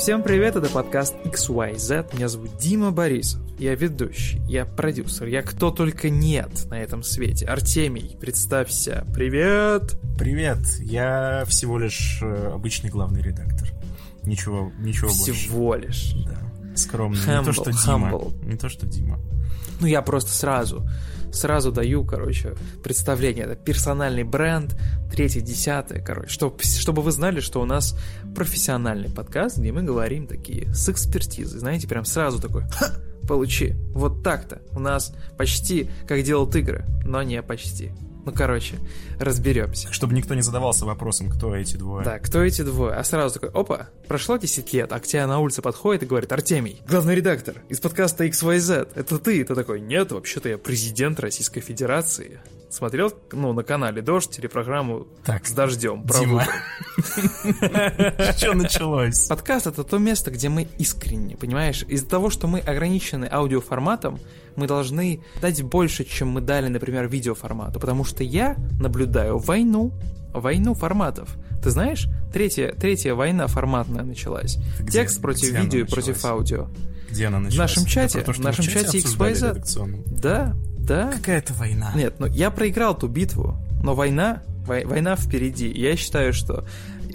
Всем привет, это подкаст XYZ. Меня зовут Дима Борисов. Я ведущий, я продюсер, я кто только нет на этом свете. Артемий, представься. Привет! Привет, я всего лишь э, обычный главный редактор. Ничего, ничего всего больше. Всего лишь. Да, скромный. Humble, не то, что humble. Дима. Не то, что Дима. Ну, я просто сразу сразу даю, короче, представление. Это персональный бренд, третье, десятое, короче. Чтоб, чтобы вы знали, что у нас профессиональный подкаст, где мы говорим такие с экспертизой. Знаете, прям сразу такой, Ха! получи. Вот так-то. У нас почти как делал игры, но не почти. Ну, короче, разберемся. Чтобы никто не задавался вопросом, кто эти двое. Да, кто эти двое. А сразу такой, опа, прошло 10 лет, а к тебе на улице подходит и говорит, Артемий, главный редактор из подкаста XYZ, это ты? И ты такой, нет, вообще-то я президент Российской Федерации. Смотрел, ну, на канале Дождь телепрограмму так, с дождем. Дима. Что началось? Подкаст — это то место, где мы искренне, понимаешь? Из-за того, что мы ограничены аудиоформатом, мы должны дать больше, чем мы дали, например, видеоформату. Потому что я наблюдаю войну, войну форматов. Ты знаешь, третья, третья война форматная началась. Где, Текст против видео и против аудио. Где она началась? В нашем чате, то, в нашем чате XYZ. Да, да. Какая-то война. Нет, ну я проиграл ту битву, но война, вой, война впереди. Я считаю, что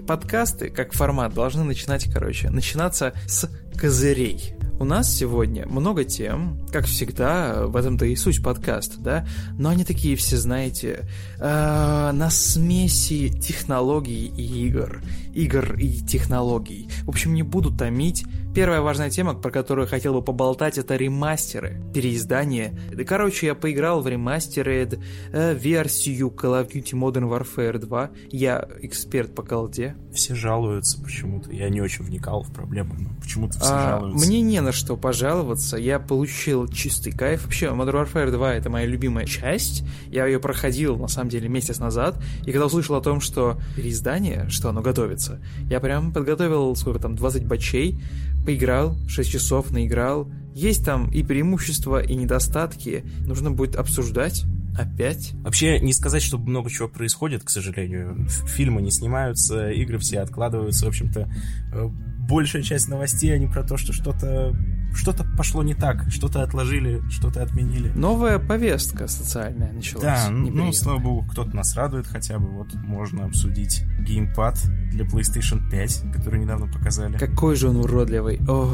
подкасты, как формат, должны начинать, короче, начинаться с козырей. У нас сегодня много тем, как всегда, в этом-то и суть подкаста, да, но они такие все, знаете, э, на смеси технологий и игр, игр и технологий. В общем, не буду томить. Первая важная тема, про которую хотел бы поболтать, это ремастеры, переиздание. Короче, я поиграл в ремастеры э, версию Call of Duty Modern Warfare 2. Я эксперт по колде. Все жалуются почему-то. Я не очень вникал в проблему, но почему-то все а, жалуются. Мне не на что пожаловаться. Я получил чистый кайф. Вообще, Modern Warfare 2 это моя любимая часть. Я ее проходил, на самом деле, месяц назад. И когда услышал о том, что переиздание, что оно готовится, я прям подготовил, сколько там, 20 бачей, поиграл, 6 часов наиграл. Есть там и преимущества, и недостатки. Нужно будет обсуждать. Опять? Вообще, не сказать, что много чего происходит, к сожалению. Фильмы не снимаются, игры все откладываются. В общем-то, э, большая часть новостей, они про то, что что-то что-то пошло не так, что-то отложили, что-то отменили. Новая повестка социальная началась. Да, ну, слава богу, кто-то нас радует хотя бы. Вот можно обсудить геймпад для PlayStation 5, который недавно показали. Какой же он уродливый. Ох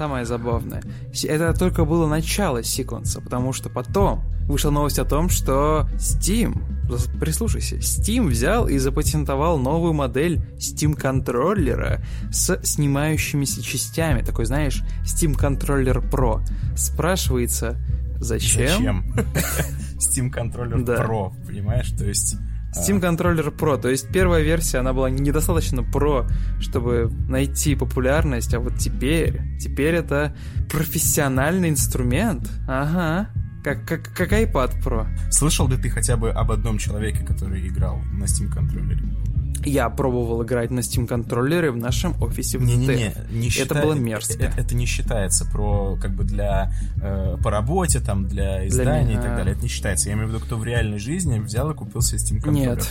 самое забавное. Это только было начало секвенса, потому что потом вышла новость о том, что Steam, прислушайся, Steam взял и запатентовал новую модель Steam контроллера с снимающимися частями. Такой, знаешь, Steam Controller Pro. Спрашивается, зачем? Зачем? Steam Controller Pro, понимаешь? То есть Steam Controller Pro, то есть первая версия, она была недостаточно про, чтобы найти популярность, а вот теперь, теперь это профессиональный инструмент. Ага. Как, как, как iPad Pro. Слышал ли ты хотя бы об одном человеке, который играл на Steam контроллере? Я пробовал играть на Steam контроллере в нашем офисе в не, не, не, не считай, Это было мерзко. Это, это не считается про как бы для э, по работе там для издания для и так далее. Это не считается. Я имею в виду, кто в реальной жизни взял и купил себе Steam контроллер. Нет.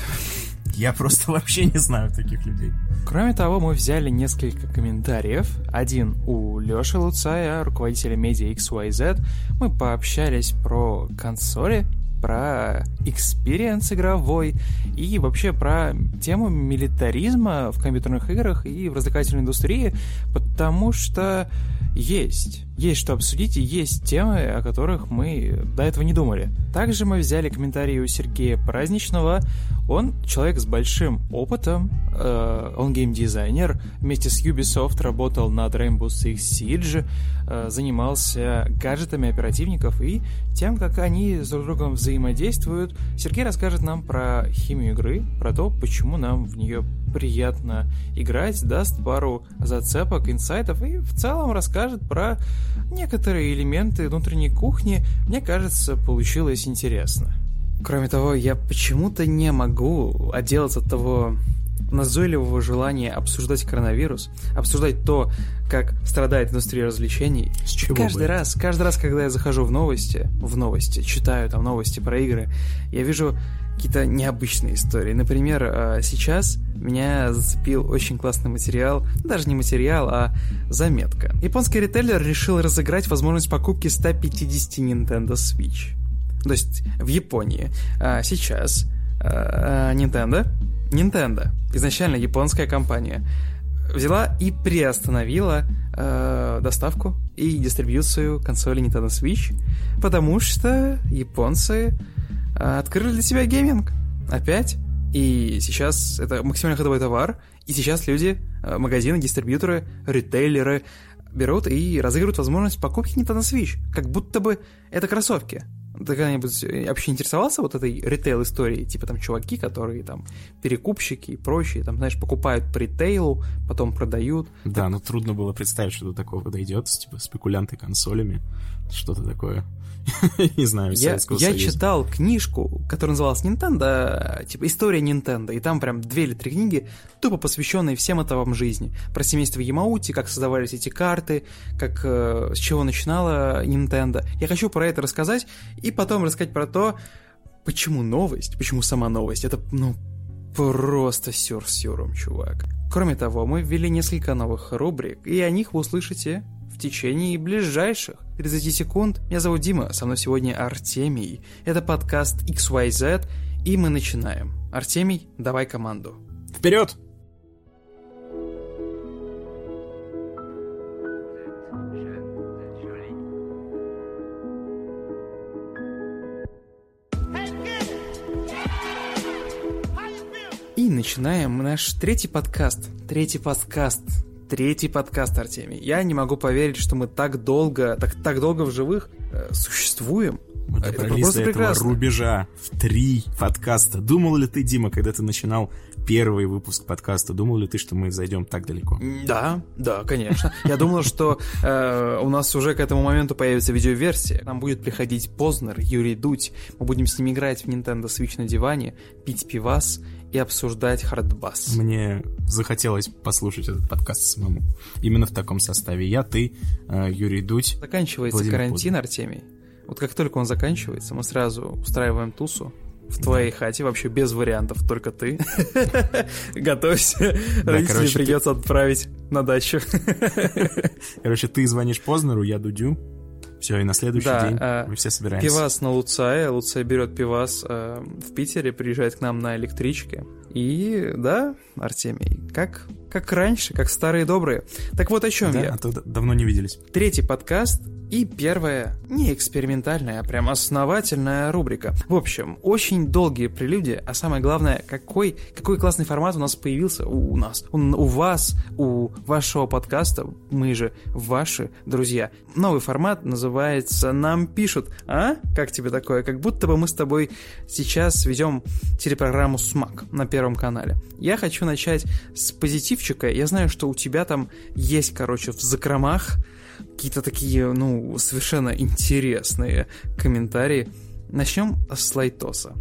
Я просто вообще не знаю таких людей. Кроме того, мы взяли несколько комментариев. Один у Лёши Луцая, руководителя медиа XYZ. Мы пообщались про консоли, про experience игровой и вообще про тему милитаризма в компьютерных играх и в развлекательной индустрии, потому что есть. Есть что обсудить и есть темы, о которых мы до этого не думали. Также мы взяли комментарии у Сергея Праздничного. Он человек с большим опытом, э, он геймдизайнер, вместе с Ubisoft работал над Rainbow Six Siege, э, занимался гаджетами оперативников и тем, как они с друг другом взаимодействуют. Сергей расскажет нам про химию игры, про то, почему нам в нее приятно играть, даст пару зацепок, инсайтов и в целом расскажет про некоторые элементы внутренней кухни. Мне кажется, получилось интересно. Кроме того, я почему-то не могу отделаться от того назойливого желания обсуждать коронавирус, обсуждать то, как страдает индустрия развлечений. С чего каждый бы? раз, каждый раз, когда я захожу в новости, в новости, читаю там новости про игры, я вижу какие-то необычные истории. Например, э, сейчас меня зацепил очень классный материал, даже не материал, а заметка. Японский ритейлер решил разыграть возможность покупки 150 Nintendo Switch. То есть в Японии а сейчас а, Nintendo, Nintendo, изначально японская компания, взяла и приостановила э, доставку и дистрибьюцию консоли Nintendo Switch, потому что японцы э, открыли для себя гейминг опять. И сейчас это максимально ходовой товар, и сейчас люди, э, магазины, дистрибьюторы, ритейлеры берут и разыгрывают возможность покупки Nintendo Switch, как будто бы это кроссовки. Ты когда-нибудь вообще интересовался вот этой ритейл-историей? Типа там чуваки, которые там перекупщики и прочие, там, знаешь, покупают по ритейлу, потом продают. Да, но трудно было представить, что до такого дойдет, типа спекулянты консолями, что-то такое. Не знаю, я, я читал книжку, которая называлась Nintendo, типа «История Nintendo», и там прям две или три книги, тупо посвященные всем этапам жизни. Про семейство Ямаути, как создавались эти карты, как, э, с чего начинала Nintendo. Я хочу про это рассказать, и потом рассказать про то, почему новость, почему сама новость, это, ну, просто сюр сюром, чувак. Кроме того, мы ввели несколько новых рубрик, и о них вы услышите в течение ближайших 30 секунд. Меня зовут Дима, со мной сегодня Артемий. Это подкаст XYZ, и мы начинаем. Артемий, давай команду. Вперед! И начинаем наш третий подкаст. Третий подкаст третий подкаст, Артемий. Я не могу поверить, что мы так долго, так, так долго в живых э, существуем. Мы добрались до этого прекрасно. рубежа в три подкаста. Думал ли ты, Дима, когда ты начинал первый выпуск подкаста, думал ли ты, что мы зайдем так далеко? Да, да, конечно. Я думал, что э, у нас уже к этому моменту появится видеоверсия. Нам будет приходить Познер, Юрий Дудь. Мы будем с ним играть в Nintendo Switch на диване, пить пивас и обсуждать хардбас. Мне захотелось послушать этот подкаст самому. Именно в таком составе. Я, ты, э, Юрий Дудь. Заканчивается Владимир карантин, Познер. Артемий. Вот как только он заканчивается, мы сразу устраиваем тусу в твоей хате, вообще без вариантов, только ты. Готовься, родителей придется отправить на дачу. Короче, ты звонишь Познеру, я Дудю. Все, и на следующий да, день э, мы все собираемся. Пивас на Луцае. Луцай берет пивас э, в Питере, приезжает к нам на электричке. И да, Артемий, как, как раньше, как старые добрые. Так вот о чем да, я. А то давно не виделись. Третий подкаст и первая, не экспериментальная, а прям основательная рубрика. В общем, очень долгие прелюдии, а самое главное, какой, какой классный формат у нас появился у, у нас, у, у вас, у вашего подкаста, мы же ваши друзья. Новый формат называется «Нам пишут». А? Как тебе такое? Как будто бы мы с тобой сейчас ведем телепрограмму «Смак» на Первом канале. Я хочу начать с позитивчика. Я знаю, что у тебя там есть, короче, в закромах какие-то такие, ну, совершенно интересные комментарии. Начнем с Лайтоса.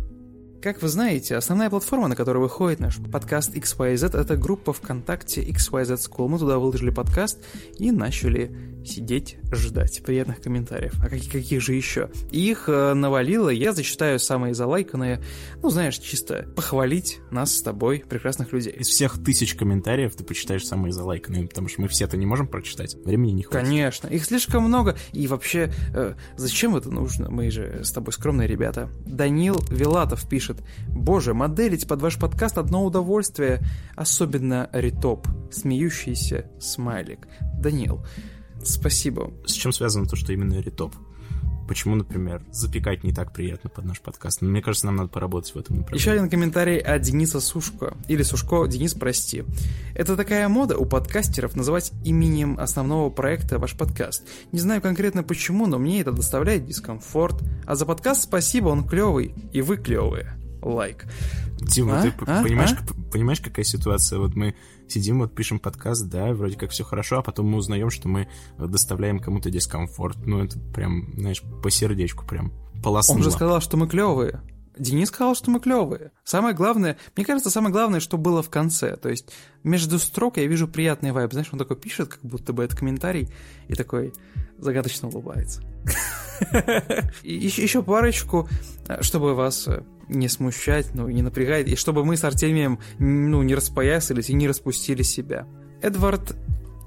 Как вы знаете, основная платформа, на которой выходит наш подкаст XYZ, это группа ВКонтакте XYZ School. Мы туда выложили подкаст и начали сидеть, ждать приятных комментариев. А каких, каких же еще? Их э, навалило, я зачитаю самые залайканные, ну, знаешь, чисто похвалить нас с тобой, прекрасных людей. Из всех тысяч комментариев ты почитаешь самые залайканные, потому что мы все это не можем прочитать, времени не хватит. Конечно, их слишком много, и вообще, э, зачем это нужно? Мы же с тобой скромные ребята. Данил Вилатов пишет, пишет «Боже, моделить под ваш подкаст одно удовольствие, особенно ритоп, смеющийся смайлик». Данил, спасибо. С чем связано то, что именно ритоп? Почему, например, запекать не так приятно под наш подкаст? Мне кажется, нам надо поработать в этом направлении. Еще один комментарий от Дениса Сушко. Или Сушко, Денис, прости. Это такая мода у подкастеров называть именем основного проекта ваш подкаст. Не знаю конкретно почему, но мне это доставляет дискомфорт. А за подкаст спасибо, он клевый. И вы клевые лайк. Дима, а? ты а? понимаешь, а? понимаешь, какая ситуация? Вот мы сидим, вот пишем подкаст, да, вроде как все хорошо, а потом мы узнаем, что мы доставляем кому-то дискомфорт. Ну, это прям, знаешь, по сердечку прям полоснуло. Он же сказал, что мы клевые. Денис сказал, что мы клевые. Самое главное, мне кажется, самое главное, что было в конце. То есть между строк я вижу приятный вайб. Знаешь, он такой пишет, как будто бы это комментарий, и такой загадочно улыбается. Еще парочку, чтобы вас не смущать, ну, не напрягать, и чтобы мы с Артемием, ну, не распоясались и не распустили себя. Эдвард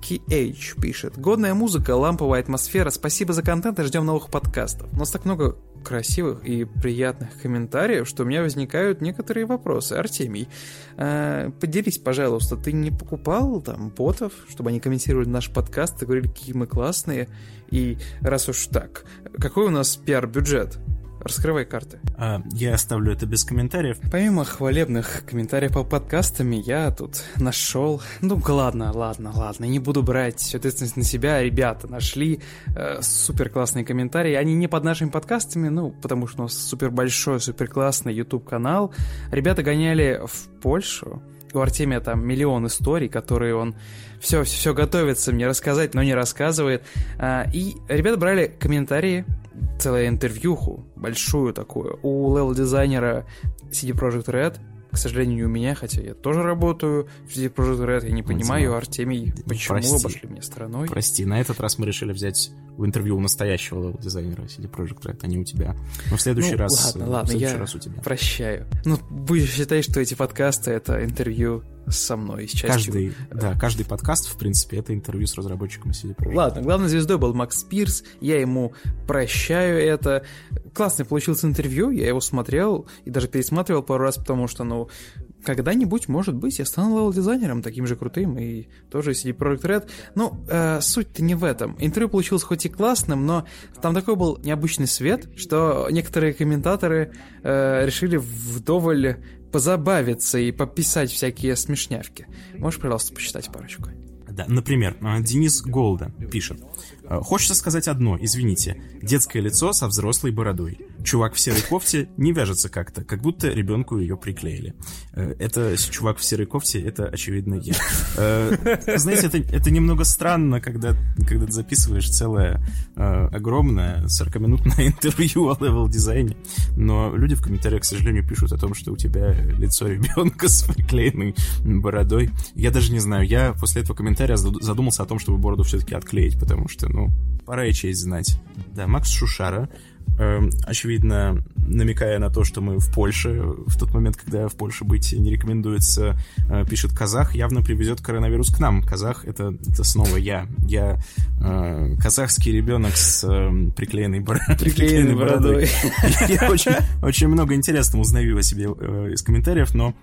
KH пишет. Годная музыка, ламповая атмосфера. Спасибо за контент и ждем новых подкастов. У нас так много красивых и приятных комментариев, что у меня возникают некоторые вопросы. Артемий, э, поделись, пожалуйста, ты не покупал там ботов, чтобы они комментировали наш подкаст и говорили, какие мы классные? И раз уж так, какой у нас пиар-бюджет? Раскрывай карты. А, я оставлю это без комментариев. Помимо хвалебных комментариев по подкастами, я тут нашел... Ну, ладно, ладно, ладно, не буду брать ответственность на себя. Ребята нашли э, супер классные комментарии. Они не под нашими подкастами, ну, потому что у нас супер большой, супер классный YouTube канал. Ребята гоняли в Польшу. У Артемия там миллион историй, которые он все, все готовится мне рассказать, но не рассказывает. А, и ребята брали комментарии целое интервьюху, большую такую, у левел-дизайнера CD Projekt Red, к сожалению, не у меня, хотя я тоже работаю в CD Projekt Red, я не понимаю, Артемий, почему Прости. обошли меня стороной. Прости, на этот раз мы решили взять в интервью у настоящего дизайнера CD Projekt Red, а не у тебя. Но в следующий ну, раз, ладно, ладно, следующий я раз у тебя. прощаю. Ну, будешь считать, что эти подкасты — это интервью со мной, с частью. Каждый, да, каждый подкаст, в принципе, это интервью с разработчиком CD Projekt. Ладно, главной звездой был Макс Пирс, я ему прощаю это. Классный получился интервью, я его смотрел и даже пересматривал пару раз, потому что, ну, когда-нибудь, может быть, я стану левел-дизайнером таким же крутым и тоже CD Projekt Red. Ну, э, суть-то не в этом. Интервью получилось хоть и классным, но там такой был необычный свет, что некоторые комментаторы э, решили вдоволь позабавиться и пописать всякие смешнявки. Можешь, пожалуйста, почитать парочку? Да, например, Денис Голда пишет. «Э, Хочется сказать одно, извините. Детское лицо со взрослой бородой. Чувак в серой кофте не вяжется как-то, как будто ребенку ее приклеили. Э, это чувак в серой кофте, это, очевидно, я. Знаете, это, это немного странно, когда, когда ты записываешь целое огромное 40-минутное интервью о левел-дизайне, но люди в комментариях, к сожалению, пишут о том, что у тебя лицо ребенка с приклеенной бородой. Я даже не знаю, я после этого комментария задумался о том, чтобы бороду все-таки отклеить, потому что, ну, пора и честь знать. Да, Макс Шушара, э, очевидно, намекая на то, что мы в Польше, в тот момент, когда в Польше быть не рекомендуется, э, пишет казах, явно привезет коронавирус к нам. Казах это, это снова я. Я э, казахский ребенок с э, приклеенной, бор... приклеенной бородой. Я очень, очень много интересного узнаю о себе э, из комментариев, но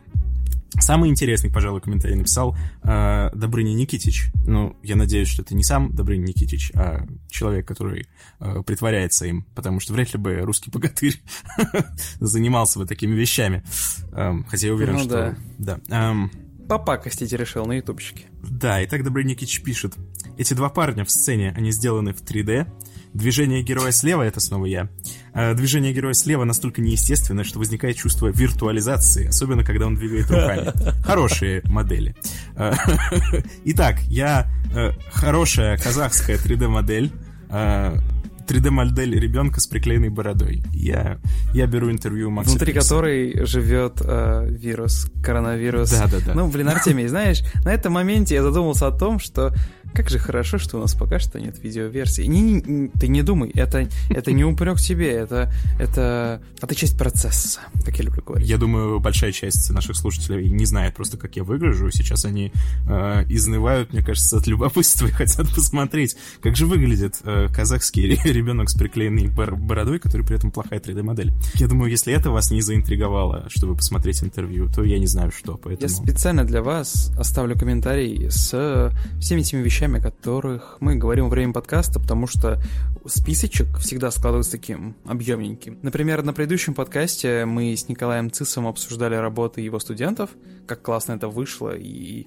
Самый интересный, пожалуй, комментарий написал э, Добрыня Никитич. Ну, я надеюсь, что это не сам Добрыня Никитич, а человек, который э, притворяется им, потому что вряд ли бы русский богатырь занимался бы такими вещами. Эм, хотя я уверен, ну, что... Да. да. Эм, Попакостить решил на ютубчике. Да, и так Добрыня Никитич пишет. Эти два парня в сцене, они сделаны в 3D, Движение героя слева — это снова я. А движение героя слева настолько неестественное, что возникает чувство виртуализации, особенно когда он двигает руками. Хорошие модели. А, итак, я э, хорошая казахская 3D-модель, 3D-модель а, ребенка с приклеенной бородой. Я, я беру интервью у Макса Внутри Пирса. которой живет э, вирус, коронавирус. Да, да, да. Ну, блин, Артемий, знаешь, на этом моменте я задумался о том, что как же хорошо, что у нас пока что нет видеоверсии. Не, не, ты не думай, это, это не упрек тебе, это, это, это часть процесса, как я люблю говорить. Я думаю, большая часть наших слушателей не знает просто, как я выгляжу. Сейчас они э, изнывают, мне кажется, от любопытства и хотят посмотреть, как же выглядит э, казахский ребенок с приклеенной бородой, который при этом плохая 3D-модель. Я думаю, если это вас не заинтриговало, чтобы посмотреть интервью, то я не знаю, что. Поэтому... Я специально для вас оставлю комментарий с всеми этими вещами, вещами, о которых мы говорим во время подкаста, потому что списочек всегда складывается таким объемненьким. Например, на предыдущем подкасте мы с Николаем Цисом обсуждали работы его студентов, как классно это вышло и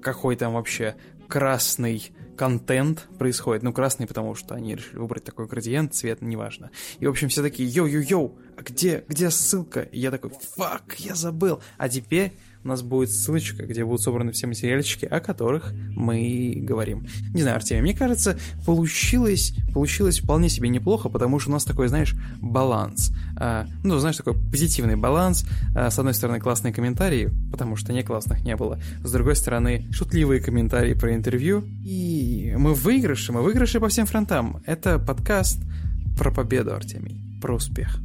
какой там вообще красный контент происходит. Ну, красный, потому что они решили выбрать такой градиент, цвет, неважно. И, в общем, все такие, yo-yo-yo, а где, где ссылка? И я такой, fuck, я забыл. А теперь у нас будет ссылочка, где будут собраны все материальчики, о которых мы говорим. Не знаю, Артемий, мне кажется, получилось, получилось вполне себе неплохо, потому что у нас такой, знаешь, баланс. А, ну, знаешь, такой позитивный баланс. А, с одной стороны, классные комментарии, потому что не классных не было. С другой стороны, шутливые комментарии про интервью. И мы в выигрыше, мы в выигрыше по всем фронтам. Это подкаст про победу, Артемий, про успех.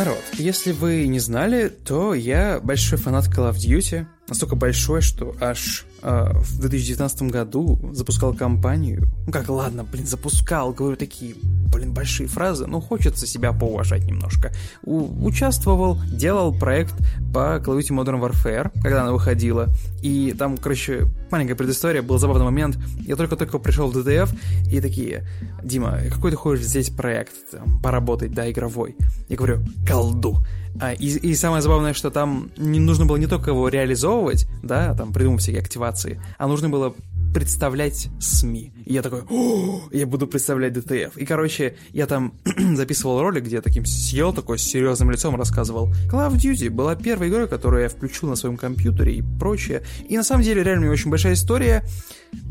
Народ, если вы не знали, то я большой фанат Call of Duty. Настолько большой, что аж э, в 2019 году запускал кампанию. Ну как, ладно, блин, запускал, говорю такие, блин, большие фразы, но хочется себя поуважать немножко. У, участвовал, делал проект по Call of Duty Modern Warfare, когда она выходила. И там, короче, маленькая предыстория, был забавный момент. Я только-только пришел в DTF, и такие, Дима, какой ты хочешь здесь проект, там, поработать, да, игровой? Я говорю, колду. А, и, и самое забавное, что там не нужно было не только его реализовывать, да, там придумывать всякие активации, а нужно было представлять СМИ. И я такой, О, я буду представлять ДТФ. И, короче, я там записывал ролик, где я таким сидел, такой с серьезным лицом рассказывал. Call of Duty была первой игрой, которую я включил на своем компьютере и прочее. И на самом деле, реально, у меня очень большая история.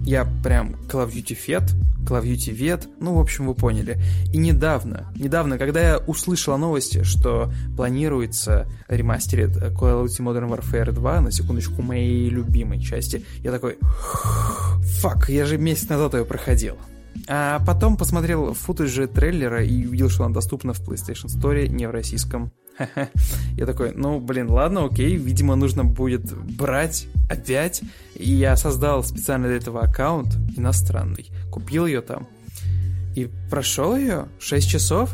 Я прям Call of Duty Fed, Call ну, в общем, вы поняли. И недавно, недавно, когда я услышал новости, что планируется ремастерит Call of Duty Modern Warfare 2, на секундочку, моей любимой части, я такой, фак, я же месяц назад ее проходил. А потом посмотрел футажи трейлера и увидел, что она доступна в PlayStation Store, не в российском. Я такой, ну, блин, ладно, окей, видимо, нужно будет брать опять. И я создал специально для этого аккаунт иностранный. Купил ее там. И прошел ее 6 часов.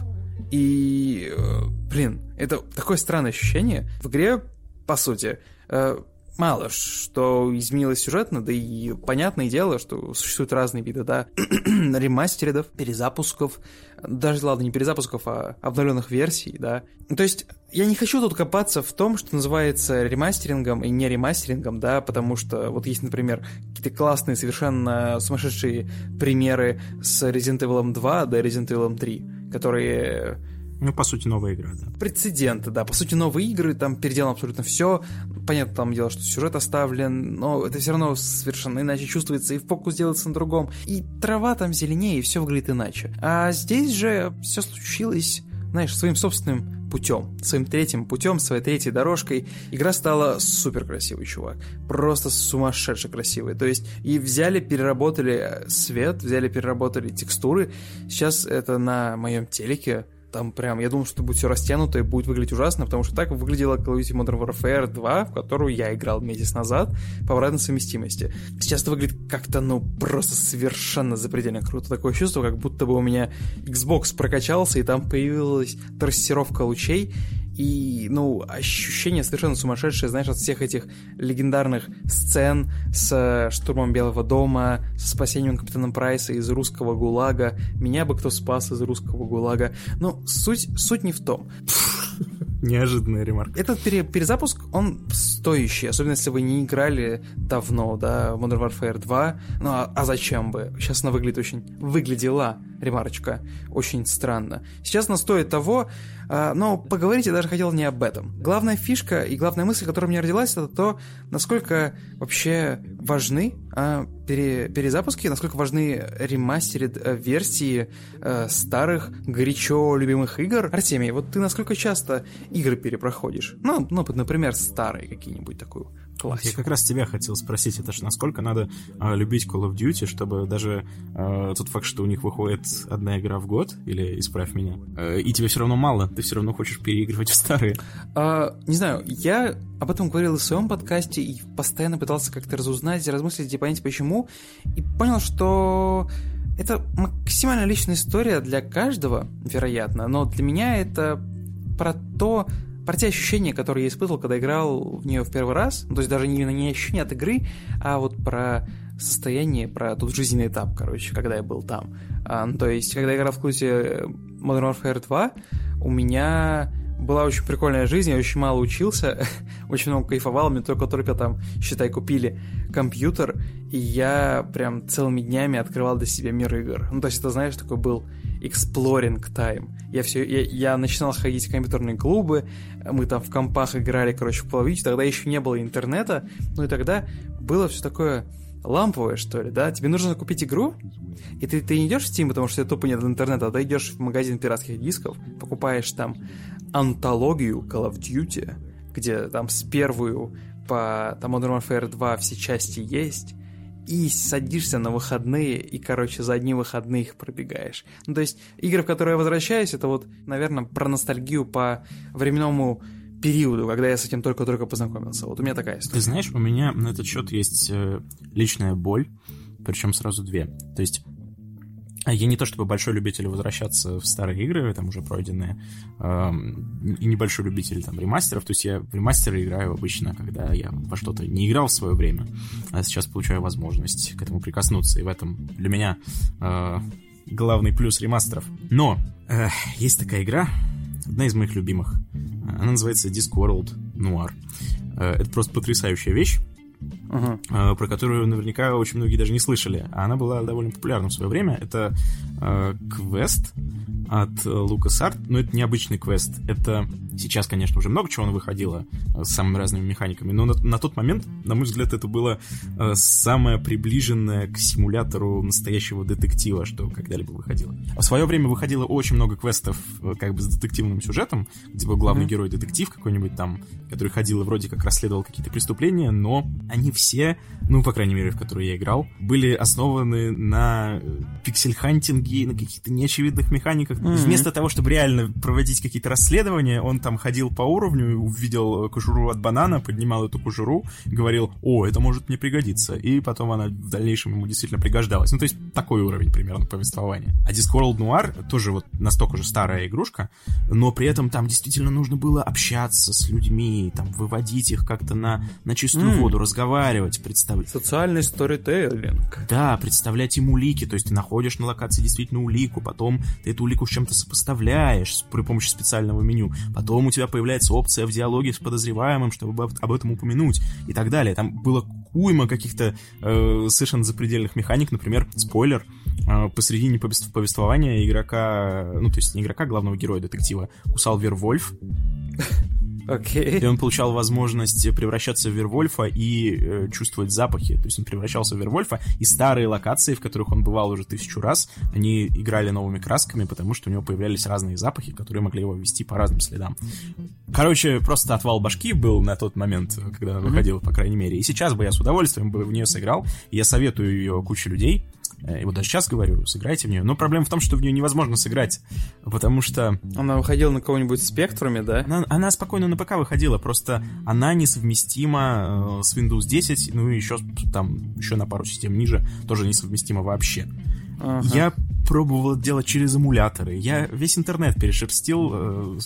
И, э, блин, это такое странное ощущение. В игре, по сути, э, мало что изменилось сюжетно, да и понятное дело, что существуют разные виды, да, ремастеридов, перезапусков, даже, ладно, не перезапусков, а обновленных версий, да. То есть я не хочу тут копаться в том, что называется ремастерингом и не ремастерингом, да, потому что вот есть, например, какие-то классные, совершенно сумасшедшие примеры с Resident Evil 2 до Resident Evil 3, которые ну, по сути, новая игра, да. Прецеденты, да. По сути, новые игры, там переделано абсолютно все. Понятно, там дело, что сюжет оставлен, но это все равно совершенно иначе чувствуется, и фокус делается на другом. И трава там зеленее, и все выглядит иначе. А здесь же все случилось, знаешь, своим собственным путем, своим третьим путем, своей третьей дорожкой. Игра стала супер красивый, чувак. Просто сумасшедше красивый. То есть и взяли, переработали свет, взяли, переработали текстуры. Сейчас это на моем телеке там прям, я думал, что будет все растянуто и будет выглядеть ужасно, потому что так выглядела Call of Duty Modern Warfare 2, в которую я играл месяц назад по обратной совместимости. Сейчас это выглядит как-то, ну, просто совершенно запредельно круто. Такое чувство, как будто бы у меня Xbox прокачался, и там появилась трассировка лучей, и, ну, ощущение совершенно сумасшедшее, знаешь, от всех этих легендарных сцен с э, штурмом Белого дома, с спасением капитана Прайса из русского ГУЛАГа. Меня бы кто спас из русского ГУЛАГа. Но суть, суть не в том. Неожиданная ремарка. Этот пере перезапуск, он стоящий, особенно если вы не играли давно, да, Modern Warfare 2. Ну, а, а зачем бы? Сейчас она выглядит очень... Выглядела, ремарочка, очень странно. Сейчас она стоит того, а, но поговорить я даже хотел не об этом. Главная фишка и главная мысль, которая у меня родилась, это то, насколько вообще важны пере, перезапуски, насколько важны ремастеред э, версии э, старых, горячо любимых игр. Артемий, вот ты насколько часто игры перепроходишь? Ну, ну например, старые какие-нибудь такую классику. Я как раз тебя хотел спросить, это же насколько надо э, любить Call of Duty, чтобы даже э, тот факт, что у них выходит одна игра в год, или исправь меня, э, и тебе все равно мало, ты все равно хочешь переигрывать в старые. А, не знаю, я об этом говорил в своем подкасте и постоянно пытался как-то разузнать, размыслить и понять почему, и понял, что это максимально личная история для каждого, вероятно, но для меня это про то, про те ощущения, которые я испытывал, когда играл в нее в первый раз. То есть даже не, не ощущения от игры, а вот про состояние, про тот жизненный этап, короче, когда я был там. А, ну, то есть, когда я играл в клузе Modern Warfare 2, у меня была очень прикольная жизнь, я очень мало учился, очень много кайфовал, мне только-только там, считай, купили компьютер, и я прям целыми днями открывал для себя мир игр. Ну, то есть это, знаешь, такой был exploring time. Я все, я, я начинал ходить в компьютерные клубы, мы там в компах играли, короче, в половине, тогда еще не было интернета, ну и тогда было все такое ламповое, что ли, да? Тебе нужно купить игру, и ты, ты не идешь в Steam, потому что тупо нет интернета, а ты идешь в магазин пиратских дисков, покупаешь там антологию Call of Duty, где там с первую по там, Modern Warfare 2 все части есть, и садишься на выходные, и, короче, за одни выходные их пробегаешь. Ну, то есть, игры, в которые я возвращаюсь, это вот, наверное, про ностальгию по временному периоду, когда я с этим только-только познакомился. Вот у меня такая история. Ты знаешь, у меня на этот счет есть э, личная боль, причем сразу две. То есть я не то чтобы большой любитель возвращаться в старые игры, там уже пройденные, э, и небольшой любитель там ремастеров. То есть я в ремастеры играю обычно, когда я во что-то не играл в свое время, а сейчас получаю возможность к этому прикоснуться. И в этом для меня э, главный плюс ремастеров. Но э, есть такая игра, одна из моих любимых. Она называется Discworld Noir. Э, это просто потрясающая вещь uh-huh. про которую наверняка очень многие даже не слышали. А она была довольно популярна в свое время. Это э, квест от LucasArts, но это необычный квест. Это сейчас, конечно, уже много чего выходило э, с самыми разными механиками, но на, на тот момент, на мой взгляд, это было э, самое приближенное к симулятору настоящего детектива, что когда-либо выходило. В свое время выходило очень много квестов э, как бы с детективным сюжетом, где был главный mm-hmm. герой детектив какой-нибудь там, который ходил и вроде как расследовал какие-то преступления, но они все, ну, по крайней мере, в которые я играл, были основаны на э, пиксель-хантинге, на каких-то неочевидных механиках. Mm-hmm. Вместо того, чтобы реально проводить какие-то расследования, он там ходил по уровню, увидел кожуру от банана, поднимал эту кожуру, говорил, о, это может мне пригодиться. И потом она в дальнейшем ему действительно пригождалась. Ну, то есть такой уровень примерно повествования. А Discworld Noir тоже вот настолько же старая игрушка, но при этом там действительно нужно было общаться с людьми, там, выводить их как-то на, на чистую mm. воду, разговаривать, представлять. Социальный сторителлинг. Да, представлять им улики, то есть ты находишь на локации действительно улику, потом ты эту улику с чем-то сопоставляешь при помощи специального меню, потом у тебя появляется опция в диалоге с подозреваемым, чтобы об этом упомянуть и так далее. Там было уйма каких-то э, совершенно запредельных механик, например, спойлер, э, посредине повествования игрока, ну, то есть не игрока, а главного героя детектива, кусал Вервольф. Okay. И он получал возможность превращаться в Вервольфа и э, чувствовать запахи. То есть он превращался в Вервольфа, и старые локации, в которых он бывал уже тысячу раз, они играли новыми красками, потому что у него появлялись разные запахи, которые могли его вести по разным следам. Короче, просто отвал башки был на тот момент, когда она выходила, по крайней мере. И сейчас бы я с удовольствием бы в нее сыграл. Я советую ее куче людей. Э, и вот даже сейчас говорю, сыграйте в нее. Но проблема в том, что в нее невозможно сыграть, потому что... Она выходила на кого-нибудь спектруме, да? Она, она спокойно на ПК выходила, просто она несовместима э, с Windows 10, ну и еще там, еще на пару систем ниже, тоже несовместима вообще. Ага. Я пробовал делать через эмуляторы. Я весь интернет перешерстил э,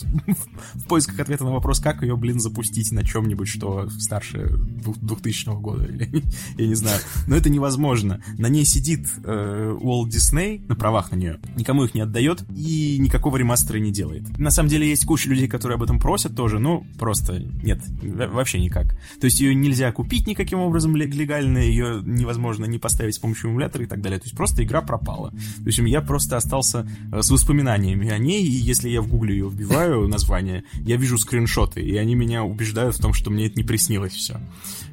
в поисках ответа на вопрос, как ее, блин, запустить на чем-нибудь, что старше 2000 года, или, я не знаю. Но это невозможно. На ней сидит э, Walt Disney, на правах на нее, никому их не отдает и никакого ремастера не делает. На самом деле есть куча людей, которые об этом просят тоже, но просто нет, вообще никак. То есть ее нельзя купить никаким образом легально, ее невозможно не поставить с помощью эмулятора и так далее. То есть просто игра пропала. То есть я просто остался э, с воспоминаниями о ней, и если я в гугле ее вбиваю, название, я вижу скриншоты, и они меня убеждают в том, что мне это не приснилось все.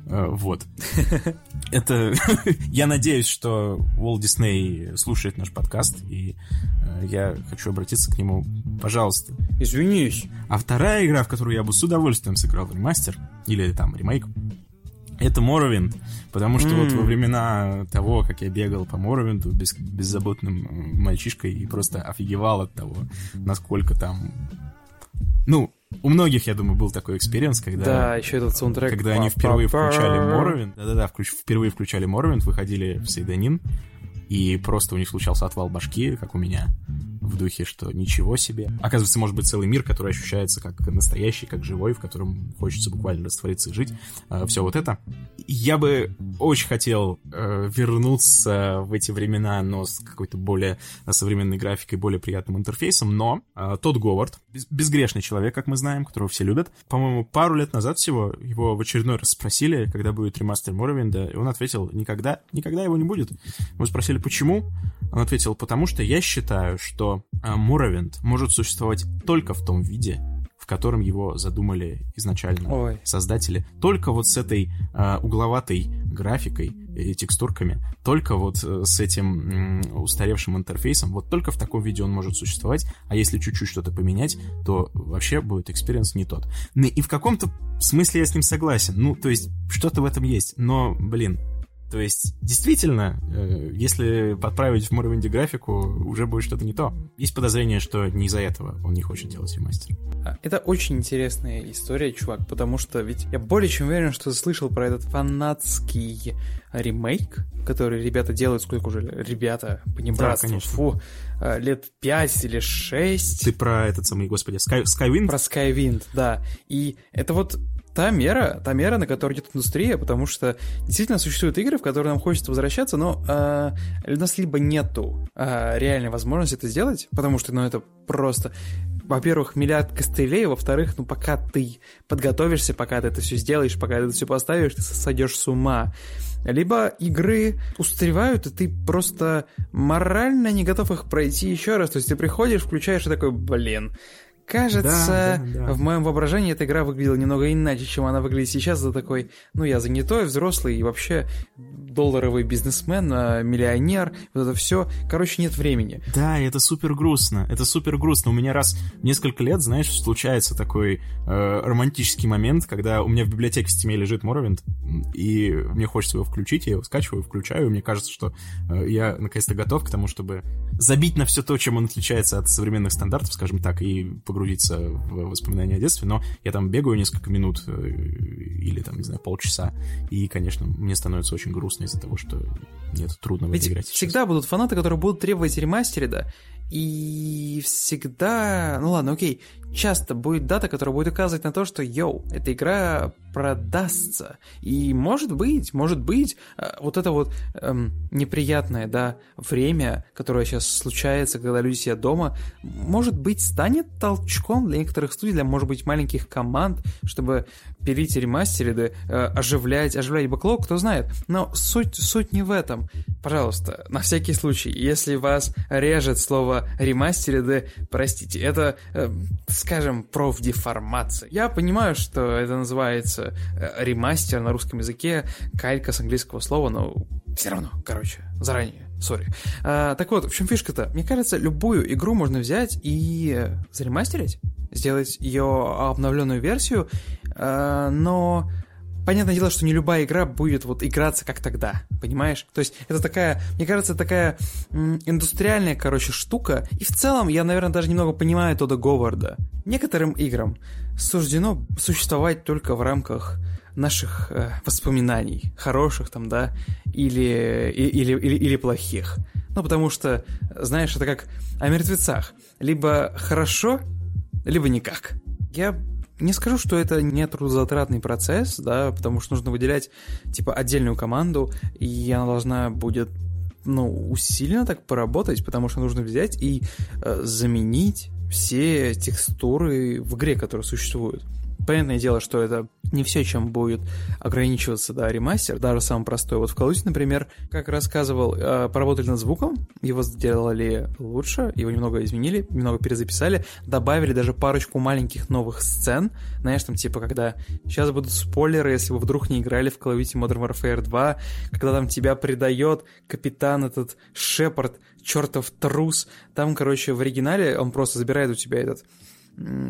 Э, вот. Это... Я надеюсь, что Уолт Дисней слушает наш подкаст, и э, я хочу обратиться к нему. Пожалуйста. Извинись. А вторая игра, в которую я бы с удовольствием сыграл ремастер, или там ремейк, это Моровинд, потому что mm. вот во времена того, как я бегал по Моровинду без, беззаботным мальчишкой и просто офигевал от того, насколько там... Ну, у многих, я думаю, был такой experience, когда... Да, еще этот саундтрек. Когда они впервые включали Morrowind, да-да-да, впервые включали Morrowind, выходили в Сейда-Нин, и просто у них случался отвал башки, как у меня в духе, что ничего себе. Оказывается, может быть целый мир, который ощущается как настоящий, как живой, в котором хочется буквально раствориться и жить. Э, все вот это. Я бы очень хотел э, вернуться в эти времена, но с какой-то более современной графикой, более приятным интерфейсом, но э, тот Говард, безгрешный человек, как мы знаем, которого все любят, по-моему, пару лет назад всего его в очередной раз спросили, когда будет ремастер Моровинда, и он ответил, никогда, никогда его не будет. Мы спросили, почему? Он ответил, потому что я считаю, что Муравент может существовать только в том виде, в котором его задумали изначально Ой. создатели. Только вот с этой э, угловатой графикой, и текстурками, только вот э, с этим устаревшим интерфейсом, вот только в таком виде он может существовать, а если чуть-чуть что-то поменять, то вообще будет experience не тот. Ну и в каком-то смысле я с ним согласен, ну, то есть что-то в этом есть, но, блин, то есть, действительно, э, если подправить в Morrowind графику, уже будет что-то не то. Есть подозрение, что не из-за этого он не хочет делать ремастер. А, это очень интересная история, чувак, потому что ведь я более чем уверен, что слышал про этот фанатский ремейк, который ребята делают, сколько уже ребята, понебратство, да, фу, э, лет 5 или 6. Ты про этот самый, господи, Sky, Skywind? Про Skywind, да. И это вот та мера, та мера, на которую идет индустрия, потому что действительно существуют игры, в которые нам хочется возвращаться, но э, у нас либо нету э, реальной возможности это сделать, потому что, ну, это просто во-первых, миллиард костылей, во-вторых, ну, пока ты подготовишься, пока ты это все сделаешь, пока ты это все поставишь, ты сойдешь с ума. Либо игры устаревают, и ты просто морально не готов их пройти еще раз. То есть ты приходишь, включаешь и такой, блин, Кажется, да, да, да. в моем воображении эта игра выглядела немного иначе, чем она выглядит сейчас. За такой, ну, я занятой, взрослый и вообще долларовый бизнесмен, а, миллионер, вот это все. Короче, нет времени. Да, это супер грустно. Это супер грустно. У меня раз в несколько лет, знаешь, случается такой э, романтический момент, когда у меня в библиотеке в стиме лежит Morrowind, и мне хочется его включить, я его скачиваю, включаю, и мне кажется, что э, я наконец-то готов к тому, чтобы забить на все то, чем он отличается от современных стандартов, скажем так, и погрузиться в воспоминания о детстве, но я там бегаю несколько минут э, или там, не знаю, полчаса, и, конечно, мне становится очень грустно из-за того, что нет, трудно Ведь играть. всегда сейчас. будут фанаты, которые будут требовать ремастерида, и всегда, ну ладно, окей, часто будет дата, которая будет указывать на то, что, йоу, эта игра продастся. И может быть, может быть, э, вот это вот эм, неприятное, да, время, которое сейчас случается, когда люди сидят дома, может быть, станет толчком для некоторых студий, для, может быть, маленьких команд, чтобы пилить ремастериды, э, оживлять, оживлять бэклог, кто знает. Но суть, суть не в этом. Пожалуйста, на всякий случай, если вас режет слово ремастериды, простите, это, э, скажем, профдеформация. Я понимаю, что это называется э, ремастер на русском языке, калька с английского слова, но все равно, короче, заранее, сори. А, так вот, в чем фишка-то? Мне кажется, любую игру можно взять и заремастерить, сделать ее обновленную версию, а, но понятное дело, что не любая игра будет вот играться как тогда, понимаешь? То есть это такая, мне кажется, такая индустриальная, короче, штука. И в целом я, наверное, даже немного понимаю Тода Говарда. Некоторым играм суждено существовать только в рамках наших э, воспоминаний, хороших там, да, или, или, или, или плохих. Ну, потому что, знаешь, это как о мертвецах. Либо хорошо, либо никак. Я не скажу, что это не трудозатратный процесс, да, потому что нужно выделять, типа, отдельную команду, и она должна будет, ну, усиленно так поработать, потому что нужно взять и э, заменить все текстуры в игре, которые существуют. Понятное дело, что это не все, чем будет ограничиваться, да, ремастер, даже самый простой. Вот в Call например, как рассказывал, э, поработали над звуком, его сделали лучше, его немного изменили, немного перезаписали, добавили даже парочку маленьких новых сцен, знаешь, там типа, когда сейчас будут спойлеры, если вы вдруг не играли в Call of Duty Modern Warfare 2, когда там тебя предает капитан этот Шепард, чертов трус, там, короче, в оригинале он просто забирает у тебя этот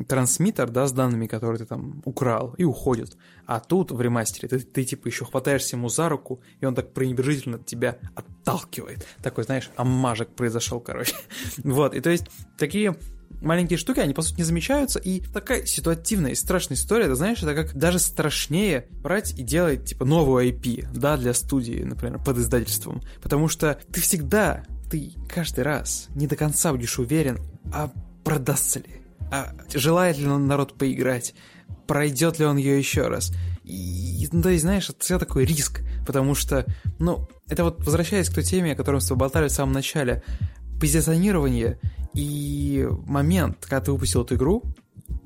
трансмиттер, да, с данными, которые ты там украл, и уходит. А тут в ремастере ты, ты типа еще хватаешься ему за руку, и он так пренебрежительно тебя отталкивает. Такой, знаешь, аммажек произошел, короче. вот, и то есть такие маленькие штуки, они, по сути, не замечаются, и такая ситуативная и страшная история, это, знаешь, это как даже страшнее брать и делать, типа, новую IP, да, для студии, например, под издательством, потому что ты всегда, ты каждый раз не до конца будешь уверен, а продастся ли, а желает ли он народ поиграть, пройдет ли он ее еще раз. И, ну, то есть, знаешь, это все такой риск, потому что, ну, это вот возвращаясь к той теме, о которой мы с тобой болтали в самом начале, позиционирование и момент, когда ты выпустил эту игру,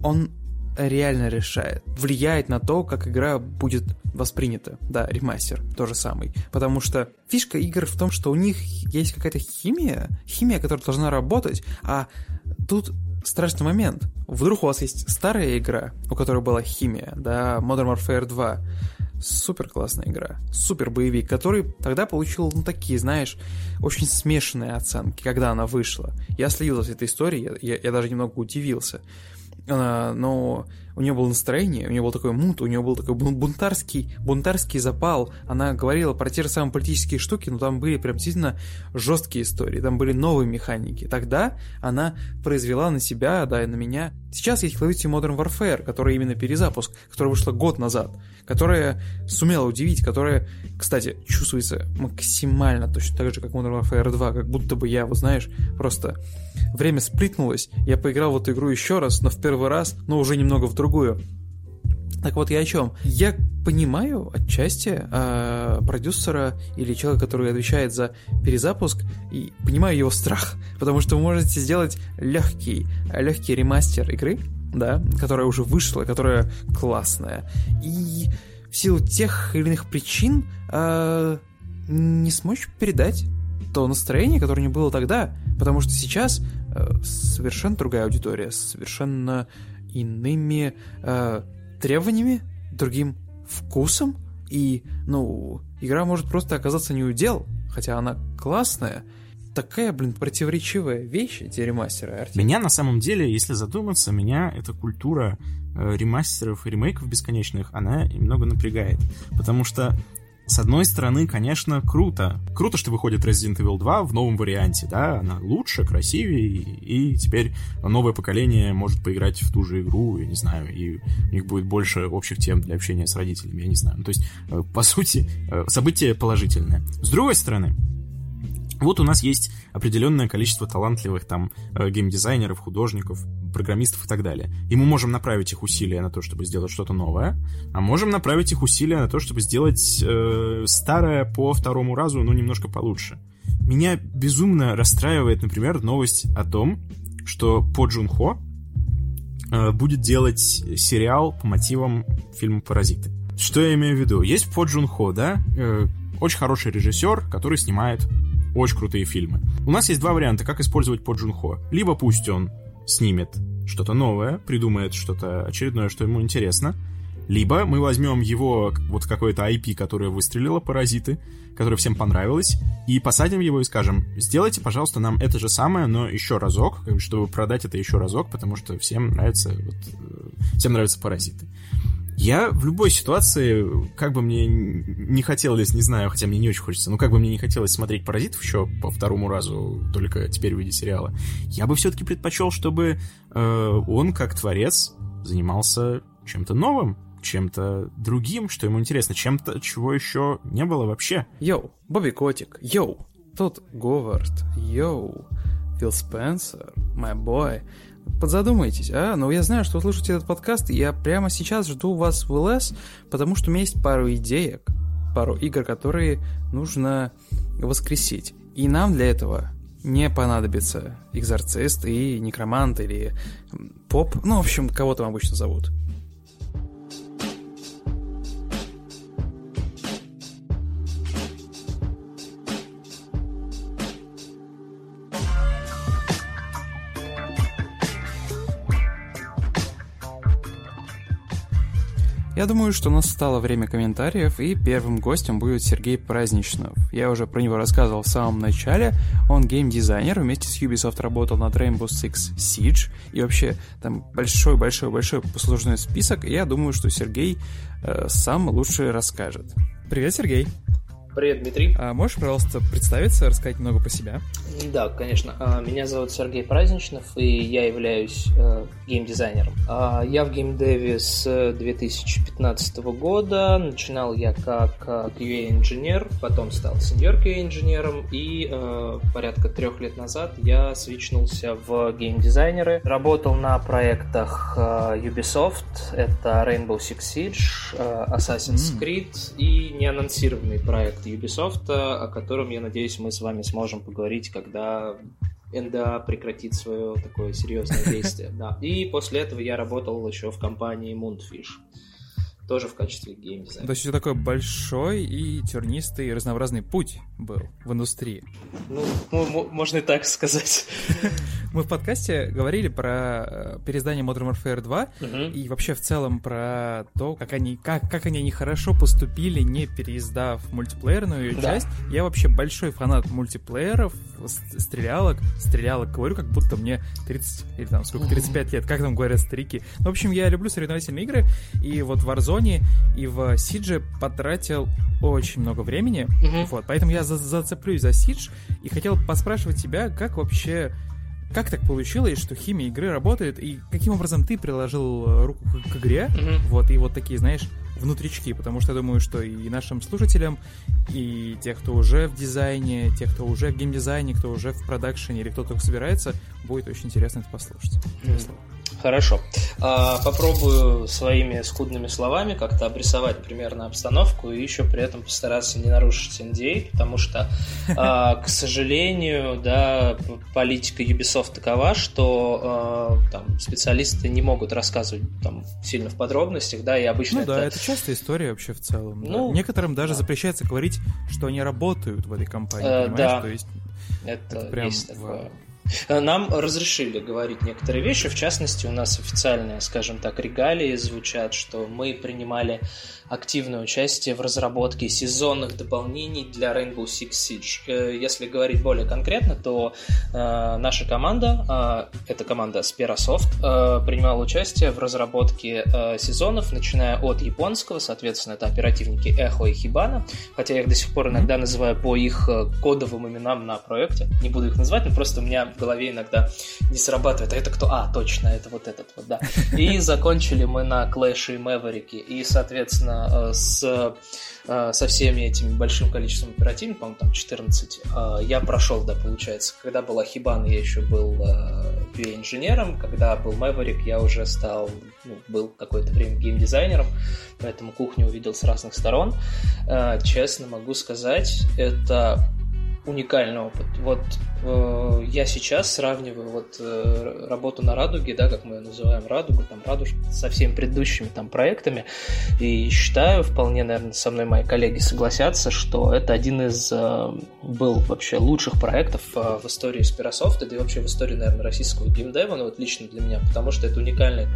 он реально решает, влияет на то, как игра будет воспринята. Да, ремастер то же самый. Потому что фишка игр в том, что у них есть какая-то химия, химия, которая должна работать, а тут страшный момент. Вдруг у вас есть старая игра, у которой была химия, да, Modern Warfare 2, Супер классная игра. Супер боевик, который тогда получил, ну, такие, знаешь, очень смешанные оценки, когда она вышла. Я следил за этой историей, я, я даже немного удивился. А, но у нее было настроение, у нее был такой мут, у нее был такой бунтарский, бунтарский запал. Она говорила про те же самые политические штуки, но там были прям действительно жесткие истории, там были новые механики. Тогда она произвела на себя, да, и на меня. Сейчас есть Call Modern Warfare, который именно перезапуск, который вышла год назад, которая сумела удивить, которая, кстати, чувствуется максимально точно так же, как Modern Warfare 2, как будто бы я, вот знаешь, просто время сплитнулось, я поиграл в эту игру еще раз, но в первый раз, но уже немного в другую. Так вот я о чем? Я понимаю отчасти э, продюсера или человека, который отвечает за перезапуск, и понимаю его страх, потому что вы можете сделать легкий, легкий ремастер игры, да, которая уже вышла, которая классная, и в силу тех или иных причин э, не смочь передать то настроение, которое не было тогда, потому что сейчас э, совершенно другая аудитория, совершенно иными э, требованиями, другим вкусом, и, ну, игра может просто оказаться не удел, хотя она классная. Такая, блин, противоречивая вещь, эти ремастеры. Артем. Меня, на самом деле, если задуматься, меня эта культура э, ремастеров и ремейков бесконечных, она немного напрягает. Потому что с одной стороны, конечно, круто. Круто, что выходит Resident Evil 2 в новом варианте, да, она лучше, красивее, и теперь новое поколение может поиграть в ту же игру, я не знаю, и у них будет больше общих тем для общения с родителями, я не знаю. Ну, то есть, э, по сути, э, событие положительное. С другой стороны, вот у нас есть определенное количество талантливых там э, геймдизайнеров, художников, программистов и так далее. И мы можем направить их усилия на то, чтобы сделать что-то новое, а можем направить их усилия на то, чтобы сделать э, старое по второму разу, но немножко получше. Меня безумно расстраивает, например, новость о том, что По Джун Хо э, будет делать сериал по мотивам фильма «Паразиты». Что я имею в виду? Есть По Джун Хо, да? Э, очень хороший режиссер, который снимает очень крутые фильмы. У нас есть два варианта, как использовать По Джун Хо. Либо пусть он снимет что-то новое, придумает что-то очередное, что ему интересно, либо мы возьмем его вот какое-то IP, которое выстрелило, паразиты, которое всем понравилось, и посадим его и скажем, сделайте, пожалуйста, нам это же самое, но еще разок, чтобы продать это еще разок, потому что всем нравится, вот, э, всем нравятся паразиты. Я в любой ситуации, как бы мне не хотелось, не знаю, хотя мне не очень хочется, но как бы мне не хотелось смотреть «Паразитов» еще по второму разу, только теперь в виде сериала, я бы все-таки предпочел, чтобы э, он, как творец, занимался чем-то новым, чем-то другим, что ему интересно, чем-то, чего еще не было вообще. Йоу, Бобби Котик, йоу, тут Говард, йоу, Фил Спенсер, my boy. Подзадумайтесь, а? Но я знаю, что вы слушаете этот подкаст, и я прямо сейчас жду вас в ЛС, потому что у меня есть пару идеек, пару игр, которые нужно воскресить. И нам для этого не понадобится экзорцист и некромант или поп, ну, в общем, кого там обычно зовут. Я думаю, что настало время комментариев, и первым гостем будет Сергей Праздничнов. Я уже про него рассказывал в самом начале. Он геймдизайнер, вместе с Ubisoft работал над Rainbow Six Siege, и вообще там большой-большой-большой послужной список, и я думаю, что Сергей э, сам лучше расскажет. Привет, Сергей! Привет, Дмитрий. А можешь, пожалуйста, представиться, рассказать немного по себя? Да, конечно. А, меня зовут Сергей Праздничнов, и я являюсь э, геймдизайнером. А, я в геймдеве с 2015 года. Начинал я как э, QA-инженер, потом стал сеньор QA-инженером, и э, порядка трех лет назад я свичнулся в геймдизайнеры. Работал на проектах Ubisoft, это Rainbow Six Siege, Assassin's Creed и неанонсированный проект проект Ubisoft, о котором, я надеюсь, мы с вами сможем поговорить, когда НДА прекратит свое такое серьезное действие. Да. И после этого я работал еще в компании Moonfish тоже в качестве геймдизайнера. То есть это такой большой и тернистый и разнообразный путь был в индустрии. Ну, можно и так сказать. Мы в подкасте говорили про э, переиздание Modern Warfare 2 угу. и вообще в целом про то, как они, как, как они нехорошо поступили, не переиздав мультиплеерную да. часть. Я вообще большой фанат мультиплееров, стрелялок. Стрелялок говорю, как будто мне 30 или там сколько, 35 лет, как там говорят старики. В общем, я люблю соревновательные игры, и вот в Warzone и в Сидже потратил очень много времени. Угу. Вот, поэтому я за зацеплюсь за Сидж и хотел поспрашивать тебя, как вообще как так получилось, что химия игры работает, и каким образом ты приложил э, руку к, к игре, mm-hmm. вот, и вот такие, знаешь, внутрички, потому что я думаю, что и нашим слушателям, и тех, кто уже в дизайне, тех, кто уже в геймдизайне, кто уже в продакшене или кто только собирается, будет очень интересно это послушать. Mm-hmm. Хорошо. А, попробую своими скудными словами как-то обрисовать примерно обстановку и еще при этом постараться не нарушить NDA, а, потому что, а, к сожалению, да, политика Ubisoft такова, что там специалисты не могут рассказывать там сильно в подробностях, да, и обычно ну, это... да, это частая история вообще в целом. Ну, да. Некоторым даже да. запрещается говорить, что они работают в этой компании, э, понимаешь? Да. То есть это, это прям есть такое. Нам разрешили говорить некоторые вещи, в частности, у нас официальные, скажем так, регалии звучат, что мы принимали активное участие в разработке сезонных дополнений для Rainbow Six Siege. Э, если говорить более конкретно, то э, наша команда, э, это команда Sperasoft, э, принимала участие в разработке э, сезонов, начиная от японского, соответственно, это оперативники Эхо и Хибана, хотя я их до сих пор иногда называю по их кодовым именам на проекте. Не буду их называть, но просто у меня в голове иногда не срабатывает. А это кто? А, точно, это вот этот вот, да. И закончили мы на Clash и Мэверике, и, соответственно, Э, с э, со всеми этими большим количеством оперативников, по-моему, там 14, э, я прошел, да, получается. Когда был Ахибан, я еще был QA-инженером, когда был Мэверик, я уже стал, ну, был какое-то время геймдизайнером, поэтому кухню увидел с разных сторон. Честно могу сказать, это уникальный опыт. Вот я сейчас сравниваю вот э, работу на Радуге, да, как мы ее называем Радугу, там Радужка, со всеми предыдущими там проектами, и считаю, вполне, наверное, со мной мои коллеги согласятся, что это один из э, был вообще лучших проектов э, в истории Спирософта, да и вообще в истории, наверное, российского геймдева, ну вот лично для меня, потому что это уникальная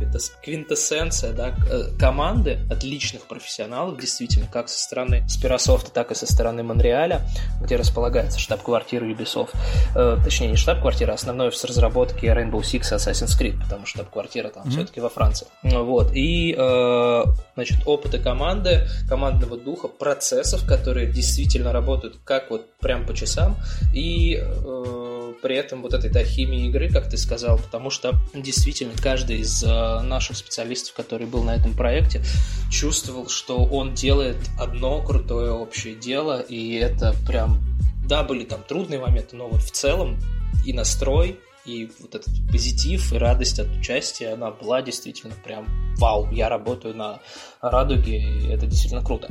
квинтэссенция, да, э, команды отличных профессионалов, действительно, как со стороны Спирософта, так и со стороны Монреаля, где располагается штаб-квартира Ubisoft. Э, точнее, не штаб-квартира, а основной офис разработки Rainbow Six и Assassin's Creed, потому что штаб-квартира там mm-hmm. все-таки во Франции. Вот. И, э, значит, опыта команды, командного духа, процессов, которые действительно работают как вот прям по часам, и э, при этом вот этой да, химии игры, как ты сказал, потому что действительно каждый из э, наших специалистов, который был на этом проекте, чувствовал, что он делает одно крутое общее дело, и это прям да, были там трудные моменты, но вот в целом и настрой, и вот этот позитив и радость от участия, она была действительно прям вау, я работаю на радуге, и это действительно круто.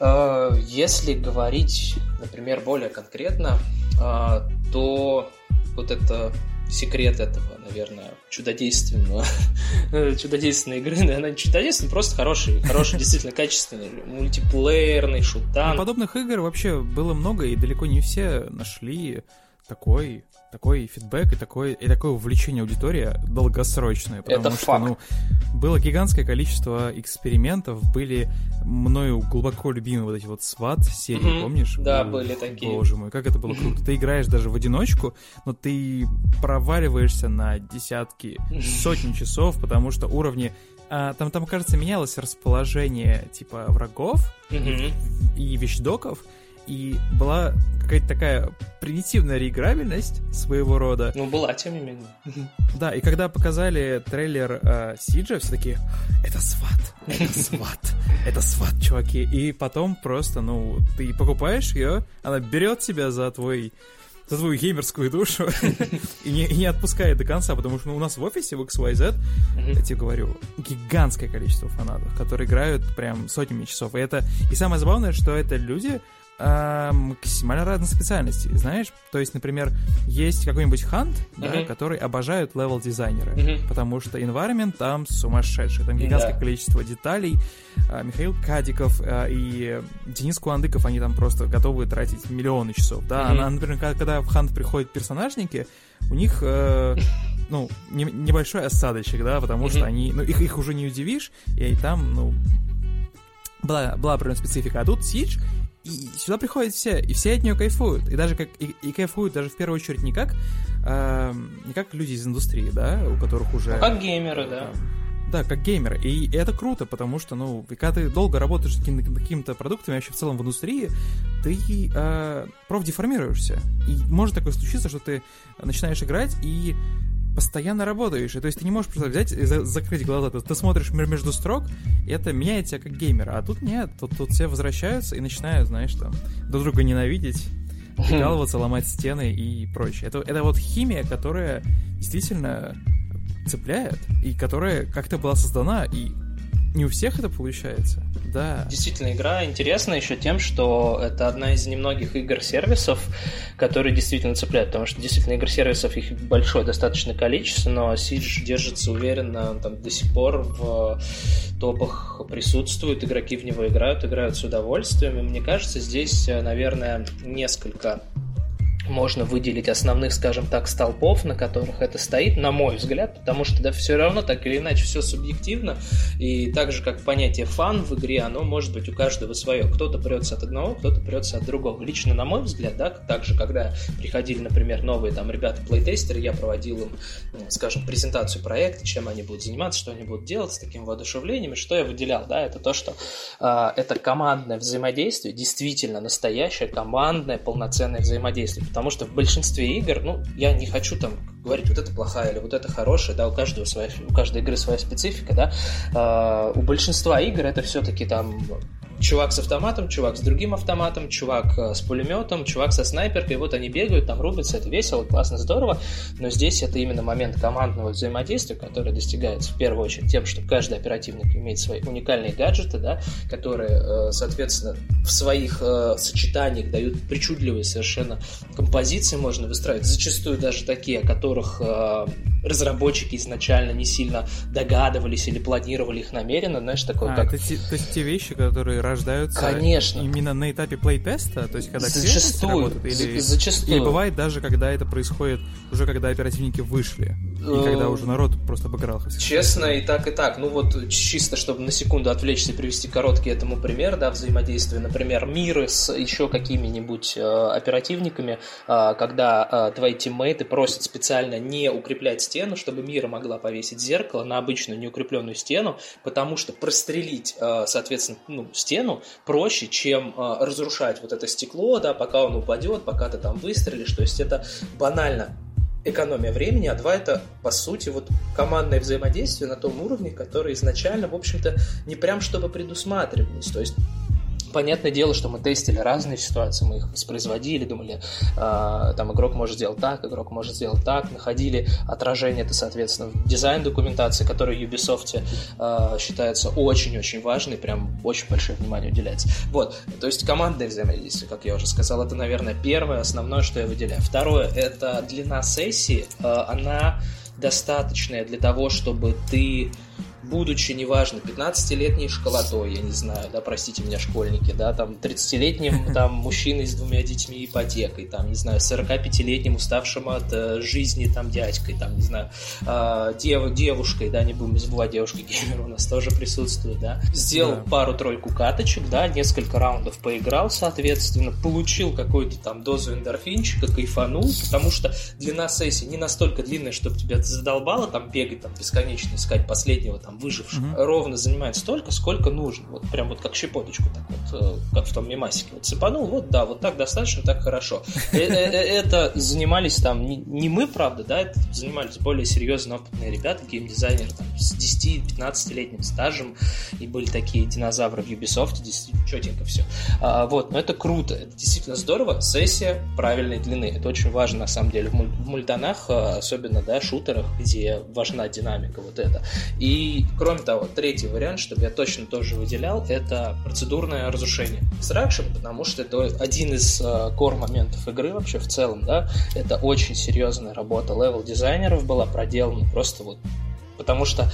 А, если говорить, например, более конкретно, а, то вот это секрет этого, наверное, чудодейственного, чудодейственной игры, наверное, не чудодейственный, просто хороший, хороший, действительно качественный, мультиплеерный шутан. Ну, подобных игр вообще было много, и далеко не все нашли такой такой фидбэк и такое, и такое увлечение аудитории долгосрочное. Потому Это что, факт. ну, было гигантское количество экспериментов, были мною глубоко любимые вот эти вот сват серии, mm-hmm. помнишь? Да, О, были такие. Боже мой, как это было круто. Ты играешь даже в одиночку, но ты проваливаешься на десятки, сотни часов, потому что уровни а, там, там, кажется, менялось расположение типа врагов mm-hmm. и, и вещдоков, и была какая-то такая примитивная реиграбельность своего рода. Ну, была, тем не менее. Да, и когда показали трейлер э, Сиджа, все таки это сват, это сват, это сват, чуваки. И потом просто, ну, ты покупаешь ее, она берет тебя за твой за твою геймерскую душу и, не, и не отпускает до конца, потому что ну, у нас в офисе в XYZ, я тебе говорю, гигантское количество фанатов, которые играют прям сотнями часов. И это и самое забавное, что это люди, э, максимально разные специальности, знаешь? То есть, например, есть какой-нибудь хант, uh-huh. да, который обожают левел-дизайнеры, uh-huh. потому что environment там сумасшедший, там гигантское да. количество деталей. Э, Михаил Кадиков э, и Денис Куандыков, они там просто готовы тратить миллионы часов, да? Uh-huh. А, например, когда в хант приходят персонажники, у них... Э, ну, не, небольшой осадочек, да, потому mm-hmm. что они, ну, их, их уже не удивишь, и там, ну, была, была определенная специфика. А тут Сидж, и сюда приходят все, и все от нее кайфуют. И даже как и, и кайфуют даже в первую очередь не как, э, не как люди из индустрии, да, у которых уже... А как геймеры, да. Да, как геймеры. И это круто, потому что, ну, когда ты долго работаешь с какими-то продуктами, вообще в целом в индустрии, ты э, профдеформируешься. И может такое случиться, что ты начинаешь играть, и постоянно работаешь. И, то есть ты не можешь просто взять и за- закрыть глаза. Ты, ты смотришь между строк, и это меняет тебя как геймера. А тут нет. Тут, тут все возвращаются и начинают, знаешь, там, друг друга ненавидеть, прикалываться, ломать стены и прочее. Это, это вот химия, которая действительно цепляет, и которая как-то была создана, и не у всех это получается, да. Действительно, игра интересна еще тем, что это одна из немногих игр-сервисов, которые действительно цепляют, потому что действительно игр-сервисов их большое достаточно количество, но Siege держится уверенно там, до сих пор в топах присутствует, игроки в него играют, играют с удовольствием, и мне кажется, здесь, наверное, несколько можно выделить основных, скажем так, столпов, на которых это стоит, на мой взгляд, потому что да, все равно так или иначе все субъективно, и так же, как понятие фан в игре, оно может быть у каждого свое. Кто-то прется от одного, кто-то прется от другого. Лично, на мой взгляд, да, также, когда приходили, например, новые там ребята плейтестеры, я проводил им, скажем, презентацию проекта, чем они будут заниматься, что они будут делать с таким воодушевлением, и что я выделял, да, это то, что э, это командное взаимодействие, действительно настоящее командное полноценное взаимодействие Потому что в большинстве игр, ну, я не хочу там говорить, вот это плохая или вот это хорошая, да, у каждого своя, у каждой игры своя специфика, да. А, у большинства игр это все-таки там чувак с автоматом, чувак с другим автоматом, чувак э, с пулеметом, чувак со снайперкой, вот они бегают, там рубятся, это весело, классно, здорово, но здесь это именно момент командного взаимодействия, который достигается в первую очередь тем, что каждый оперативник имеет свои уникальные гаджеты, да, которые, э, соответственно, в своих э, сочетаниях дают причудливые совершенно композиции, можно выстраивать, зачастую даже такие, о которых разработчики изначально не сильно догадывались или планировали их намеренно, знаешь, такое а, как... Это, то есть те вещи, которые рождаются Конечно. именно на этапе плей-теста, то есть когда зачастую, работает, или, зачастую. или бывает даже, когда это происходит уже когда оперативники вышли, и когда э, уже народ просто обыграл. Честно, и так, и так. Ну вот чисто, чтобы на секунду отвлечься и привести короткий этому пример, да, взаимодействия, например, миры с еще какими-нибудь э, оперативниками, э, когда э, твои тиммейты просят специально не укреплять стену, чтобы Мира могла повесить зеркало на обычную неукрепленную стену, потому что прострелить, э, соответственно, ну, стену проще, чем э, разрушать вот это стекло, да, пока он упадет, пока ты там выстрелишь. То есть это банально экономия времени, а два это, по сути, вот командное взаимодействие на том уровне, который изначально, в общем-то, не прям чтобы предусматривалось. То есть понятное дело, что мы тестили разные ситуации, мы их воспроизводили, думали, э, там игрок может сделать так, игрок может сделать так, находили отражение, это, соответственно, в дизайн-документации, которая в Ubisoft э, считается очень-очень важной, прям очень большое внимание уделяется. Вот, то есть командное взаимодействие, как я уже сказал, это, наверное, первое, основное, что я выделяю. Второе, это длина сессии, э, она достаточная для того, чтобы ты будучи, неважно, 15-летней школотой, я не знаю, да, простите меня, школьники, да, там, 30-летним, там, мужчиной с двумя детьми ипотекой, там, не знаю, 45-летним уставшим от э, жизни, там, дядькой, там, не знаю, э, дев, девушкой, да, не будем забывать, девушка геймер у нас тоже присутствует, да, сделал да. пару-тройку каточек, да, несколько раундов поиграл, соответственно, получил какую-то там дозу эндорфинчика, кайфанул, потому что длина сессии не настолько длинная, чтобы тебя задолбало там бегать, там, бесконечно искать последнего там выживших, угу. ровно занимает столько, сколько нужно. Вот прям вот как щепоточку так вот, э, как в том мемасике. Вот цепанул, вот да, вот так достаточно, так хорошо. Э, э, это занимались там не мы, правда, да, это занимались более серьезно опытные ребята, геймдизайнеры там, с 10-15-летним стажем, и были такие динозавры в Ubisoft, действительно четенько все. А, вот, но это круто, это действительно здорово. Сессия правильной длины, это очень важно на самом деле в мультанах, особенно, да, шутерах, где важна динамика вот это. И кроме того, третий вариант, чтобы я точно тоже выделял, это процедурное разрушение. Extraction, потому что это один из uh, core моментов игры вообще в целом, да, это очень серьезная работа левел-дизайнеров была проделана, просто вот Потому что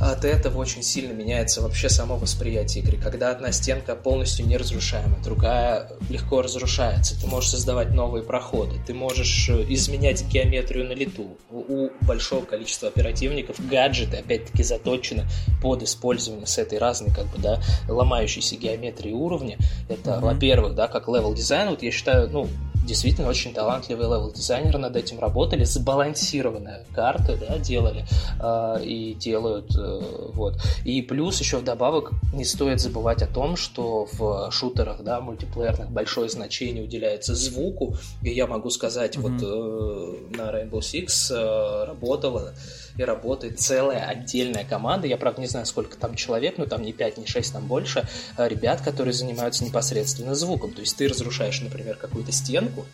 от этого очень сильно меняется вообще само восприятие игры. Когда одна стенка полностью неразрушаема, другая легко разрушается, ты можешь создавать новые проходы, ты можешь э, изменять геометрию на лету. У большого количества оперативников гаджеты, опять-таки, заточены под использование с этой разной, как бы, да, ломающейся геометрии уровня. Это, mm-hmm. во-первых, да, как левел дизайн, вот я считаю, ну, действительно очень талантливые левел-дизайнеры над этим работали, сбалансированные карты, да, делали э, и делают, э, вот. И плюс еще вдобавок не стоит забывать о том, что в шутерах, да, мультиплеерных большое значение уделяется звуку, и я могу сказать, mm-hmm. вот э, на Rainbow Six э, работала и работает целая отдельная команда. Я, правда, не знаю, сколько там человек, но там не 5, не 6, там больше. А ребят, которые занимаются непосредственно звуком. То есть ты разрушаешь, например, какую-то стенку,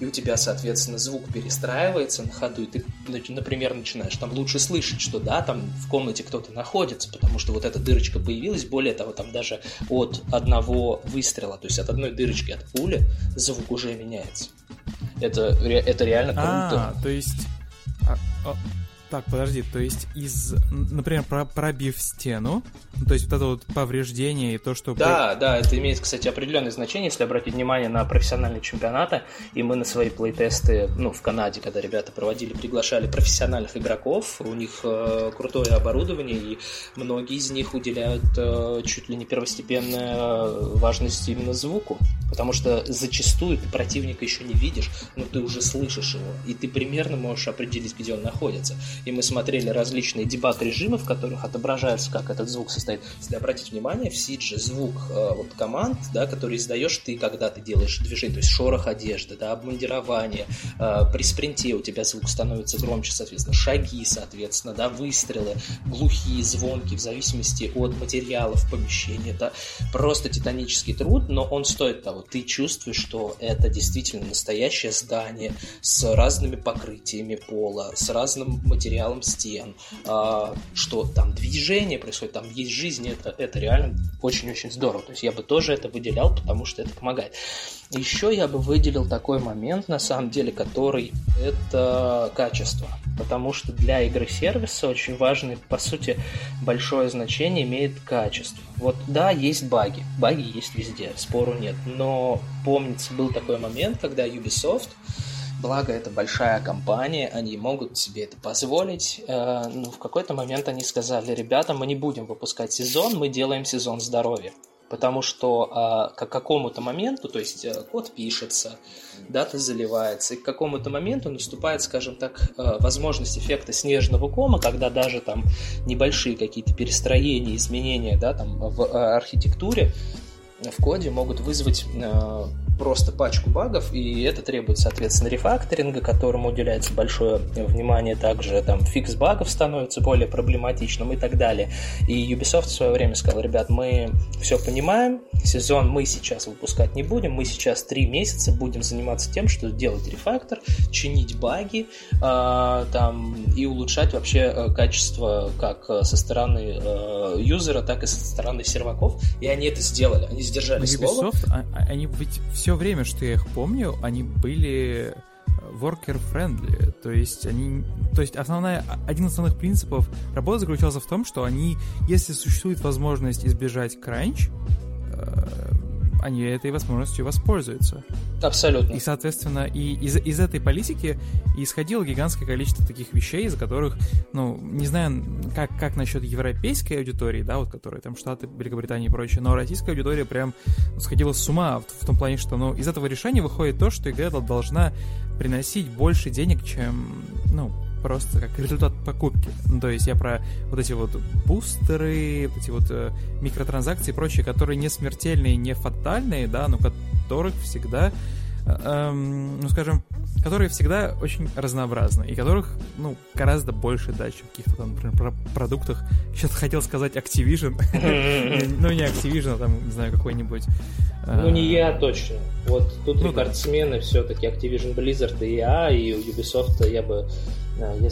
и у тебя, соответственно, звук перестраивается на ходу, и ты, например, начинаешь там лучше слышать, что да, там в комнате кто-то находится, потому что вот эта дырочка появилась, более того, там даже от одного выстрела, то есть от одной дырочки от пули звук уже меняется. Это, это реально круто. А, то есть а, а, так, подожди, то есть из, например, про пробив стену, то есть вот это вот повреждение и то, что... Да, да, это имеет, кстати, определенное значение, если обратить внимание на профессиональные чемпионаты, и мы на свои плейтесты, ну, в Канаде, когда ребята проводили, приглашали профессиональных игроков, у них э, крутое оборудование, и многие из них уделяют э, чуть ли не первостепенную важность именно звуку, потому что зачастую ты противника еще не видишь, но ты уже слышишь его, и ты примерно можешь определить, где он находится и мы смотрели различные дебаг-режимы, в которых отображается, как этот звук состоит. Если обратить внимание, в Сидже звук э, вот команд, да, который издаешь ты, когда ты делаешь движение, то есть шорох одежды, да, обмундирование, э, при спринте у тебя звук становится громче, соответственно, шаги, соответственно, да, выстрелы, глухие, звонкие, в зависимости от материалов помещения. Это просто титанический труд, но он стоит того. Ты чувствуешь, что это действительно настоящее здание с разными покрытиями пола, с разным материалом материалом стен, а, что там движение происходит, там есть жизнь, это, это реально очень-очень здорово. То есть я бы тоже это выделял, потому что это помогает. Еще я бы выделил такой момент, на самом деле, который это качество. Потому что для игры-сервиса очень важный, по сути, большое значение имеет качество. Вот да, есть баги. Баги есть везде, спору нет. Но помнится, был такой момент, когда Ubisoft Благо, это большая компания, они могут себе это позволить. Э, ну, в какой-то момент они сказали, ребята, мы не будем выпускать сезон, мы делаем сезон здоровья. Потому что а, к какому-то моменту, то есть э, код пишется, дата заливается, и к какому-то моменту наступает, скажем так, э, возможность эффекта снежного кома, когда даже там небольшие какие-то перестроения, изменения да, там, в архитектуре в коде могут вызвать просто пачку багов, и это требует, соответственно, рефакторинга, которому уделяется большое внимание. Также там фикс багов становится более проблематичным и так далее. И Ubisoft в свое время сказал, ребят, мы все понимаем, сезон мы сейчас выпускать не будем, мы сейчас три месяца будем заниматься тем, что делать рефактор, чинить баги э, там, и улучшать вообще э, качество как э, со стороны э, юзера, так и со стороны серваков. И они это сделали, они сдержали Ubisoft, слово. А, а, они ведь все все время, что я их помню, они были worker-friendly, то есть они, то есть основная, один из основных принципов работы заключался в том, что они, если существует возможность избежать кранч, э, они этой возможностью воспользуются. Абсолютно. И, соответственно, и из, из этой политики исходило гигантское количество таких вещей, из-за которых, ну, не знаю, как, как насчет европейской аудитории, да, вот, которые там Штаты, Великобритания и прочее, но российская аудитория прям сходила с ума в, в том плане, что, ну, из этого решения выходит то, что игра должна приносить больше денег, чем, ну, просто как результат покупки. Ну, то есть я про вот эти вот бустеры, вот эти вот э, микротранзакции и прочие, которые не смертельные, не фатальные, да, но которых всегда эм, ну, скажем, которые всегда очень разнообразны, и которых, ну, гораздо больше, да, чем каких-то там, например, про продуктах. Сейчас хотел сказать Activision. Ну, не Activision, а там, не знаю, какой-нибудь... Ну, не я точно. Вот тут ну рекордсмены все-таки Activision Blizzard и EA, и Ubisoft я бы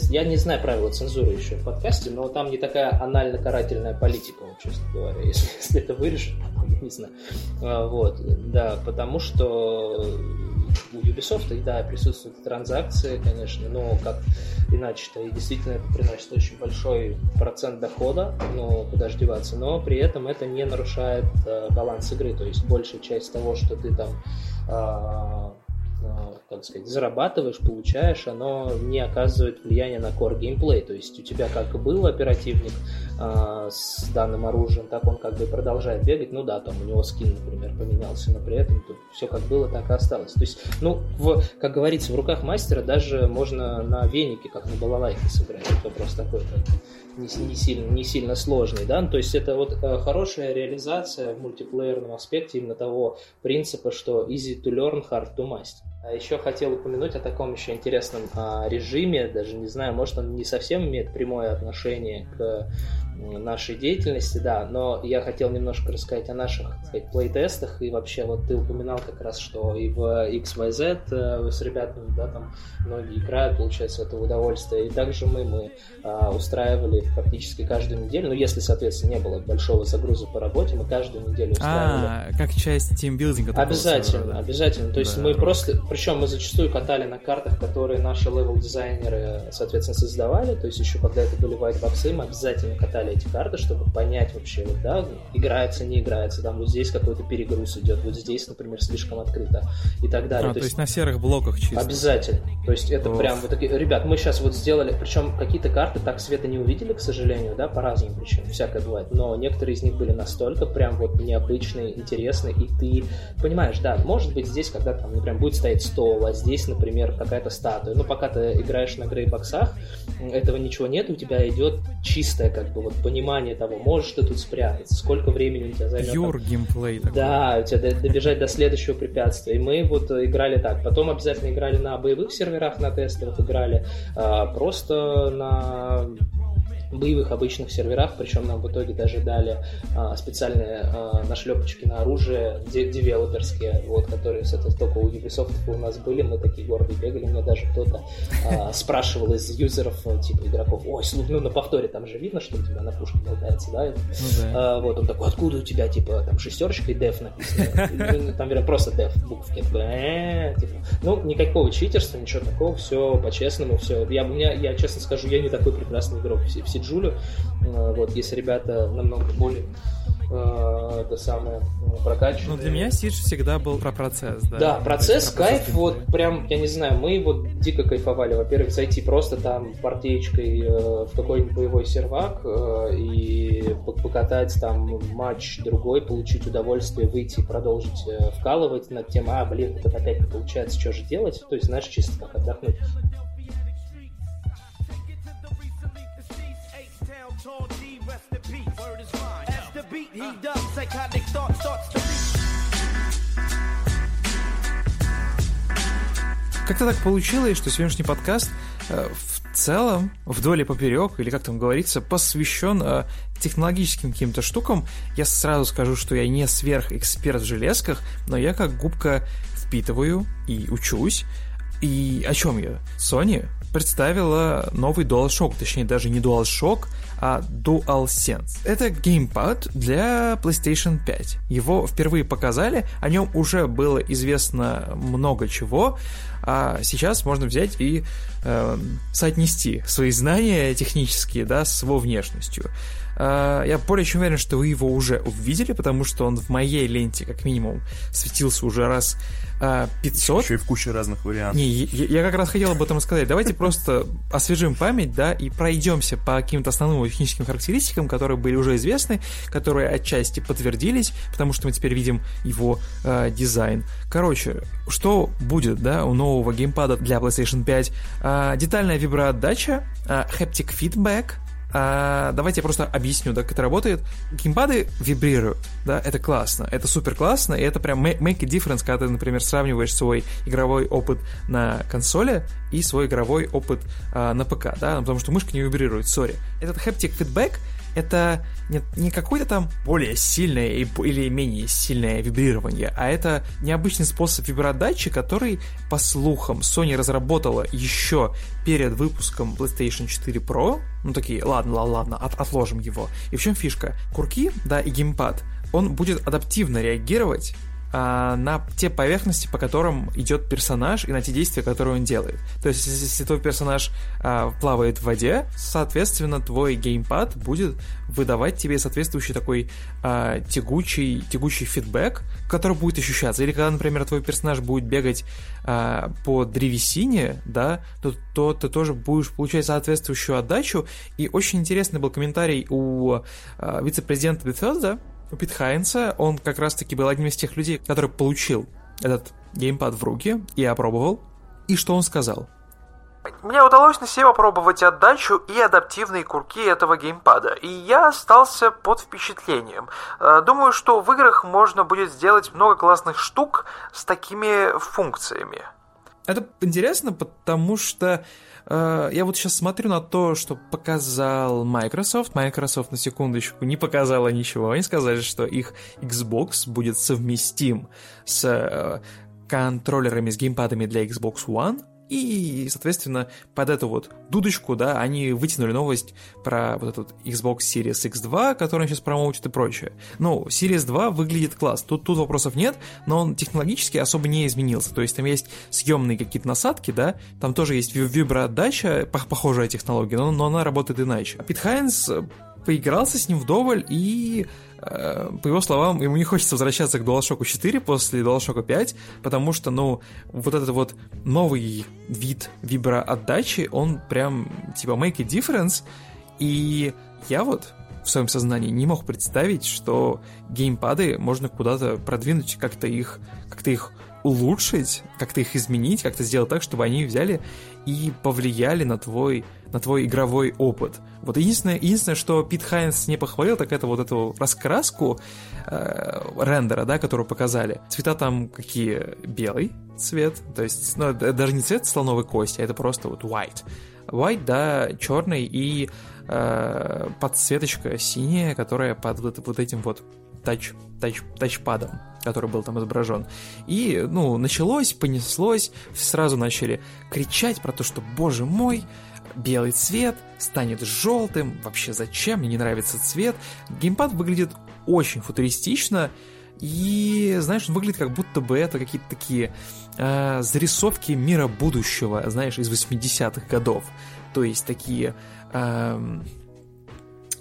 Я не знаю правила цензуры еще в подкасте, но там не такая анально-карательная политика, честно говоря, если, если это вырежет, я не знаю. Вот, да, потому что у Ubisoft, да, присутствуют транзакции, конечно, но как иначе-то, и действительно это приносит очень большой процент дохода, ну, куда же деваться, но при этом это не нарушает э, баланс игры, то есть большая часть того, что ты там э, как сказать, зарабатываешь, получаешь, оно не оказывает влияния на core геймплей. То есть у тебя как был оперативник э, с данным оружием, так он как бы продолжает бегать. Ну да, там у него скин, например, поменялся, но при этом все как было, так и осталось. То есть, ну, в, как говорится, в руках мастера даже можно на венике, как на балалайке сыграть. Это вопрос такой как не, не, сильно, не сильно сложный, да, то есть это вот э, хорошая реализация в мультиплеерном аспекте именно того принципа, что easy to learn, hard to master. А еще хотел упомянуть о таком еще интересном а, режиме, даже не знаю, может он не совсем имеет прямое отношение к нашей деятельности, да, но я хотел немножко рассказать о наших, так сказать, плейтестах, и вообще вот ты упоминал как раз, что и в XYZ э, с ребятами, да, там многие играют, получается, это удовольствие, и также мы, мы а, устраивали практически каждую неделю, ну, если, соответственно, не было большого загруза по работе, мы каждую неделю устраивали. А, как часть тимбилдинга. Обязательно, да. обязательно, то есть да, мы да. просто, причем мы зачастую катали на картах, которые наши левел-дизайнеры, соответственно, создавали, то есть еще когда это были whiteboxы, мы обязательно катали собрали эти карты, чтобы понять вообще, вот, да, играется, не играется, там вот здесь какой-то перегруз идет, вот здесь, например, слишком открыто и так далее. А, то, то есть, на серых блоках чисто? Обязательно. То есть это Оф. прям вот такие, ребят, мы сейчас вот сделали, причем какие-то карты так света не увидели, к сожалению, да, по разным причинам, всякое бывает, но некоторые из них были настолько прям вот необычные, интересные, и ты понимаешь, да, может быть здесь, когда там, например, будет стоять стол, а здесь, например, какая-то статуя, ну, пока ты играешь на грейбоксах, этого ничего нет, у тебя идет чистая как бы вот понимание того, можешь ты тут спрятаться, сколько времени у тебя займет. Pure геймплей. Да, у тебя добежать до следующего препятствия. И мы вот играли так. Потом обязательно играли на боевых серверах, на тестовых играли. А, просто на боевых обычных серверах, причем нам в итоге даже дали а, специальные а, нашлепочки на оружие де- девелоперские, вот, которые, соответственно, только у Ubisoft у нас были, мы такие гордые бегали, мне даже кто-то а, спрашивал из юзеров, типа, игроков, ой, ну на повторе там же видно, что у тебя на пушке болтается, да? Ну, да. А, вот, он такой, откуда у тебя, типа, там шестерочка и def написано, там, верно, просто def буквки, типа, ну, никакого читерства, ничего такого, все по-честному, все, я, я честно скажу, я не такой прекрасный игрок, все Джулю. Э, вот, есть ребята намного более э, это самое прокачанные. Ну, для меня Сидж всегда был про процесс, да? Да, процесс, про кайф, вот прям, я не знаю, мы вот дико кайфовали. Во-первых, зайти просто там партеечкой э, в какой-нибудь боевой сервак э, и покатать там матч другой, получить удовольствие, выйти, продолжить э, вкалывать над тем, а, блин, вот это опять не получается, что же делать? То есть, знаешь, чисто как отдохнуть. Как-то так получилось, что сегодняшний подкаст э, в целом, вдоль и поперек, или как там говорится, посвящен э, технологическим каким-то штукам. Я сразу скажу, что я не сверхэксперт в железках, но я как губка впитываю и учусь. И о чем я? Sony представила новый DualShock, точнее даже не DualShock, а DualSense. Это геймпад для PlayStation 5. Его впервые показали, о нем уже было известно много чего, а сейчас можно взять и э, соотнести свои знания технические да, с его внешностью. Э, я более чем уверен, что вы его уже увидели, потому что он в моей ленте как минимум светился уже раз 500. Еще и в куче разных вариантов. Не, я, я как раз хотел об этом сказать. Давайте просто освежим память, да, и пройдемся по каким-то основным техническим характеристикам, которые были уже известны, которые отчасти подтвердились, потому что мы теперь видим его э, дизайн. Короче, что будет, да, у нового геймпада для PlayStation 5? Э, детальная виброотдача, э, haptic feedback, а, давайте я просто объясню, да, как это работает. Геймпады вибрируют, да, это классно, это супер классно, и это прям make a difference, когда ты, например, сравниваешь свой игровой опыт на консоли и свой игровой опыт а, на ПК, да, потому что мышка не вибрирует, сори. Этот haptic feedback это не, не какое-то там более сильное или менее сильное вибрирование, а это необычный способ вибродачи, который, по слухам, Sony разработала еще перед выпуском PlayStation 4 Pro. Ну такие, ладно, ладно, ладно, от, отложим его. И в чем фишка? Курки, да, и геймпад, он будет адаптивно реагировать а, на те поверхности, по которым идет персонаж и на те действия, которые он делает. То есть, если твой персонаж а, плавает в воде, соответственно, твой геймпад будет выдавать тебе соответствующий такой а, тягучий, тягучий фидбэк, который будет ощущаться. Или когда, например, твой персонаж будет бегать а, по древесине, да, то, то ты тоже будешь получать соответствующую отдачу. И очень интересный был комментарий у а, вице-президента Bethesda, Пит Хайнса, он как раз-таки был одним из тех людей, который получил этот геймпад в руки и опробовал. И что он сказал? Мне удалось на себе попробовать отдачу и адаптивные курки этого геймпада, и я остался под впечатлением. Э, думаю, что в играх можно будет сделать много классных штук с такими функциями. Это интересно, потому что я вот сейчас смотрю на то, что показал Microsoft. Microsoft на секундочку не показала ничего. Они сказали, что их Xbox будет совместим с э, контроллерами с геймпадами для Xbox One. И, соответственно, под эту вот дудочку, да, они вытянули новость про вот этот Xbox Series X2, который сейчас промоутит и прочее. Ну, Series 2 выглядит класс, тут, тут вопросов нет, но он технологически особо не изменился. То есть там есть съемные какие-то насадки, да, там тоже есть виброотдача, похожая технология, но, но она работает иначе. Пит Хайнс поигрался с ним вдоволь и Э, по его словам, ему не хочется возвращаться к DualShock 4 после DualShock 5, потому что, ну, вот этот вот новый вид виброотдачи, он прям, типа, make a difference, и я вот в своем сознании не мог представить, что геймпады можно куда-то продвинуть, как-то их, как-то их улучшить, как-то их изменить, как-то сделать так, чтобы они взяли и повлияли на твой, на твой игровой опыт. Вот единственное, единственное, что Пит Хайнс не похвалил, так это вот эту раскраску э, рендера, да, которую показали. Цвета там какие? Белый цвет, то есть, ну, даже не цвет слоновой кости, а это просто вот white. White, да, черный и э, подсветочка синяя, которая под вот, вот этим вот тач, тач, тачпадом, который был там изображен. И, ну, началось, понеслось, сразу начали кричать про то, что, боже мой, белый цвет станет желтым, вообще зачем, мне не нравится цвет. Геймпад выглядит очень футуристично, и, знаешь, он выглядит как будто бы это какие-то такие э, зарисовки мира будущего, знаешь, из 80-х годов. То есть такие... Э,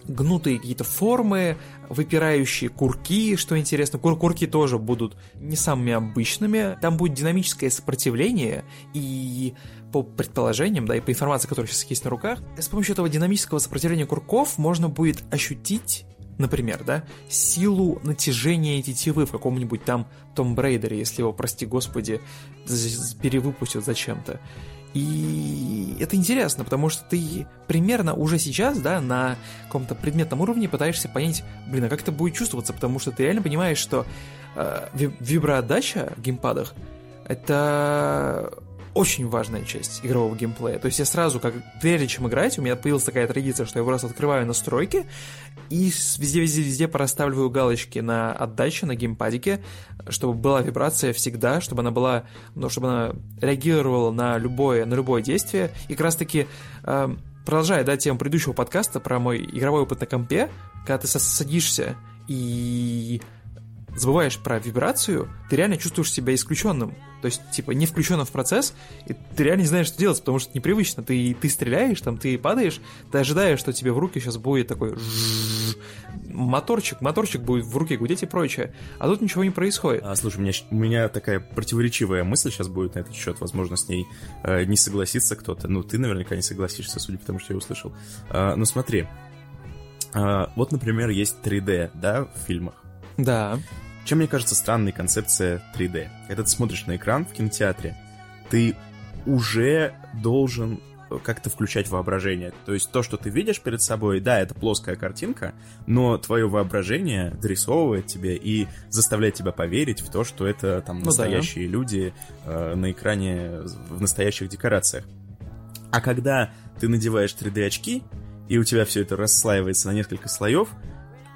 гнутые какие-то формы, выпирающие курки, что интересно. Кур курки тоже будут не самыми обычными. Там будет динамическое сопротивление, и по предположениям, да, и по информации, которая сейчас есть на руках, с помощью этого динамического сопротивления курков можно будет ощутить например, да, силу натяжения тетивы в каком-нибудь там Том Брейдере, если его, прости господи, перевыпустят зачем-то. И это интересно, потому что ты примерно уже сейчас, да, на каком-то предметном уровне пытаешься понять, блин, а как это будет чувствоваться, потому что ты реально понимаешь, что э, виброотдача в геймпадах это очень важная часть игрового геймплея. То есть я сразу, как прежде чем играть, у меня появилась такая традиция, что я просто открываю настройки и везде-везде-везде проставливаю галочки на отдаче, на геймпадике, чтобы была вибрация всегда, чтобы она была, ну, чтобы она реагировала на любое, на любое действие. И как раз-таки э, продолжая, да, тему предыдущего подкаста про мой игровой опыт на компе, когда ты садишься и забываешь про вибрацию, ты реально чувствуешь себя исключенным. То есть, типа, не включенным в процесс, и ты реально не знаешь, что делать, потому что непривычно. Ты, ты стреляешь, там, ты падаешь, ты ожидаешь, что тебе в руки сейчас будет такой моторчик, моторчик будет в руке гудеть и прочее. А тут ничего не происходит. А, слушай, у меня, у меня такая противоречивая мысль сейчас будет на этот счет. Возможно, с ней э, не согласится кто-то. Ну, ты наверняка не согласишься, судя по тому, что я услышал. А, ну, смотри. А, вот, например, есть 3D, да, в фильмах. Да. Чем мне кажется странной концепция 3D? Когда ты смотришь на экран в кинотеатре, ты уже должен как-то включать воображение. То есть то, что ты видишь перед собой, да, это плоская картинка, но твое воображение дорисовывает тебе и заставляет тебя поверить в то, что это там ну, настоящие да. люди э, на экране в настоящих декорациях. А когда ты надеваешь 3D очки, и у тебя все это расслаивается на несколько слоев,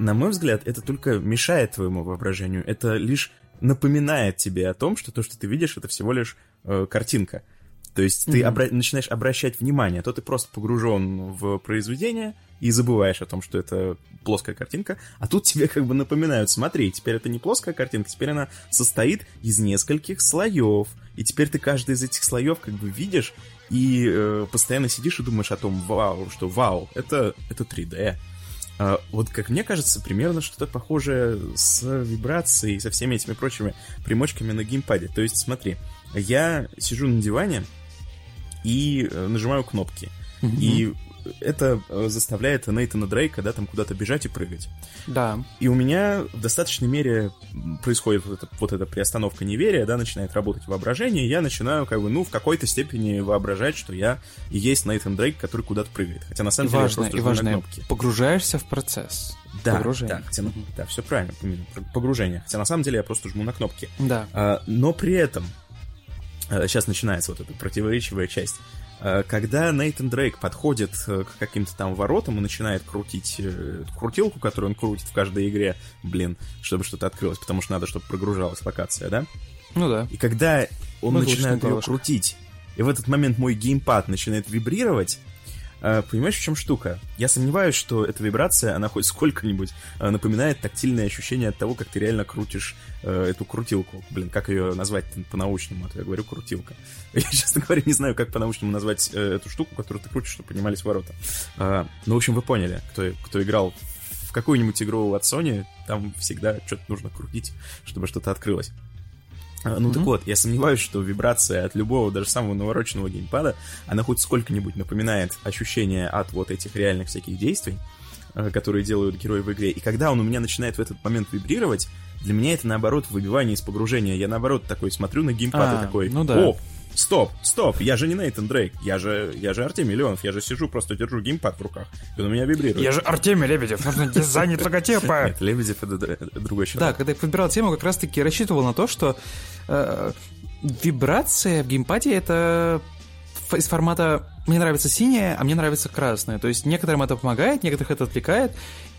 на мой взгляд, это только мешает твоему воображению. Это лишь напоминает тебе о том, что то, что ты видишь, это всего лишь э, картинка. То есть mm-hmm. ты обра- начинаешь обращать внимание, то ты просто погружен в произведение и забываешь о том, что это плоская картинка, а тут тебе как бы напоминают, смотри, теперь это не плоская картинка, теперь она состоит из нескольких слоев, и теперь ты каждый из этих слоев как бы видишь и э, постоянно сидишь и думаешь о том, вау, что вау, это, это 3D. А, вот, как мне кажется, примерно что-то похожее с вибрацией, со всеми этими прочими примочками на геймпаде. То есть, смотри, я сижу на диване, и э, нажимаю кнопки. Mm-hmm. И это э, заставляет Нейтана Дрейка, да, там куда-то бежать и прыгать. Да. И у меня в достаточной мере происходит вот, это, вот эта приостановка неверия, да, начинает работать воображение, и я начинаю, как бы, ну, в какой-то степени воображать, что я и есть Нейтан Дрейк, который куда-то прыгает. Хотя на самом и деле важно, я просто и важно, на кнопки. погружаешься в процесс. Да, Погружение. да, хотя, mm-hmm. да, все правильно, погружение. Хотя на самом деле я просто жму на кнопки. Да. А, но при этом сейчас э, начинается вот эта противоречивая часть. Э, когда Нейтан Дрейк подходит э, к каким-то там воротам и начинает крутить крутилку, которую он крутит в каждой игре, блин, чтобы что-то открылось, потому что надо, чтобы прогружалась локация, да? Ну да. И когда он ну, начинает ее крутить, и в этот момент мой геймпад начинает вибрировать, понимаешь, в чем штука? Я сомневаюсь, что эта вибрация, она хоть сколько-нибудь а, напоминает тактильное ощущение от того, как ты реально крутишь э, эту крутилку. Блин, как ее назвать по-научному? А я говорю крутилка. Я, честно говоря, не знаю, как по-научному назвать э, эту штуку, которую ты крутишь, чтобы поднимались ворота. Ну, в общем, вы поняли, кто, кто играл в какую-нибудь игру от Sony, там всегда что-то нужно крутить, чтобы что-то открылось. А, ну mm-hmm. так вот, я сомневаюсь, что вибрация от любого, даже самого навороченного геймпада, она хоть сколько-нибудь напоминает ощущение от вот этих реальных всяких действий, э, которые делают герои в игре. И когда он у меня начинает в этот момент вибрировать, для меня это наоборот выбивание из погружения. Я наоборот такой смотрю на геймпад а, и такой, ну да. о, стоп, стоп, я же не Нейтан Дрейк, я же, я же Артемий Леонов, я же сижу, просто держу геймпад в руках, и он у меня вибрирует. Я же Артемий Лебедев, нужно дизайнить логотипы. Нет, Лебедев это другой человек. Да, когда я подбирал тему, как раз-таки рассчитывал на то, что э, вибрация в геймпаде это из формата «мне нравится синяя, а мне нравится красная». То есть некоторым это помогает, некоторых это отвлекает,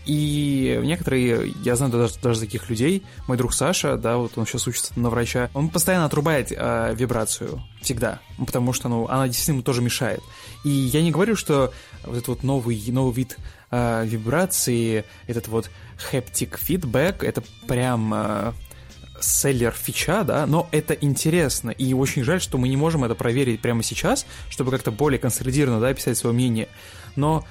и некоторые, я знаю даже, даже таких людей, мой друг Саша, да, вот он сейчас учится на врача, он постоянно отрубает э, вибрацию, всегда, потому что, ну, она действительно ему тоже мешает. И я не говорю, что вот этот вот новый, новый вид э, вибрации, этот вот haptic feedback, это прям э, селлер фича, да, но это интересно, и очень жаль, что мы не можем это проверить прямо сейчас, чтобы как-то более консолидированно, да, писать свое мнение. Но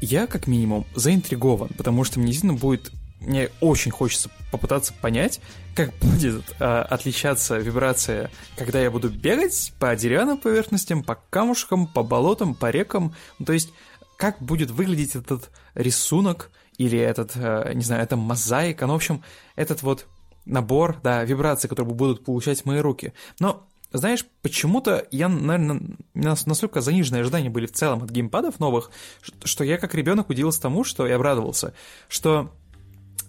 я, как минимум, заинтригован, потому что мне действительно будет мне очень хочется попытаться понять, как будет э, отличаться вибрация, когда я буду бегать по деревянным поверхностям, по камушкам, по болотам, по рекам. Ну, то есть, как будет выглядеть этот рисунок или этот, э, не знаю, эта мозаика. Ну, в общем, этот вот набор, да, вибраций, которые будут получать мои руки. Но знаешь, почему-то я, наверное, у нас настолько заниженные ожидания были в целом от геймпадов новых, что я как ребенок удивился тому, что я обрадовался, что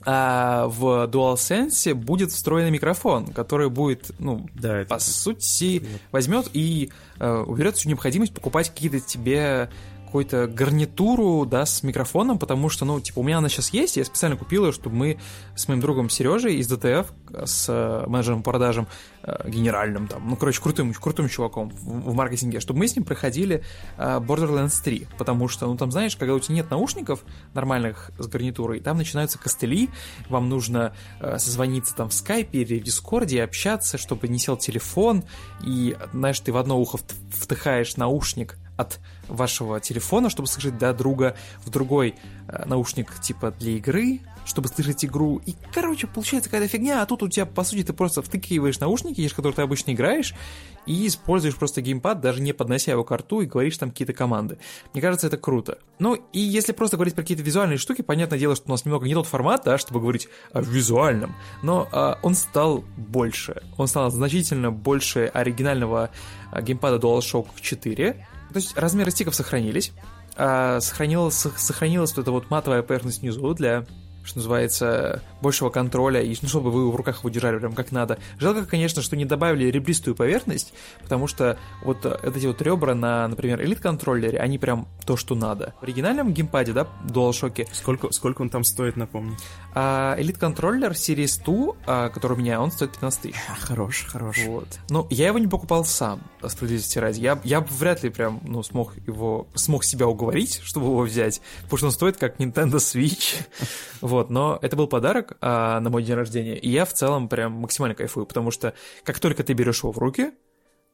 а в DualSense будет встроенный микрофон, который будет, ну, да, по сути, возьмет и э, уберет всю необходимость покупать какие-то тебе какую-то гарнитуру, да, с микрофоном, потому что, ну, типа, у меня она сейчас есть, я специально купил ее, чтобы мы с моим другом Сережей из DTF, с э, менеджером по продажам, э, генеральным там, ну, короче, крутым, крутым чуваком в, в маркетинге, чтобы мы с ним проходили э, Borderlands 3, потому что, ну, там, знаешь, когда у тебя нет наушников нормальных с гарнитурой, там начинаются костыли, вам нужно созвониться там в скайпе или в дискорде, общаться, чтобы не сел телефон, и, знаешь, ты в одно ухо втыхаешь наушник, от вашего телефона, чтобы слышать до друга, в другой э, наушник типа для игры, чтобы слышать игру. И, короче, получается какая-то фигня, а тут у тебя, по сути, ты просто втыкиваешь наушники, через которые ты обычно играешь, и используешь просто геймпад, даже не поднося его к рту, и говоришь там какие-то команды. Мне кажется, это круто. Ну, и если просто говорить про какие-то визуальные штуки, понятное дело, что у нас немного не тот формат, да, чтобы говорить о визуальном, но а, он стал больше. Он стал значительно больше оригинального а, геймпада DualShock 4, то есть размеры стиков сохранились. А сохранилась, сохранилась вот эта вот матовая поверхность внизу для что называется, большего контроля, и ну, чтобы вы в руках его держали прям как надо. Жалко, конечно, что не добавили ребристую поверхность, потому что вот э, эти вот ребра на, например, Elite контроллере, они прям то, что надо. В оригинальном геймпаде, да, DualShock. Сколько, сколько он там стоит, напомни? А Elite контроллер Series 2, а, который у меня, он стоит 15 тысяч. А, хорош, хорош. Вот. Ну, я его не покупал сам, справедливости ради. Я, я вряд ли прям, ну, смог его, смог себя уговорить, чтобы его взять, потому что он стоит как Nintendo Switch. Вот, но это был подарок а, на мой день рождения, и я в целом прям максимально кайфую, потому что как только ты берешь его в руки,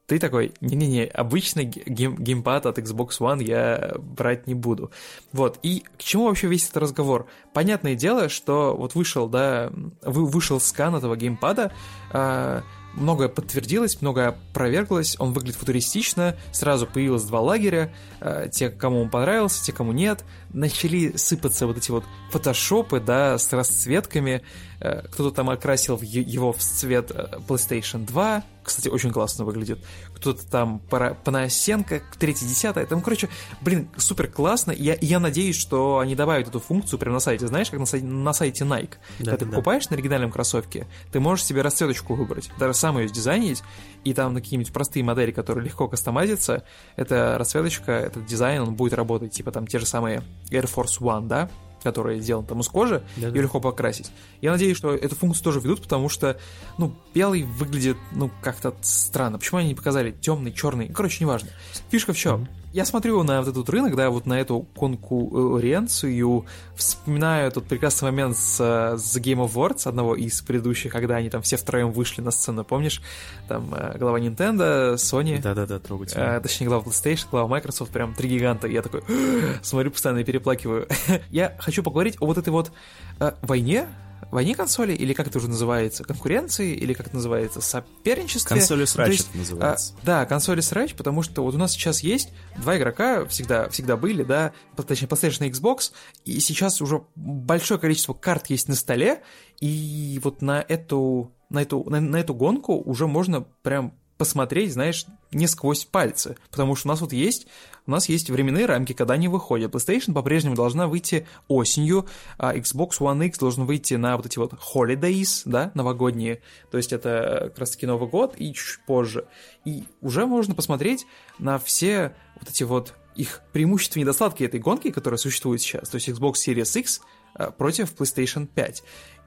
ты такой, не-не-не, обычный гейм, геймпад от Xbox One я брать не буду. Вот, и к чему вообще весь этот разговор? Понятное дело, что вот вышел, да, вышел скан этого геймпада, а, многое подтвердилось, многое опроверглось, он выглядит футуристично, сразу появилось два лагеря, э, те, кому он понравился, те, кому нет, начали сыпаться вот эти вот фотошопы, да, с расцветками, кто-то там окрасил его в цвет э, PlayStation 2, кстати, очень классно выглядит, кто-то там Панасенко, 3-10, там, короче, блин, супер классно, я, я надеюсь, что они добавят эту функцию прямо на сайте, знаешь, как на сайте, на сайте Nike, да, когда ты да. покупаешь на оригинальном кроссовке, ты можешь себе расцветочку выбрать, даже сам ее сдизайнить, и там на какие-нибудь простые модели, которые легко кастомазятся, эта расцветочка, этот дизайн, он будет работать, типа там те же самые Air Force One, да, который сделан там из кожи, да, ее легко покрасить. Я надеюсь, что эту функцию тоже ведут, потому что, ну, белый выглядит, ну, как-то странно. Почему они не показали темный, черный? Короче, неважно. Фишка в чем? Mm-hmm я смотрю на вот этот рынок, да, вот на эту конкуренцию, вспоминаю тот прекрасный момент с, с Game of Awards, одного из предыдущих, когда они там все втроем вышли на сцену, помнишь? Там э, глава Nintendo, Sony. Да-да-да, трогательно. Э, точнее, глава PlayStation, глава Microsoft, прям три гиганта. Я такой смотрю постоянно и переплакиваю. я хочу поговорить о вот этой вот э, войне, войне консоли, или как это уже называется, конкуренции, или как это называется, соперничестве. Консоли срач есть, это называется. А, да, консоли срач, потому что вот у нас сейчас есть два игрока, всегда, всегда были, да, точнее, PlayStation и Xbox, и сейчас уже большое количество карт есть на столе, и вот на эту, на эту, на, на эту гонку уже можно прям посмотреть, знаешь, не сквозь пальцы, потому что у нас вот есть, у нас есть временные рамки, когда они выходят. PlayStation по-прежнему должна выйти осенью, а Xbox One X должен выйти на вот эти вот holidays, да, новогодние, то есть это как раз-таки Новый год и чуть позже. И уже можно посмотреть на все вот эти вот их преимущества и недостатки этой гонки, которая существует сейчас, то есть Xbox Series X а, против PlayStation 5.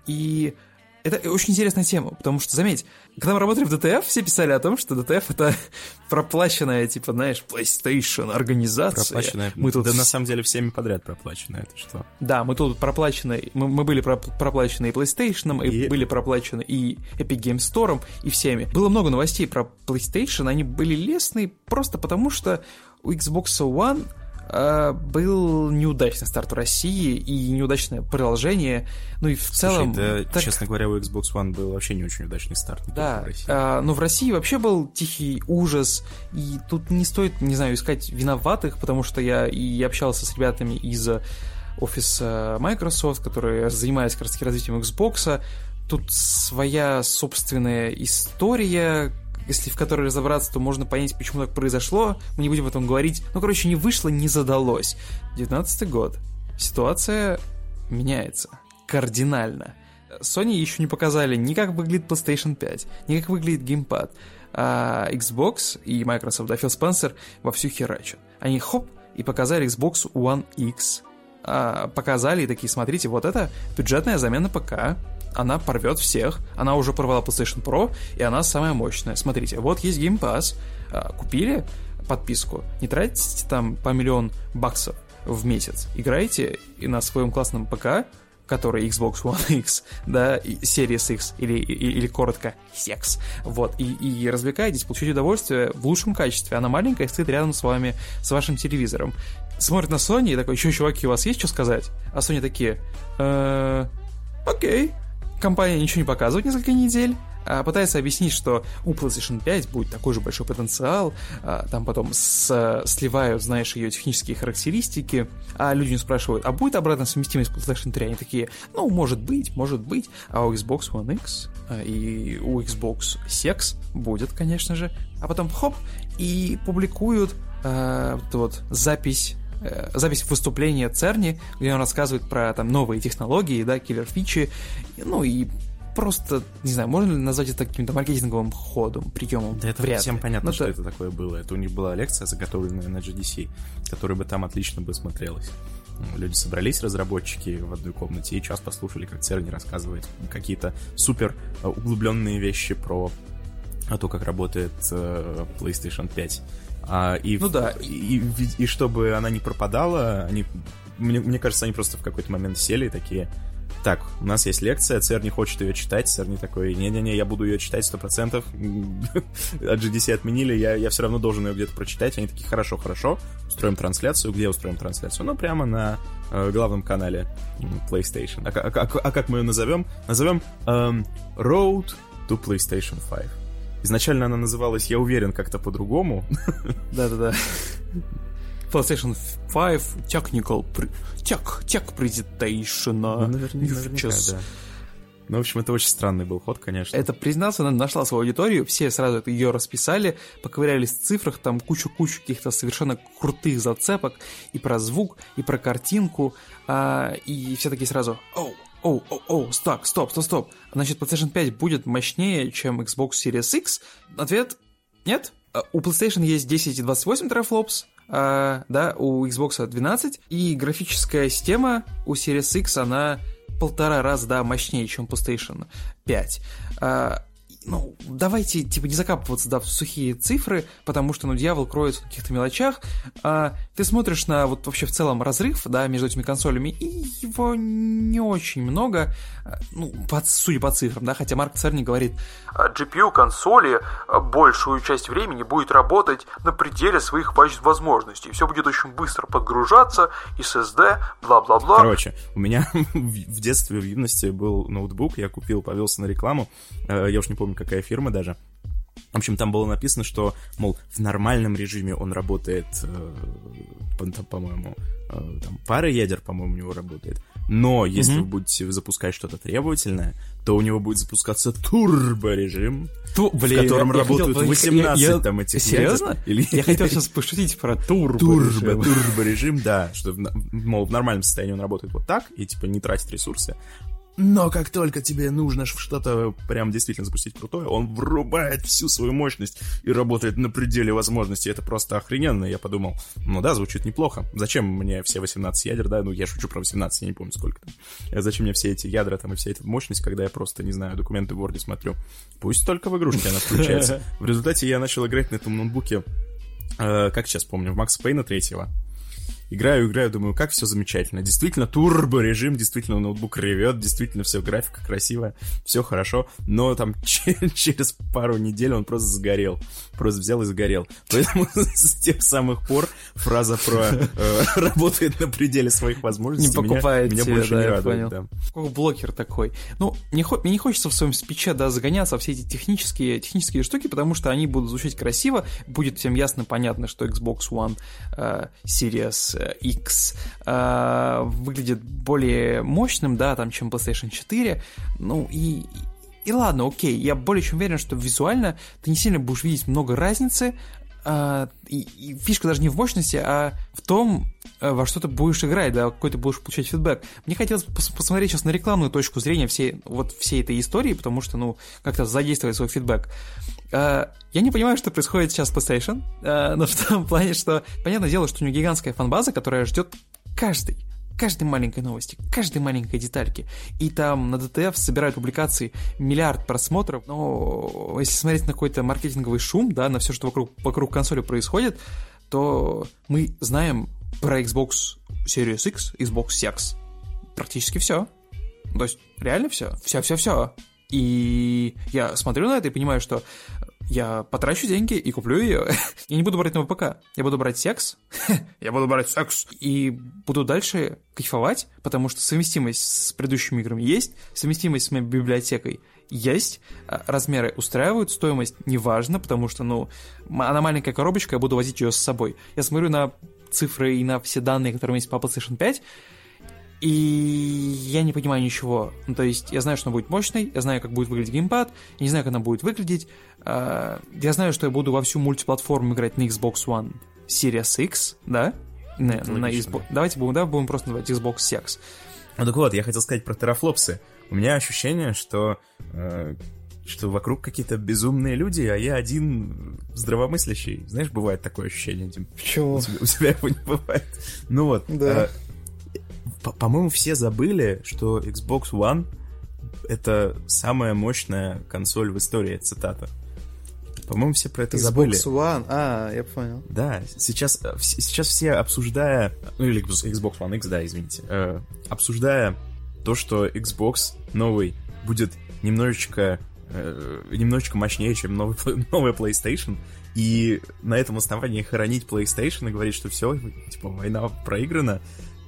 И это очень интересная тема, потому что, заметь, когда мы работали в DTF, все писали о том, что DTF это проплаченная, типа, знаешь, PlayStation организация. Проплаченная. Мы тут... Да на самом деле всеми подряд проплаченная, это что? Да, мы тут проплачены, мы, мы были проплачены и PlayStation, и... и были проплачены и Epic Games Store, и всеми. Было много новостей про PlayStation, они были лестные просто потому, что у Xbox One был неудачный старт в России и неудачное продолжение. Ну и в Слушай, целом... да, так... честно говоря, у Xbox One был вообще не очень удачный старт. Да, в России. А, но в России вообще был тихий ужас, и тут не стоит, не знаю, искать виноватых, потому что я и общался с ребятами из офиса Microsoft, которые занимались как раз развитием Xbox. Тут своя собственная история, если в которой разобраться, то можно понять, почему так произошло. Мы не будем об этом говорить. Ну, короче, не вышло, не задалось. 19 год. Ситуация меняется. Кардинально. Sony еще не показали ни как выглядит PlayStation 5, ни как выглядит геймпад. А Xbox и Microsoft, да, Фил Спенсер вовсю херачат. Они хоп, и показали Xbox One X. А, показали и такие, смотрите, вот это бюджетная замена ПК, она порвет всех. Она уже порвала PlayStation Pro, и она самая мощная. Смотрите, вот есть Game Pass. А, купили подписку, не тратите там по миллион баксов в месяц. Играете и на своем классном ПК, который Xbox One X, да, и Series X, или, или, или коротко, секс, вот, и, и развлекаетесь, получаете удовольствие в лучшем качестве. Она маленькая, стоит рядом с вами, с вашим телевизором. Смотрит на Sony и такой, еще, чуваки, у вас есть что сказать? А Sony такие, э, окей, компания ничего не показывает несколько недель, а пытается объяснить, что у PlayStation 5 будет такой же большой потенциал, а, там потом с, сливают, знаешь, ее технические характеристики, а люди не спрашивают, а будет обратная совместимость PlayStation 3? Они такие, ну, может быть, может быть, а у Xbox One X а, и у Xbox Sex будет, конечно же, а потом хоп, и публикуют вот, вот запись э, запись выступления Церни, где он рассказывает про там новые технологии, да, киллер-фичи, ну и просто, не знаю, можно ли назвать это каким-то маркетинговым ходом, приемом? Да это Вряд всем ли. понятно, Ну, что то- это такое было. Это у них была лекция, заготовленная на GDC, которая бы там отлично бы смотрелась. Люди собрались, разработчики, в одной комнате, и час послушали, как Церни рассказывает какие-то супер э, углубленные вещи про а, то, как работает э, PlayStation 5. А, и, Ну да. И, и- и чтобы она не пропадала, они, мне, мне кажется, они просто в какой-то момент сели и такие, так, у нас есть лекция, Цер не хочет ее читать, Цер не такой, не-не-не, я буду ее читать сто процентов, от GDC отменили, я, я все равно должен ее где-то прочитать, они такие, хорошо, хорошо, устроим трансляцию, где устроим трансляцию? Ну, прямо на э, главном канале PlayStation. А, а ка- а как мы ее назовем? Назовем эм, Road to PlayStation 5. Изначально она называлась, я уверен, как-то по-другому, Да-да-да. PlayStation 5 Technical... pre- Tech, tech Presentation. Ну, наверняка, features. да. Ну, в общем, это очень странный был ход, конечно. Это, признаться, она нашла свою аудиторию, все сразу это ее расписали, поковырялись в цифрах, там кучу-кучу каких-то совершенно крутых зацепок и про звук, и про картинку, а, и все такие сразу «Оу, оу, оу, оу, стоп, стоп, стоп, стоп, значит, PlayStation 5 будет мощнее, чем Xbox Series X?» Ответ – нет. А, У PlayStation есть 10 и 28 терафлопс, а, да, у Xbox 12, и графическая система у Series X, она полтора раза, да, мощнее, чем PlayStation 5. А, ну, давайте, типа, не закапываться, да, в сухие цифры, потому что, ну, дьявол кроется в каких-то мелочах. А, ты смотришь на вот вообще в целом разрыв, да, между этими консолями, и его не очень много, а, ну, по, судя по цифрам, да, хотя Марк Церни говорит, А GPU консоли а, большую часть времени будет работать на пределе своих воз- возможностей. Все будет очень быстро подгружаться, SSD, бла-бла-бла. Короче, у меня в в детстве, в юности был ноутбук, я купил, повелся на рекламу, э, я уж не помню, какая фирма даже. В общем, там было написано, что, мол, в нормальном режиме он работает, э, по- по-моему, э, там пара ядер, по-моему, у него работает. Но если Мгм. вы будете запускать что-то требовательное, то у него будет запускаться турбо-режим, Ту, в котором я работают хотел- 18 я- я- там этих Серьезно? ядер. Или- Я хотел сейчас пошутить про турбо. Турбо, режим. турбо режим, да, что, мол, в нормальном состоянии он работает вот так, и, типа, не тратит ресурсы. Но как только тебе нужно что-то прям действительно запустить крутое, он врубает всю свою мощность и работает на пределе возможностей. Это просто охрененно. Я подумал, ну да, звучит неплохо. Зачем мне все 18 ядер, да? Ну, я шучу про 18, я не помню, сколько там. Э, Зачем мне все эти ядра там и вся эта мощность, когда я просто, не знаю, документы в Word смотрю. Пусть только в игрушке она включается. В результате я начал играть на этом ноутбуке э, как сейчас помню, в Макс Пейна третьего. Играю, играю, думаю, как все замечательно. Действительно, турбо режим, действительно, ноутбук ревет, действительно, все графика красивая, все хорошо. Но там че- через пару недель он просто сгорел. Просто взял и сгорел. Поэтому с тех самых пор фраза про э, работает на пределе своих возможностей Не меня- покупает меня больше не радует. Какой блокер такой. Ну, не хо- мне не хочется в своем спиче, да, загоняться во все эти технические, технические штуки, потому что они будут звучать красиво, будет всем ясно понятно, что Xbox One э, Series X э, выглядит более мощным, да, там, чем PlayStation 4, ну и... И ладно, окей, я более чем уверен, что визуально ты не сильно будешь видеть много разницы, а, и, и фишка даже не в мощности, а в том, э, во что ты будешь играть, да, какой ты будешь получать фидбэк. Мне хотелось пос- посмотреть сейчас на рекламную точку зрения всей, вот всей этой истории, потому что, ну, как-то задействовать свой фидбэк. А, я не понимаю, что происходит сейчас с PlayStation, а, но в том плане, что, понятное дело, что у него гигантская фанбаза, которая ждет каждый каждой маленькой новости, каждой маленькой детальки. И там на DTF собирают публикации миллиард просмотров. Но если смотреть на какой-то маркетинговый шум, да, на все, что вокруг, вокруг консоли происходит, то мы знаем про Xbox Series X, Xbox X практически все. То есть реально все. Все-все-все. И я смотрю на это и понимаю, что я потрачу деньги и куплю ее. я не буду брать новый ПК. Я буду брать секс. я буду брать секс. И буду дальше кайфовать, потому что совместимость с предыдущими играми есть, совместимость с моей библиотекой есть, а, размеры устраивают, стоимость неважно, потому что, ну, она маленькая коробочка, я буду возить ее с собой. Я смотрю на цифры и на все данные, которые у меня есть по PlayStation 5, и я не понимаю ничего. Ну, то есть, я знаю, что она будет мощной, я знаю, как будет выглядеть геймпад, я не знаю, как она будет выглядеть. А, Я знаю, что я буду во всю мультиплатформу играть на Xbox One Series X, да? Не, на Xbox. Давайте будем, да, будем просто называть Xbox Sex. Ну так вот, я хотел сказать про терафлопсы. У меня ощущение, что э, что вокруг какие-то безумные люди, а я один здравомыслящий. Знаешь, бывает такое ощущение, Дим? Почему? У тебя, у тебя его не бывает. Ну вот. Да. Э, по-моему, все забыли, что Xbox One это самая мощная консоль в истории, цитата. По-моему, все про это Xbox забыли. One, а, я понял. Да, сейчас, э, сейчас все обсуждая, ну или Xbox One X, да, извините, э, обсуждая то, что Xbox новый будет немножечко, э, немножечко мощнее, чем новый, новый PlayStation, и на этом основании хоронить PlayStation и говорить, что все, типа, война проиграна,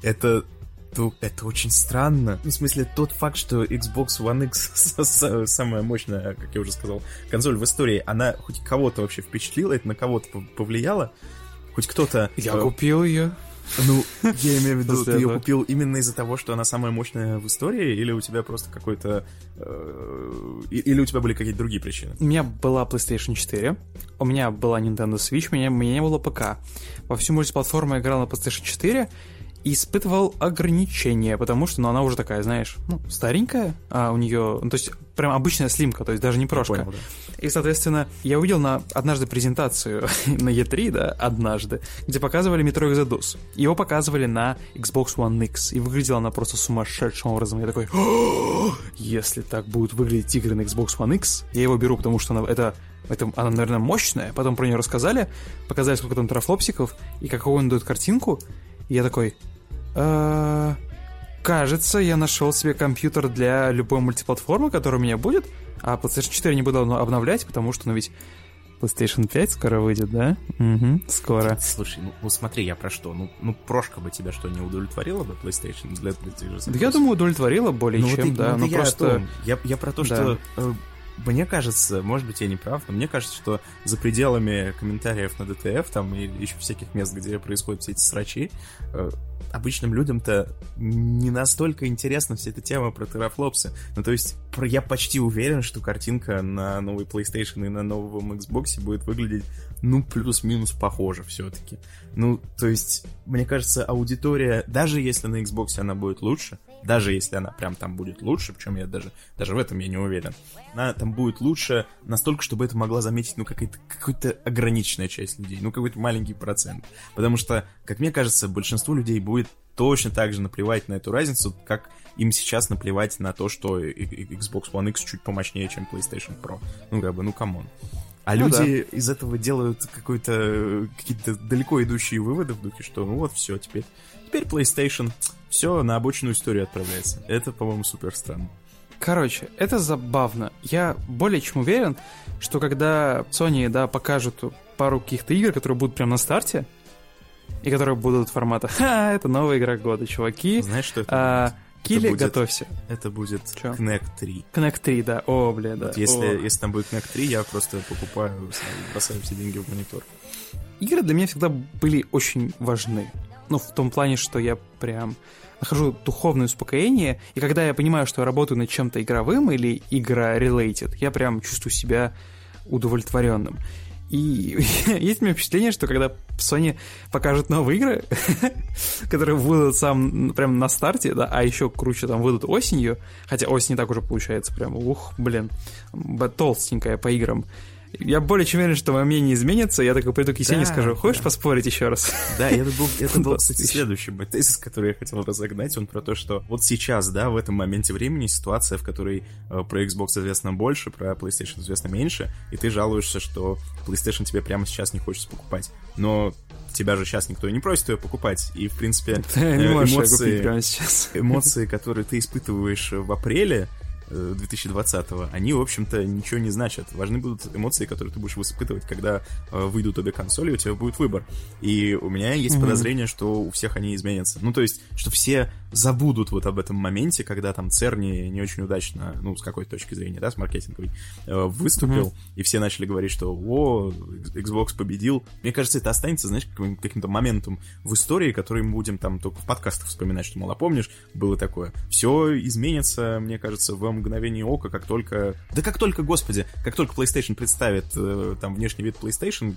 это то это очень странно. Ну, в смысле, тот факт, что Xbox One X самая мощная, как я уже сказал, консоль в истории, она хоть кого-то вообще впечатлила, это на кого-то повлияло? Хоть кто-то... Я э, купил ее. Ну, я имею в виду, ты ее купил именно из-за того, что она самая мощная в истории, или у тебя просто какой-то... Э, или у тебя были какие-то другие причины? У меня была PlayStation 4, у меня была Nintendo Switch, у меня, у меня не было ПК. Во всю мультиплатформу я играл на PlayStation 4, испытывал ограничения, потому что, ну, она уже такая, знаешь, ну, старенькая, а у нее, ну, то есть, прям обычная слимка, то есть даже не прошка. Понял, да. И, соответственно, я увидел на однажды презентацию на E3, да, однажды, где показывали Metro Exodus. Его показывали на Xbox One X, и выглядела она просто сумасшедшим образом. Я такой, если так будут выглядеть игры на Xbox One X, я его беру, потому что она, это это, она, наверное, мощная. Потом про нее рассказали, показали, сколько там трафлопсиков, и какую он дает картинку. И я такой, «Э, кажется, я нашел себе компьютер для любой мультиплатформы, которая у меня будет, а PlayStation 4 не буду обновлять, потому что, ну ведь PlayStation 5 скоро выйдет, да? Угу, скоро. Слушай, ну, ну смотри, я про что? Ну, ну прошка бы тебя что, не удовлетворила бы PlayStation для, же Да я думаю, удовлетворила более ну, чем, вот, да. Ну, я просто... Я, я про то, да. что э, мне кажется, может быть, я не прав, но мне кажется, что за пределами комментариев на ДТФ там и еще всяких мест, где происходят все эти срачи, э, обычным людям-то не настолько интересна вся эта тема про терафлопсы. Ну, то есть, я почти уверен, что картинка на новый PlayStation и на новом Xbox будет выглядеть, ну, плюс-минус похоже все-таки. Ну, то есть, мне кажется, аудитория, даже если на Xbox она будет лучше, даже если она прям там будет лучше, причем я даже, даже в этом я не уверен, она там будет лучше настолько, чтобы это могла заметить, ну, какая-то, какая-то ограниченная часть людей, ну, какой-то маленький процент. Потому что, как мне кажется, большинству людей будет точно так же наплевать на эту разницу, как им сейчас наплевать на то, что Xbox One X чуть помощнее, чем PlayStation Pro. Ну, как бы, ну, come on. А ну, люди да. из этого делают какой-то какие-то далеко идущие выводы в духе, что ну вот все, теперь, теперь PlayStation все на обочину историю отправляется. Это, по-моему, супер странно. Короче, это забавно. Я более чем уверен, что когда Sony, да, покажут пару каких-то игр, которые будут прямо на старте, и которые будут формата «Ха, это новая игра года, чуваки». Знаешь, что это а, Килли, будет, готовься. Это будет Чё? Kinect 3. Kinect 3, да. О, бля, да. Вот если, О. если там будет Kinect 3, я просто покупаю, бросаю все деньги в монитор. Игры для меня всегда были очень важны. Ну, в том плане, что я прям нахожу духовное успокоение, и когда я понимаю, что я работаю над чем-то игровым или игра-related, я прям чувствую себя удовлетворенным. И есть у меня впечатление, что когда Sony покажет новые игры, которые выйдут сам прям на старте, да, а еще круче там выйдут осенью, хотя осень так уже получается прям, ух, блин, толстенькая по играм, я более чем уверен, что мое мнение изменится. Я такой приду к Есени да, и скажу, хочешь да. поспорить еще раз? Да, это был, это был, кстати, следующий мой тезис, который я хотел разогнать. Он про то, что вот сейчас, да, в этом моменте времени ситуация, в которой э, про Xbox известно больше, про PlayStation известно меньше, и ты жалуешься, что PlayStation тебе прямо сейчас не хочется покупать. Но тебя же сейчас никто не просит ее покупать. И, в принципе, э, эмоции, эмоции, которые ты испытываешь в апреле, 2020-го, они, в общем-то, ничего не значат. Важны будут эмоции, которые ты будешь испытывать, когда э, выйдут обе консоли, у тебя будет выбор. И у меня есть mm-hmm. подозрение, что у всех они изменятся. Ну, то есть, что все забудут вот об этом моменте, когда там Церни не очень удачно, ну, с какой точки зрения, да, с маркетинговой, э, выступил, mm-hmm. и все начали говорить, что о, Xbox победил. Мне кажется, это останется, знаешь, каким-то моментом в истории, который мы будем там только в подкастах вспоминать, что, мало помнишь, было такое. Все изменится, мне кажется, в мгновение ока, как только... Да как только, господи, как только PlayStation представит э, там внешний вид PlayStation,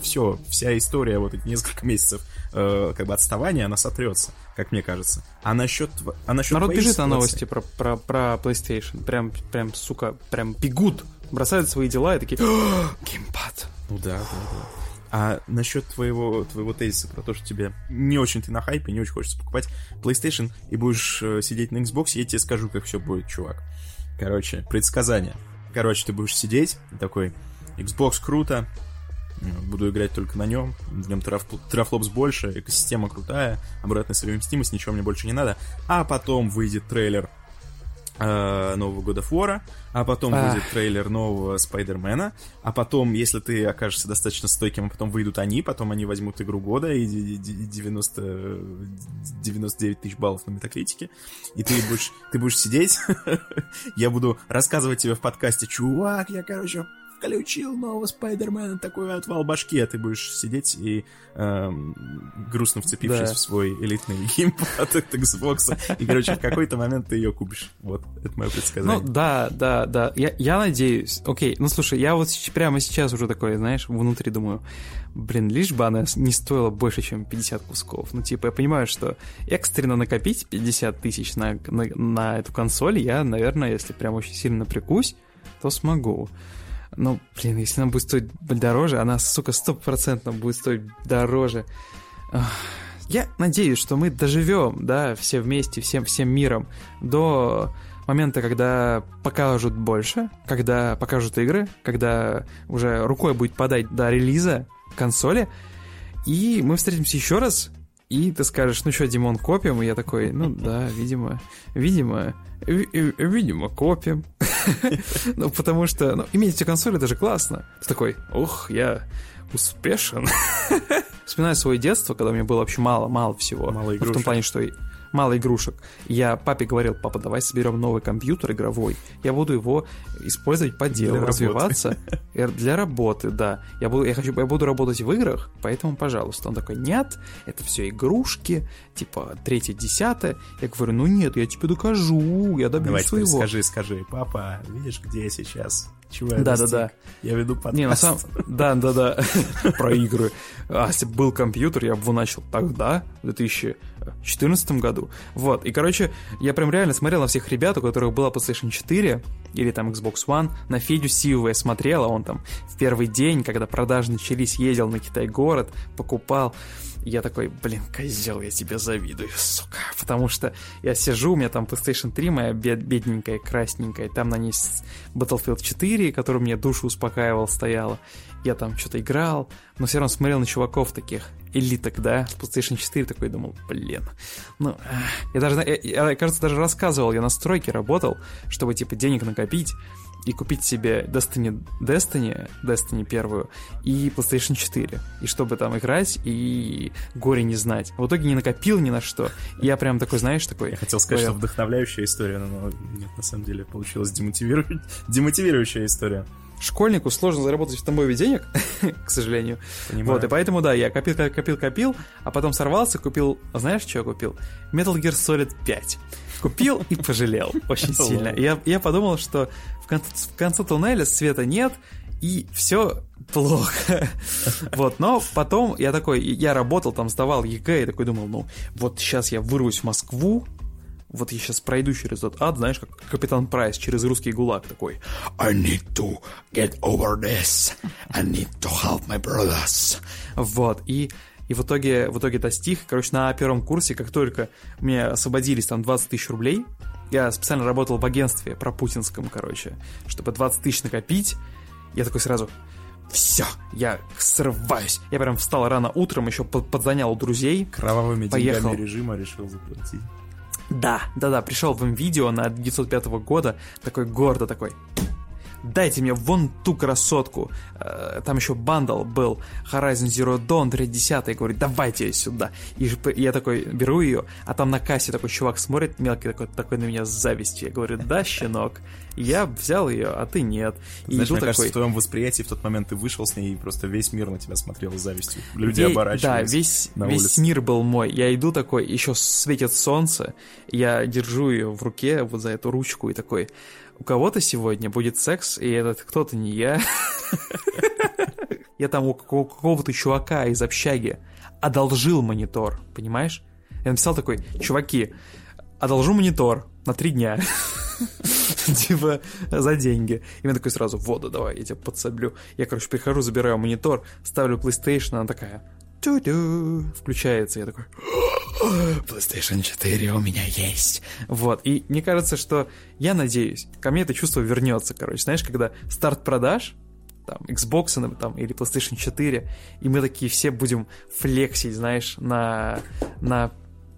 все, вся история вот эти несколько месяцев э, как бы отставания, она сотрется, как мне кажется. А насчет, а насчет Народ бежит на новости про, про, про PlayStation. Прям, прям, сука, прям бегут, бросают свои дела и такие, геймпад. Ну да, да, да. А насчет твоего, твоего тезиса про то, что тебе не очень ты на хайпе, не очень хочется покупать PlayStation и будешь э, сидеть на Xbox, я тебе скажу, как все будет, чувак. Короче, предсказание. Короче, ты будешь сидеть такой, Xbox круто, буду играть только на нем, в нем трафлопс больше, экосистема крутая, обратная совместимость, ничего мне больше не надо. А потом выйдет трейлер нового года Фора, а потом а. выйдет трейлер нового Спайдермена, а потом, если ты окажешься достаточно стойким, а потом выйдут они, потом они возьмут игру года и 90, 99 тысяч баллов на метакритике, и ты будешь, ты будешь сидеть, я буду рассказывать тебе в подкасте, чувак, я, короче, включил нового Спайдермена, такой отвал башки, а ты будешь сидеть и эм, грустно вцепившись да. в свой элитный геймпад от Xbox, и, короче, в какой-то момент ты ее купишь. Вот, это мое предсказание. Ну, да, да, да, я, я надеюсь. Окей, ну, слушай, я вот прямо сейчас уже такой, знаешь, внутри думаю, блин, лишь бы она не стоила больше, чем 50 кусков. Ну, типа, я понимаю, что экстренно накопить 50 тысяч на, на, на эту консоль я, наверное, если прям очень сильно напрягусь, то смогу. Ну, блин, если она будет стоить дороже, она, сука, стопроцентно будет стоить дороже. Я надеюсь, что мы доживем, да, все вместе, всем, всем миром до момента, когда покажут больше, когда покажут игры, когда уже рукой будет подать до релиза консоли, и мы встретимся еще раз, и ты скажешь, ну что, Димон, копим? И я такой, ну да, видимо, видимо, видимо, копим. Ну, потому что, ну, иметь эти консоли, это же классно. Ты такой, ух, я успешен. Вспоминаю свое детство, когда у меня было вообще мало-мало всего. Мало игрушек. В том плане, что мало игрушек. Я папе говорил, папа, давай соберем новый компьютер игровой. Я буду его использовать по делу, для развиваться. Работы. Для работы, да. Я буду, я, хочу, я буду работать в играх, поэтому, пожалуйста. Он такой, нет, это все игрушки, типа третье, десятое. Я говорю, ну нет, я тебе докажу, я добьюсь Давай своего. скажи, скажи, папа, видишь, где я сейчас? Чего я Да, да, да. Я веду подкаст. Не, на самом... Да, да, да. Про игры. А если бы был компьютер, я бы его начал тогда, в 2014 году. Вот. И, короче, я прям реально смотрел на всех ребят, у которых была PlayStation 4 или там Xbox One. На Федю Сивова я смотрел, а он там в первый день, когда продажи начались, ездил на Китай-город, покупал я такой, блин, козел, я тебе завидую, сука. Потому что я сижу, у меня там PlayStation 3, моя бед бедненькая, красненькая, там на ней Battlefield 4, который мне душу успокаивал, стояла. Я там что-то играл, но все равно смотрел на чуваков таких, элиток, да, с PlayStation 4, такой думал, блин. Ну, я даже, я, я, кажется, даже рассказывал, я на стройке работал, чтобы, типа, денег накопить, и купить себе Destiny, Destiny, Destiny первую и PlayStation 4. И чтобы там играть и горе не знать. В итоге не накопил ни на что. И я прям такой, знаешь, такой... Я хотел сказать, говорил, что вдохновляющая история, но нет, на самом деле получилась демотивиру... демотивирующая история. Школьнику сложно заработать в Тамбове денег, к сожалению. Понимаю. Вот, и поэтому, да, я копил, копил, копил, а потом сорвался, купил, знаешь, что я купил? Metal Gear Solid 5. Купил и пожалел очень сильно. Я, я подумал, что в конце, в конце туннеля света нет, и все плохо. вот, но потом я такой, я работал, там сдавал ЕГЭ, и такой думал, ну, вот сейчас я вырвусь в Москву, вот я сейчас пройду через этот ад, знаешь, как Капитан Прайс через русский гулаг такой. I need to get over this. I need to help my brothers. Вот, и и в итоге, в итоге достиг, короче, на первом курсе, как только мне освободились там 20 тысяч рублей, я специально работал в агентстве про путинском, короче, чтобы 20 тысяч накопить, я такой сразу, все, я срываюсь. Я прям встал рано утром, еще подзанял у друзей. Кровавыми поехал. деньгами режима решил заплатить. Да, да-да, пришел в видео на 905 года, такой гордо такой, дайте мне вон ту красотку. Э, там еще бандл был, Horizon Zero Dawn 30 и говорит, давайте ее сюда. И я такой беру ее, а там на кассе такой чувак смотрит мелкий такой, такой на меня с завистью. Я говорю, да, щенок, я взял ее, а ты нет. И Знаешь, мне такой... кажется, в твоем восприятии в тот момент ты вышел с ней, и просто весь мир на тебя смотрел с завистью. Люди Ве... оборачивались Да, весь, на весь улице. мир был мой. Я иду такой, еще светит солнце, я держу ее в руке, вот за эту ручку, и такой, у кого-то сегодня будет секс, и этот кто-то не я. я там у какого-то чувака из общаги одолжил монитор, понимаешь? Я написал такой, чуваки, одолжу монитор на три дня. Типа, за деньги. И мне такой сразу, воду давай, я тебя подсоблю. Я, короче, прихожу, забираю монитор, ставлю PlayStation, она такая, ту-ду, включается. Я такой, PlayStation 4 у меня есть. Вот, и мне кажется, что я надеюсь, ко мне это чувство вернется, короче. Знаешь, когда старт продаж, там, Xbox там, или PlayStation 4, и мы такие все будем флексить, знаешь, на, на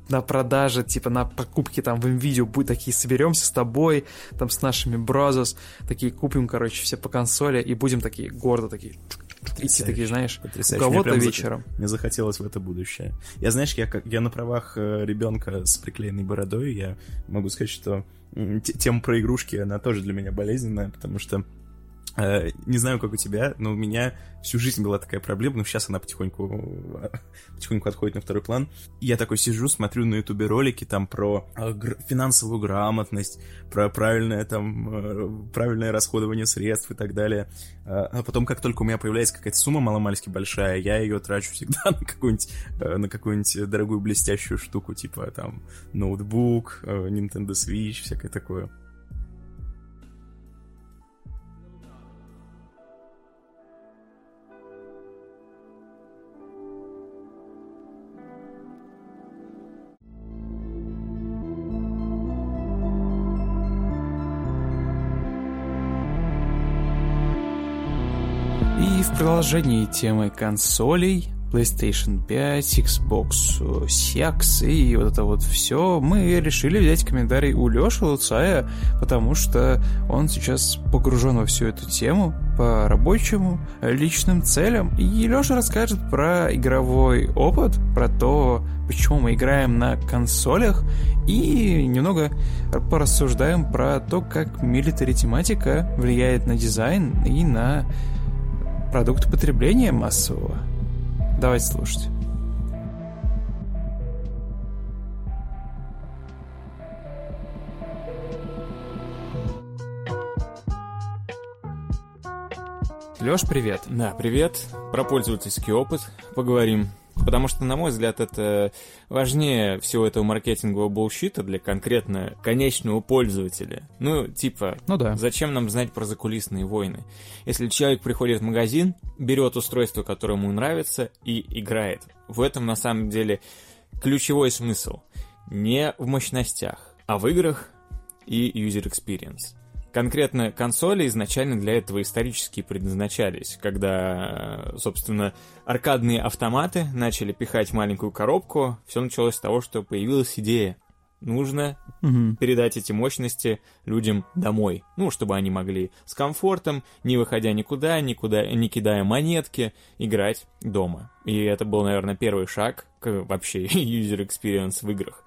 на продаже, типа на покупке там в NVIDIA будет такие соберемся с тобой, там с нашими brothers, такие купим, короче, все по консоли и будем такие гордо такие идти такие, знаешь, у кого-то вечером. За... Мне захотелось в это будущее. Я, знаешь, я, как, я на правах э, ребенка с приклеенной бородой, я могу сказать, что тема про игрушки, она тоже для меня болезненная, потому что не знаю, как у тебя, но у меня всю жизнь была такая проблема, но сейчас она потихоньку, потихоньку отходит на второй план. Я такой сижу, смотрю на ютубе ролики там про э, финансовую грамотность, про правильное там, э, правильное расходование средств и так далее. А потом, как только у меня появляется какая-то сумма маломальски большая, я ее трачу всегда на какую-нибудь, на какую-нибудь дорогую блестящую штуку, типа там ноутбук, Nintendo Switch, всякое такое. Продолжении темы консолей, PlayStation 5, Xbox Sex и вот это вот все, мы решили взять комментарий у Леши Луцая, потому что он сейчас погружен во всю эту тему по рабочему, личным целям. И Леша расскажет про игровой опыт, про то, почему мы играем на консолях, и немного порассуждаем про то, как милитари тематика влияет на дизайн и на продукт потребления массового. Давайте слушать. Лёш, привет. Да, привет. Про пользовательский опыт поговорим. Потому что, на мой взгляд, это важнее всего этого маркетингового булщита для конкретно конечного пользователя. Ну, типа, ну да. зачем нам знать про закулисные войны? Если человек приходит в магазин, берет устройство, которое ему нравится, и играет. В этом, на самом деле, ключевой смысл. Не в мощностях, а в играх и user experience. Конкретно консоли изначально для этого исторически предназначались, когда, собственно, аркадные автоматы начали пихать маленькую коробку, все началось с того, что появилась идея. Нужно угу. передать эти мощности людям домой. Ну, чтобы они могли с комфортом, не выходя никуда, никуда, не кидая монетки, играть дома. И это был, наверное, первый шаг к вообще user experience в играх.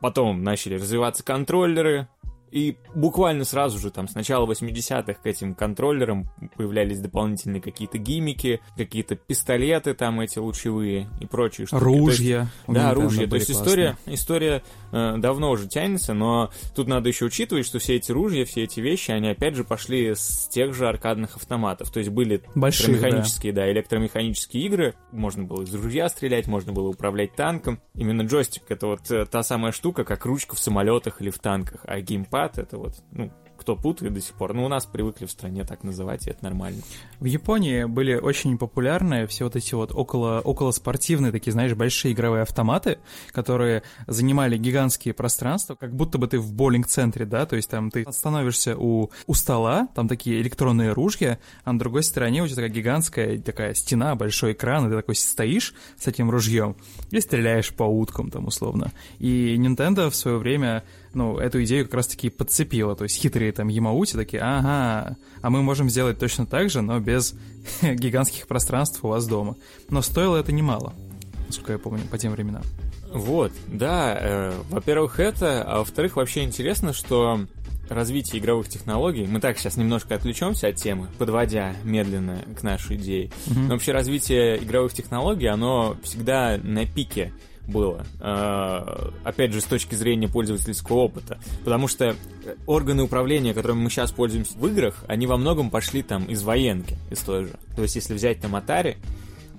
Потом начали развиваться контроллеры, и буквально сразу же, там, с начала 80-х к этим контроллерам появлялись дополнительные какие-то гиммики, какие-то пистолеты там эти лучевые и прочие штуки. Ружья. есть, да, ружья. То есть история, история э, давно уже тянется, но тут надо еще учитывать, что все эти ружья, все эти вещи, они опять же пошли с тех же аркадных автоматов. То есть были Большие, электромеханические, да. да, электромеханические игры, можно было из ружья стрелять, можно было управлять танком. Именно джойстик — это вот э, та самая штука, как ручка в самолетах или в танках, а геймпад геймпад, это вот, ну, кто путает до сих пор. Но у нас привыкли в стране так называть, и это нормально. В Японии были очень популярны все вот эти вот около, около спортивные такие, знаешь, большие игровые автоматы, которые занимали гигантские пространства, как будто бы ты в боулинг-центре, да, то есть там ты становишься у, у стола, там такие электронные ружья, а на другой стороне у тебя такая гигантская такая стена, большой экран, и ты такой стоишь с этим ружьем и стреляешь по уткам там условно. И Nintendo в свое время ну, эту идею как раз-таки подцепила. То есть хитрые там Ямаути такие, ага, а мы можем сделать точно так же, но без гигантских пространств у вас дома. Но стоило это немало, насколько я помню, по тем временам. Вот, да, э, во-первых, это, а во-вторых, вообще интересно, что развитие игровых технологий, мы так сейчас немножко отвлечемся от темы, подводя медленно к нашей идее, mm-hmm. но вообще развитие игровых технологий, оно всегда на пике было. Э, опять же, с точки зрения пользовательского опыта. Потому что органы управления, которыми мы сейчас пользуемся в играх, они во многом пошли там из военки, из той же. То есть, если взять там Atari,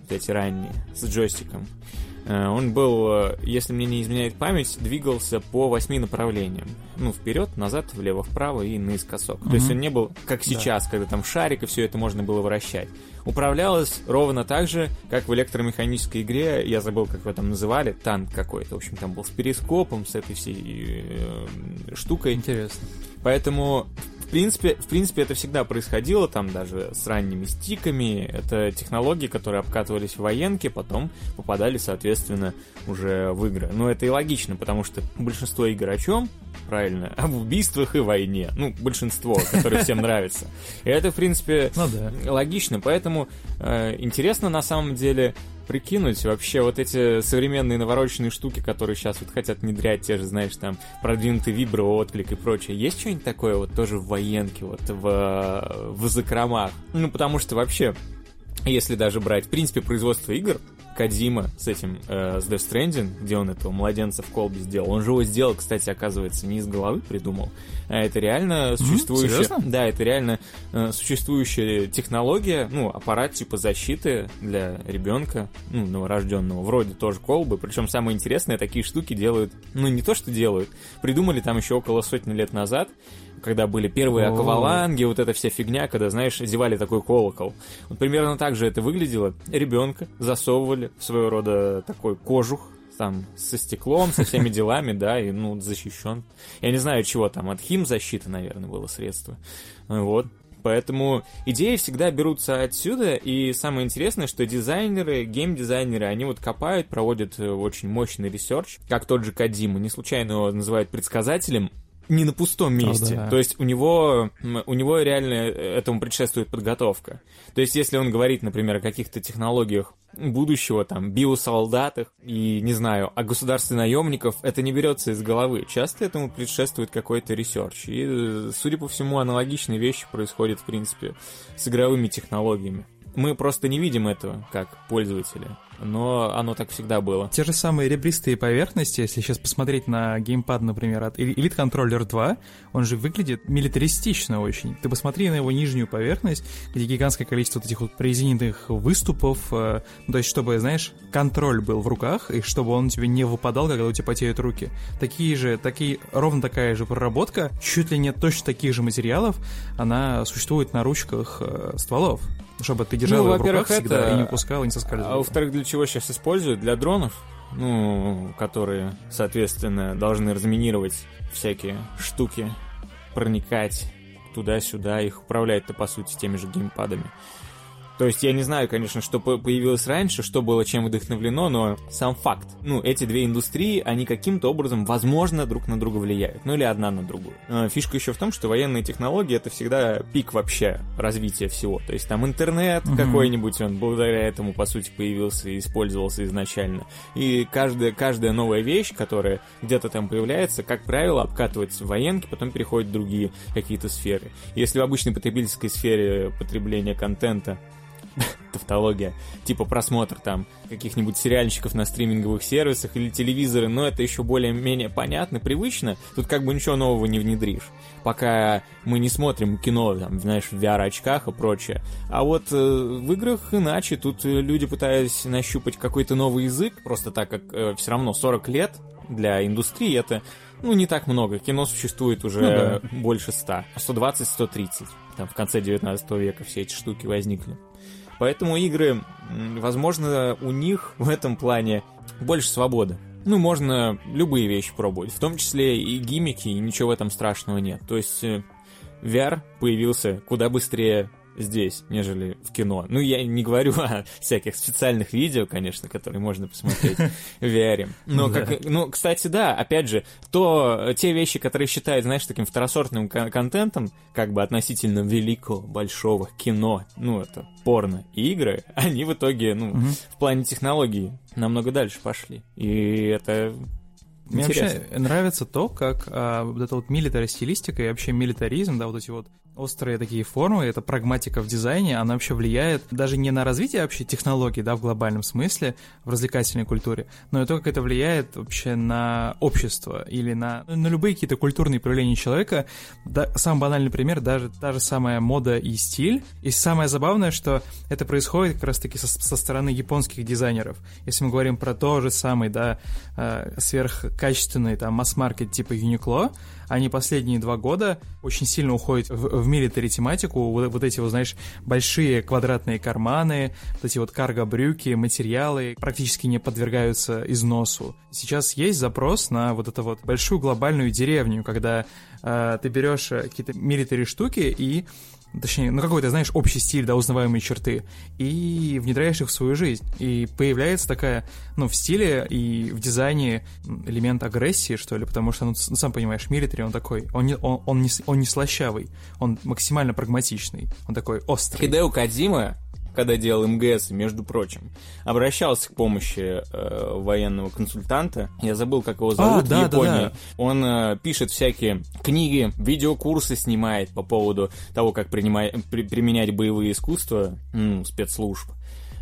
вот эти ранние, с джойстиком, Э, он был, э, если мне не изменяет память, двигался по восьми направлениям. Ну, вперед, назад, влево, вправо и наискосок. Mm-hmm. То есть он не был, как сейчас, да. когда там шарик и все это можно было вращать. Управлялось ровно так же, как в электромеханической игре, я забыл, как его там называли, танк какой-то. В общем, там был с перископом, с этой всей э, штукой. Интересно. Поэтому принципе, в принципе, это всегда происходило, там даже с ранними стиками. Это технологии, которые обкатывались в военке, потом попадали, соответственно, уже в игры. Но это и логично, потому что большинство игр о чем? Правильно, об убийствах и войне. Ну, большинство, которое всем нравится. И это, в принципе, ну, логично. Поэтому э, интересно на самом деле прикинуть, вообще вот эти современные навороченные штуки, которые сейчас вот хотят внедрять, те же, знаешь, там, продвинутый вибро, отклик и прочее, есть что-нибудь такое вот тоже в военке, вот в, в закромах? Ну, потому что вообще, если даже брать, в принципе, производство игр, Кадима с этим, э, с Death Stranding, где он этого младенца в колбе сделал. Он же его сделал, кстати, оказывается, не из головы придумал, а это реально существующая... Mm-hmm, да, это реально э, существующая технология, ну, аппарат типа защиты для ребенка, ну, новорожденного, вроде тоже колбы. Причем самое интересное, такие штуки делают, ну, не то, что делают, придумали там еще около сотни лет назад, когда были первые О. акваланги, вот эта вся фигня, когда, знаешь, одевали такой колокол. Вот примерно так же это выглядело. Ребенка засовывали в своего рода такой кожух, там, со стеклом, со всеми делами, да, и, ну, защищен. Я не знаю, чего там, от химзащиты, наверное, было средство. Вот. Поэтому идеи всегда берутся отсюда, и самое интересное, что дизайнеры, геймдизайнеры, они вот копают, проводят э, очень мощный research, как тот же Кодзима, не случайно его называют предсказателем, не на пустом месте. Oh, да. То есть у него, у него реально этому предшествует подготовка. То есть если он говорит, например, о каких-то технологиях будущего, там, биосолдатах и, не знаю, о государстве наемников, это не берется из головы. Часто этому предшествует какой-то research. И, судя по всему, аналогичные вещи происходят, в принципе, с игровыми технологиями. Мы просто не видим этого как пользователи но оно так всегда было. Те же самые ребристые поверхности, если сейчас посмотреть на геймпад, например, от Elite Controller 2, он же выглядит милитаристично очень. Ты посмотри на его нижнюю поверхность, где гигантское количество вот этих вот прорезиненных выступов, э, то есть чтобы, знаешь, контроль был в руках, и чтобы он тебе не выпадал, когда у тебя потеют руки. Такие же, такие, ровно такая же проработка, чуть ли не точно таких же материалов, она существует на ручках э, стволов чтобы ты держал ну, его в руках всегда это... и не упускал, и не соскальзывал. А во-вторых, для чего сейчас используют? Для дронов, ну, которые, соответственно, должны разминировать всякие штуки, проникать туда-сюда, их управлять-то, по сути, теми же геймпадами. То есть я не знаю, конечно, что появилось раньше, что было чем вдохновлено, но сам факт. Ну, эти две индустрии, они каким-то образом, возможно, друг на друга влияют. Ну или одна на другую. А, фишка еще в том, что военные технологии это всегда пик вообще развития всего. То есть там интернет угу. какой-нибудь, он благодаря этому, по сути, появился и использовался изначально. И каждая, каждая новая вещь, которая где-то там появляется, как правило, обкатывается в военке, потом переходит в другие какие-то сферы. Если в обычной потребительской сфере потребления контента тавтология, типа просмотр там каких-нибудь сериальчиков на стриминговых сервисах или телевизоры, но это еще более-менее понятно, привычно, тут как бы ничего нового не внедришь, пока мы не смотрим кино, там, знаешь, в VR-очках и прочее. А вот э, в играх иначе, тут э, люди пытаются нащупать какой-то новый язык, просто так как э, все равно 40 лет для индустрии это ну, не так много. Кино существует уже ну, да. больше 100. 120-130. Там в конце 19 века все эти штуки возникли. Поэтому игры, возможно, у них в этом плане больше свободы. Ну, можно любые вещи пробовать, в том числе и гиммики, и ничего в этом страшного нет. То есть э, VR появился куда быстрее здесь, нежели в кино. Ну, я не говорю о всяких специальных видео, конечно, которые можно посмотреть в VR. Но, как, ну, кстати, да, опять же, то, те вещи, которые считают, знаешь, таким второсортным контентом, как бы относительно великого, большого кино, ну, это порно и игры, они в итоге, ну, угу. в плане технологий намного дальше пошли. И это мне вообще нравится то, как а, вот эта вот милитари стилистика и вообще милитаризм, да, вот эти вот острые такие формы, это прагматика в дизайне, она вообще влияет даже не на развитие вообще технологий, да, в глобальном смысле, в развлекательной культуре, но и то, как это влияет вообще на общество или на, на любые какие-то культурные проявления человека. Да, самый банальный пример, даже та же самая мода и стиль. И самое забавное, что это происходит как раз-таки со, со стороны японских дизайнеров. Если мы говорим про то же самый, да, э, сверхкачественный там масс-маркет типа Uniqlo, они последние два года очень сильно уходят в, в милитари тематику, вот, вот эти, вот, знаешь, большие квадратные карманы, вот эти вот карго-брюки, материалы практически не подвергаются износу. Сейчас есть запрос на вот эту вот большую глобальную деревню, когда э, ты берешь э, какие-то милитари штуки и точнее, ну какой-то, знаешь, общий стиль, да, узнаваемые черты, и внедряешь их в свою жизнь. И появляется такая, ну, в стиле и в дизайне элемент агрессии, что ли, потому что, ну, ну сам понимаешь, милитари, он такой, он не, он, он, не, он не слащавый, он максимально прагматичный, он такой острый. Хидео Кадима когда делал МГС, между прочим, обращался к помощи э, военного консультанта. Я забыл, как его зовут а, да, в Японии. Да, да. Он э, пишет всякие книги, видеокурсы снимает по поводу того, как принимать, при, применять боевые искусства, ну, спецслужб.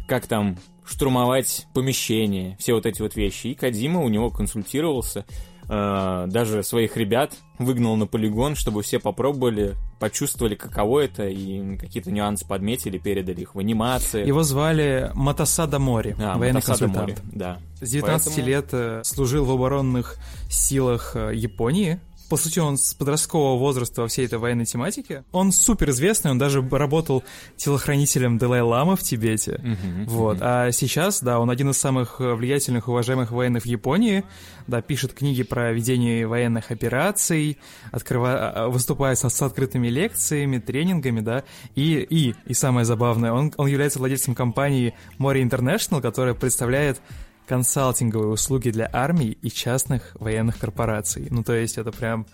Как там штурмовать помещение, все вот эти вот вещи. И Кадима у него консультировался э, даже своих ребят выгнал на полигон, чтобы все попробовали, почувствовали, каково это, и какие-то нюансы подметили, передали их в анимации. Его звали Матасада Мори, а, военный Матасада консультант. Мори, да. С 19 Поэтому... лет э, служил в оборонных силах э, Японии, по сути, он с подросткового возраста во всей этой военной тематике. Он супер известный, он даже работал телохранителем Далай-Ламы в Тибете. Uh-huh, вот. uh-huh. А сейчас, да, он один из самых влиятельных, уважаемых военных Японии. Да, пишет книги про ведение военных операций, открыва... А, выступает с, с открытыми лекциями, тренингами, да. И, и, и самое забавное, он, он является владельцем компании Mori International, которая представляет консалтинговые услуги для армий и частных военных корпораций. Ну, то есть это прям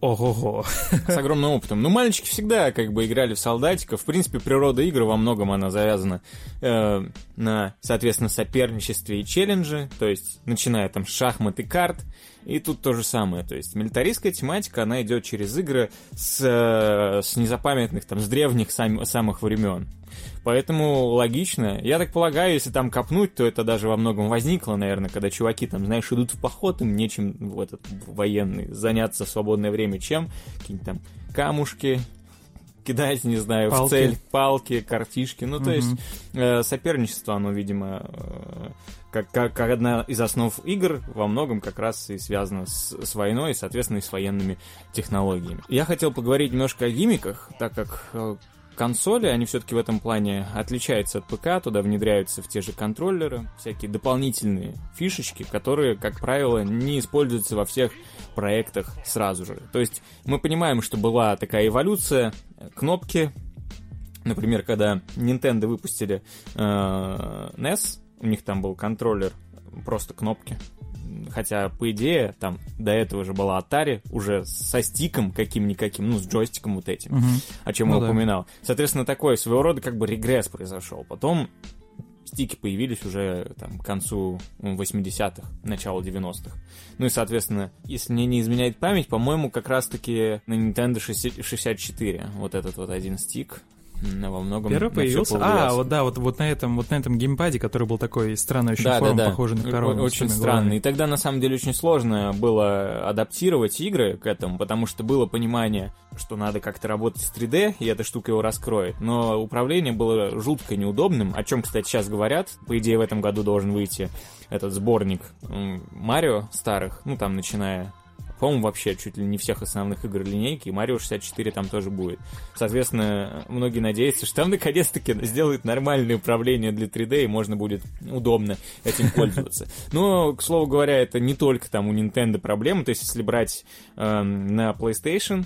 Ого-го. С огромным опытом. Ну, мальчики всегда как бы играли в солдатиков. В принципе, природа игр во многом она завязана э, на, соответственно, соперничестве и челлендже. То есть, начиная там с шахмат и карт. И тут то же самое. То есть, милитаристская тематика, она идет через игры с, э, с незапамятных, там, с древних сам, самых времен. Поэтому логично. Я так полагаю, если там копнуть, то это даже во многом возникло, наверное, когда чуваки там, знаешь, идут в поход, им нечем в этот военный заняться в свободное время, чем какие-нибудь там камушки, кидать, не знаю, палки. в цель палки, картишки. Ну, то Мгм. есть э, соперничество, оно, видимо, э, как, как, как одна из основ игр, во многом как раз и связано с, с войной, и, соответственно, и с военными технологиями. Я хотел поговорить немножко о гимиках, так как э, консоли, они все-таки в этом плане отличаются от ПК, туда внедряются в те же контроллеры, всякие дополнительные фишечки, которые, как правило, не используются во всех проектах сразу же. То есть мы понимаем, что была такая эволюция, кнопки, например, когда Nintendo выпустили э, NES, у них там был контроллер, просто кнопки, хотя, по идее, там до этого же была Atari, уже со стиком каким-никаким, ну, с джойстиком вот этим, Мгм. о чем Ну я да. упоминал. Соответственно, такой своего рода как бы регресс произошел. Потом стики появились уже там, к концу ну, 80-х, начало 90-х. Ну и, соответственно, если мне не изменяет память, по-моему, как раз-таки на Nintendo 60 64 вот этот вот один стик м, во многом Первый появился. А, вот да, вот, вот на этом, вот на этом геймпаде, который был такой странной очень да, формы, да, да. похожий на с Очень глазами. И тогда, на самом деле, очень сложно было адаптировать игры к этому, потому что было понимание, что надо как-то работать с 3D, и эта штука его раскроет. Но управление было жутко неудобным, о чем, кстати, сейчас говорят. По идее, в этом году должен выйти этот сборник Марио старых, ну, там, начиная по-моему, вообще чуть ли не всех основных игр линейки, и Марио 64 там тоже будет. Соответственно, многие надеются, что там наконец-таки сделают нормальное управление для 3D, и можно будет удобно этим пользоваться. Но, к слову говоря, это не только там у Nintendo проблема, то есть если брать эм, на PlayStation,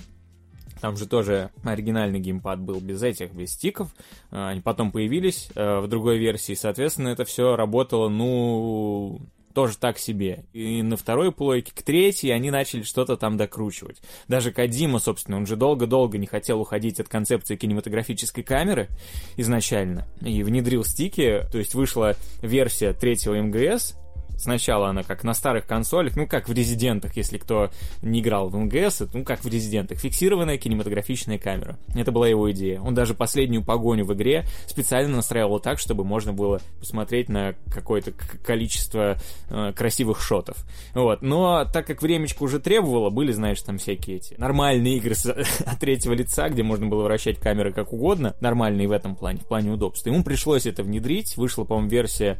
там же тоже оригинальный геймпад был без этих, без стиков. А, Они потом появились э, в другой версии. Соответственно, это все работало, ну, тоже так себе. И на второй плойке, к третьей, они начали что-то там докручивать. Даже Кадима, собственно, он же долго-долго не хотел уходить от концепции кинематографической камеры изначально. И внедрил стики, то есть вышла версия третьего МГС, Сначала она как на старых консолях, ну как в Резидентах, если кто не играл в МГС, ну как в Резидентах, фиксированная кинематографичная камера. Это была его идея. Он даже последнюю погоню в игре специально настраивал так, чтобы можно было посмотреть на какое-то количество э, красивых шотов. Вот. Но так как времечко уже требовало, были, знаешь, там всякие эти нормальные игры с, от третьего лица, где можно было вращать камеры как угодно, нормальные в этом плане, в плане удобства. Ему пришлось это внедрить. Вышла, по-моему, версия,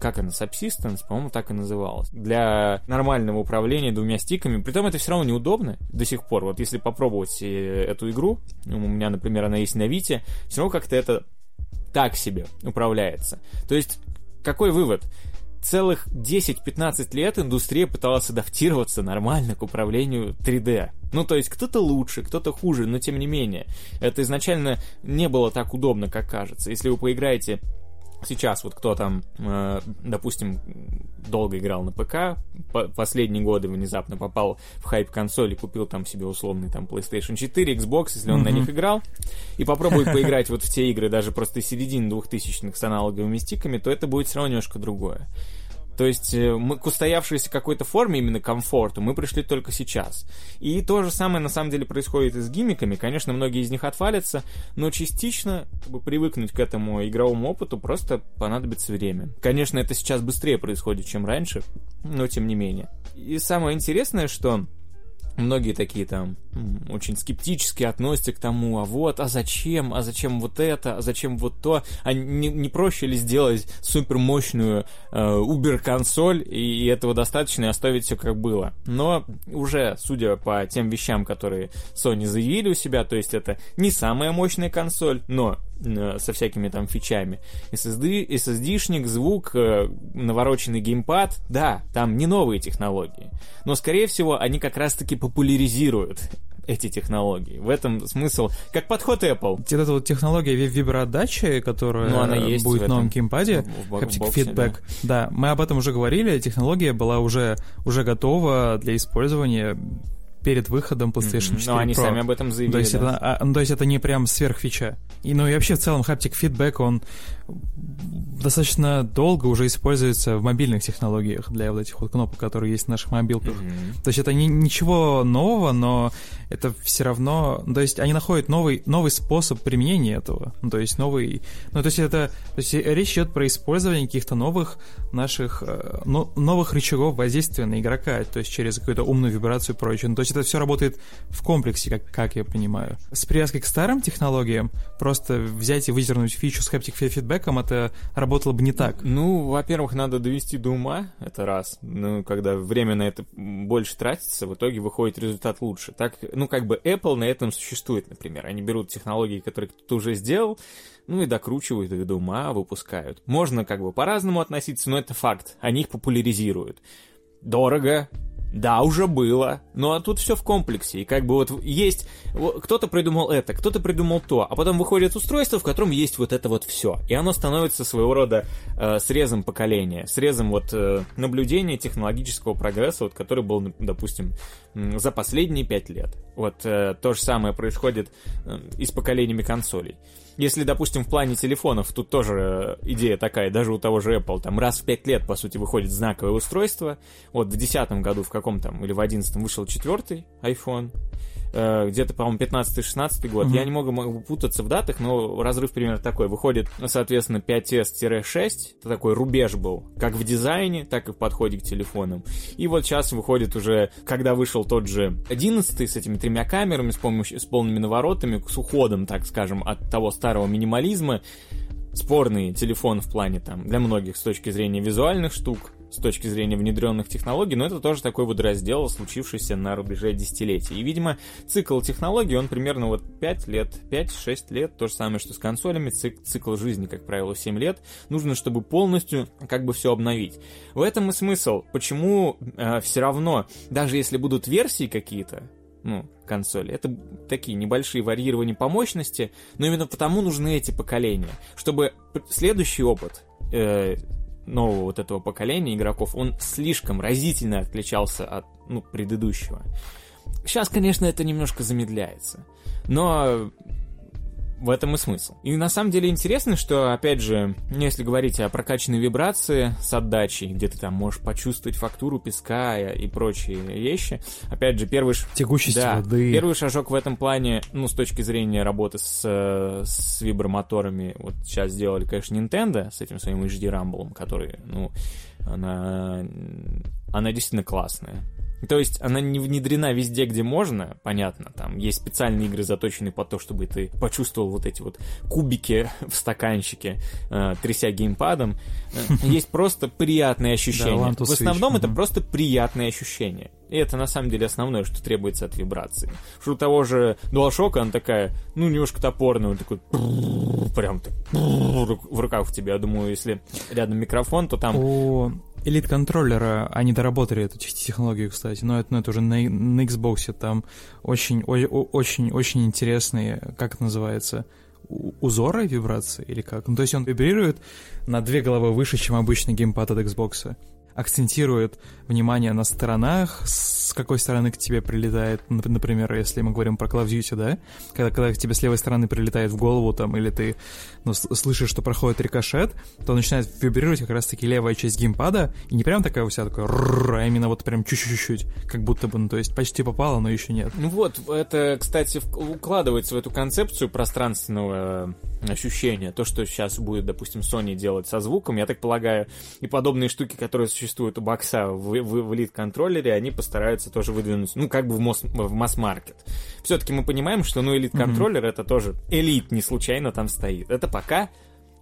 как она, Subsistence, по-моему, так и называлась. Для нормального управления двумя стиками. Притом это все равно неудобно до сих пор. Вот если попробовать э, эту игру, у меня, например, она есть на Вите, все равно как-то это так себе управляется. То есть, какой вывод? целых 10-15 лет индустрия пыталась адаптироваться нормально к управлению 3D. Ну, то есть кто-то лучше, кто-то хуже, но тем не менее. Это изначально не было так удобно, как кажется. Если вы поиграете сейчас вот кто там, э, допустим, долго играл на ПК, по последние годы внезапно попал в хайп-консоль и купил там себе условный там PlayStation 4, Xbox, если он mm-hmm. на них играл, и попробует поиграть вот в те игры даже просто середины двухтысячных с аналоговыми стиками, то это будет все равно немножко другое. То есть э, мы к устоявшейся какой-то форме, именно комфорту, мы пришли только сейчас. И то же самое на самом деле происходит и с гиммиками. Конечно, многие из них отвалятся, но частично, чтобы привыкнуть к этому игровому опыту, просто понадобится время. Конечно, это сейчас быстрее происходит, чем раньше, но тем не менее. И самое интересное, что многие такие там очень скептически относятся к тому, а вот, а зачем, а зачем вот это, а зачем вот то, а не, не проще ли сделать супер мощную э, Uber консоль и, и этого достаточно и оставить все как было. Но уже, судя по тем вещам, которые Sony заявили у себя, то есть это не самая мощная консоль, но э, со всякими там фичами. SSD, SSD-шник, звук, э, навороченный геймпад, да, там не новые технологии. Но, скорее всего, они как раз-таки популяризируют эти технологии. В этом смысл, как подход Apple. Вот эта вот технология виброотдачи, которая ну, она есть будет в, новом геймпаде, Haptic Feedback, да. да, мы об этом уже говорили, технология была уже, уже готова для использования перед выходом PlayStation 4 Но они сами об этом заявили. То есть, да. это, а, ну, то есть это не прям сверхфича. И, ну и вообще в целом Haptic Feedback, он достаточно долго уже используется в мобильных технологиях для вот этих вот кнопок, которые есть в наших мобилках. Mm-hmm. То есть это не, ничего нового, но это все равно... То есть они находят новый, новый способ применения этого. Ну, то есть новый... Ну, то есть это... То есть речь идет про использование каких-то новых наших... Э, но, новых рычагов воздействия на игрока, то есть через какую-то умную вибрацию и прочее. Ну, то есть это все работает в комплексе, как, как я понимаю. С привязкой к старым технологиям просто взять и выдернуть фичу с haptic фидбэком, это работало бы не так. Ну, во-первых, надо довести до ума, это раз. Ну, когда время на это больше тратится, в итоге выходит результат лучше. Так, ну, как бы Apple на этом существует, например. Они берут технологии, которые кто-то уже сделал, ну и докручивают их до ума, выпускают. Можно как бы по-разному относиться, но это факт. Они их популяризируют. Дорого, да, уже было. Ну а тут все в комплексе. И как бы вот есть... Кто-то придумал это, кто-то придумал то. А потом выходит устройство, в котором есть вот это вот все. И оно становится своего рода э, срезом поколения. Срезом вот э, наблюдения технологического прогресса, вот, который был, допустим, за последние пять лет. Вот э, то же самое происходит э, и с поколениями консолей. Если, допустим, в плане телефонов, тут тоже э, идея такая, даже у того же Apple, там раз в пять лет, по сути, выходит знаковое устройство. Вот в 2010 году в каком там, или в 11 вышел четвертый iPhone, где-то, по-моему, 15-16 год. Mm-hmm. Я не могу, могу путаться в датах, но разрыв примерно такой. Выходит, соответственно, 5S-6, это такой рубеж был, как в дизайне, так и в подходе к телефонам. И вот сейчас выходит уже, когда вышел тот же 11 с этими тремя камерами, с, помощью, с полными наворотами, с уходом, так скажем, от того старого минимализма, спорный телефон в плане там для многих с точки зрения визуальных штук, с точки зрения внедренных технологий, но это тоже такой вот раздел, случившийся на рубеже десятилетий. И, видимо, цикл технологий, он примерно вот 5 лет, 5-6 лет, то же самое, что с консолями, цик, цикл жизни, как правило, 7 лет, нужно, чтобы полностью как бы все обновить. В этом и смысл, почему э, все равно, даже если будут версии какие-то, ну, консоли. Это такие небольшие варьирования по мощности, но именно потому нужны эти поколения, чтобы следующий опыт э, нового вот этого поколения игроков, он слишком разительно отличался от ну, предыдущего. Сейчас, конечно, это немножко замедляется. Но в этом и смысл. И на самом деле интересно, что, опять же, если говорить о прокачанной вибрации с отдачей, где ты там можешь почувствовать фактуру песка и прочие вещи, опять же, первый... Текучесть да, воды. Первый шажок в этом плане, ну, с точки зрения работы с, с вибромоторами, вот сейчас сделали, конечно, Nintendo с этим своим HD Rumble, который, ну, она, она действительно классная. То есть она не внедрена везде, где можно, понятно, там есть специальные игры, заточенные под то, чтобы ты почувствовал вот эти вот кубики в стаканчике, э, тряся геймпадом. Э, есть просто приятные ощущения. В основном это просто приятные ощущения. И это на самом деле основное, что требуется от вибрации. Что у того же DualShock, она такая, ну, немножко топорная, он такой прям так в руках у тебя. Я думаю, если рядом микрофон, то там... О, Элит контроллера, они доработали эту технологию, кстати, но это, но это уже на, на Xbox, там очень, очень, очень интересные, как это называется, узоры вибрации или как? Ну, то есть он вибрирует на две головы выше, чем обычный геймпад от Xbox акцентирует внимание на сторонах, с какой стороны к тебе прилетает, например, если мы говорим про Call of Duty, да, когда, когда к тебе с левой стороны прилетает в голову, там, или ты ну, слышишь, что проходит рикошет, то начинает вибрировать как раз-таки левая часть геймпада, и не прям такая у себя такая, а именно вот прям чуть-чуть, как будто бы, ну, то есть почти попало, но еще нет. Ну вот, это, кстати, укладывается в эту концепцию пространственного ощущения. То, что сейчас будет, допустим, Sony делать со звуком, я так полагаю, и подобные штуки, которые у бокса в, в, в элит-контроллере, они постараются тоже выдвинуть, ну, как бы в, мос, в масс-маркет. Все-таки мы понимаем, что, ну, элит-контроллер mm-hmm. это тоже элит не случайно там стоит. Это пока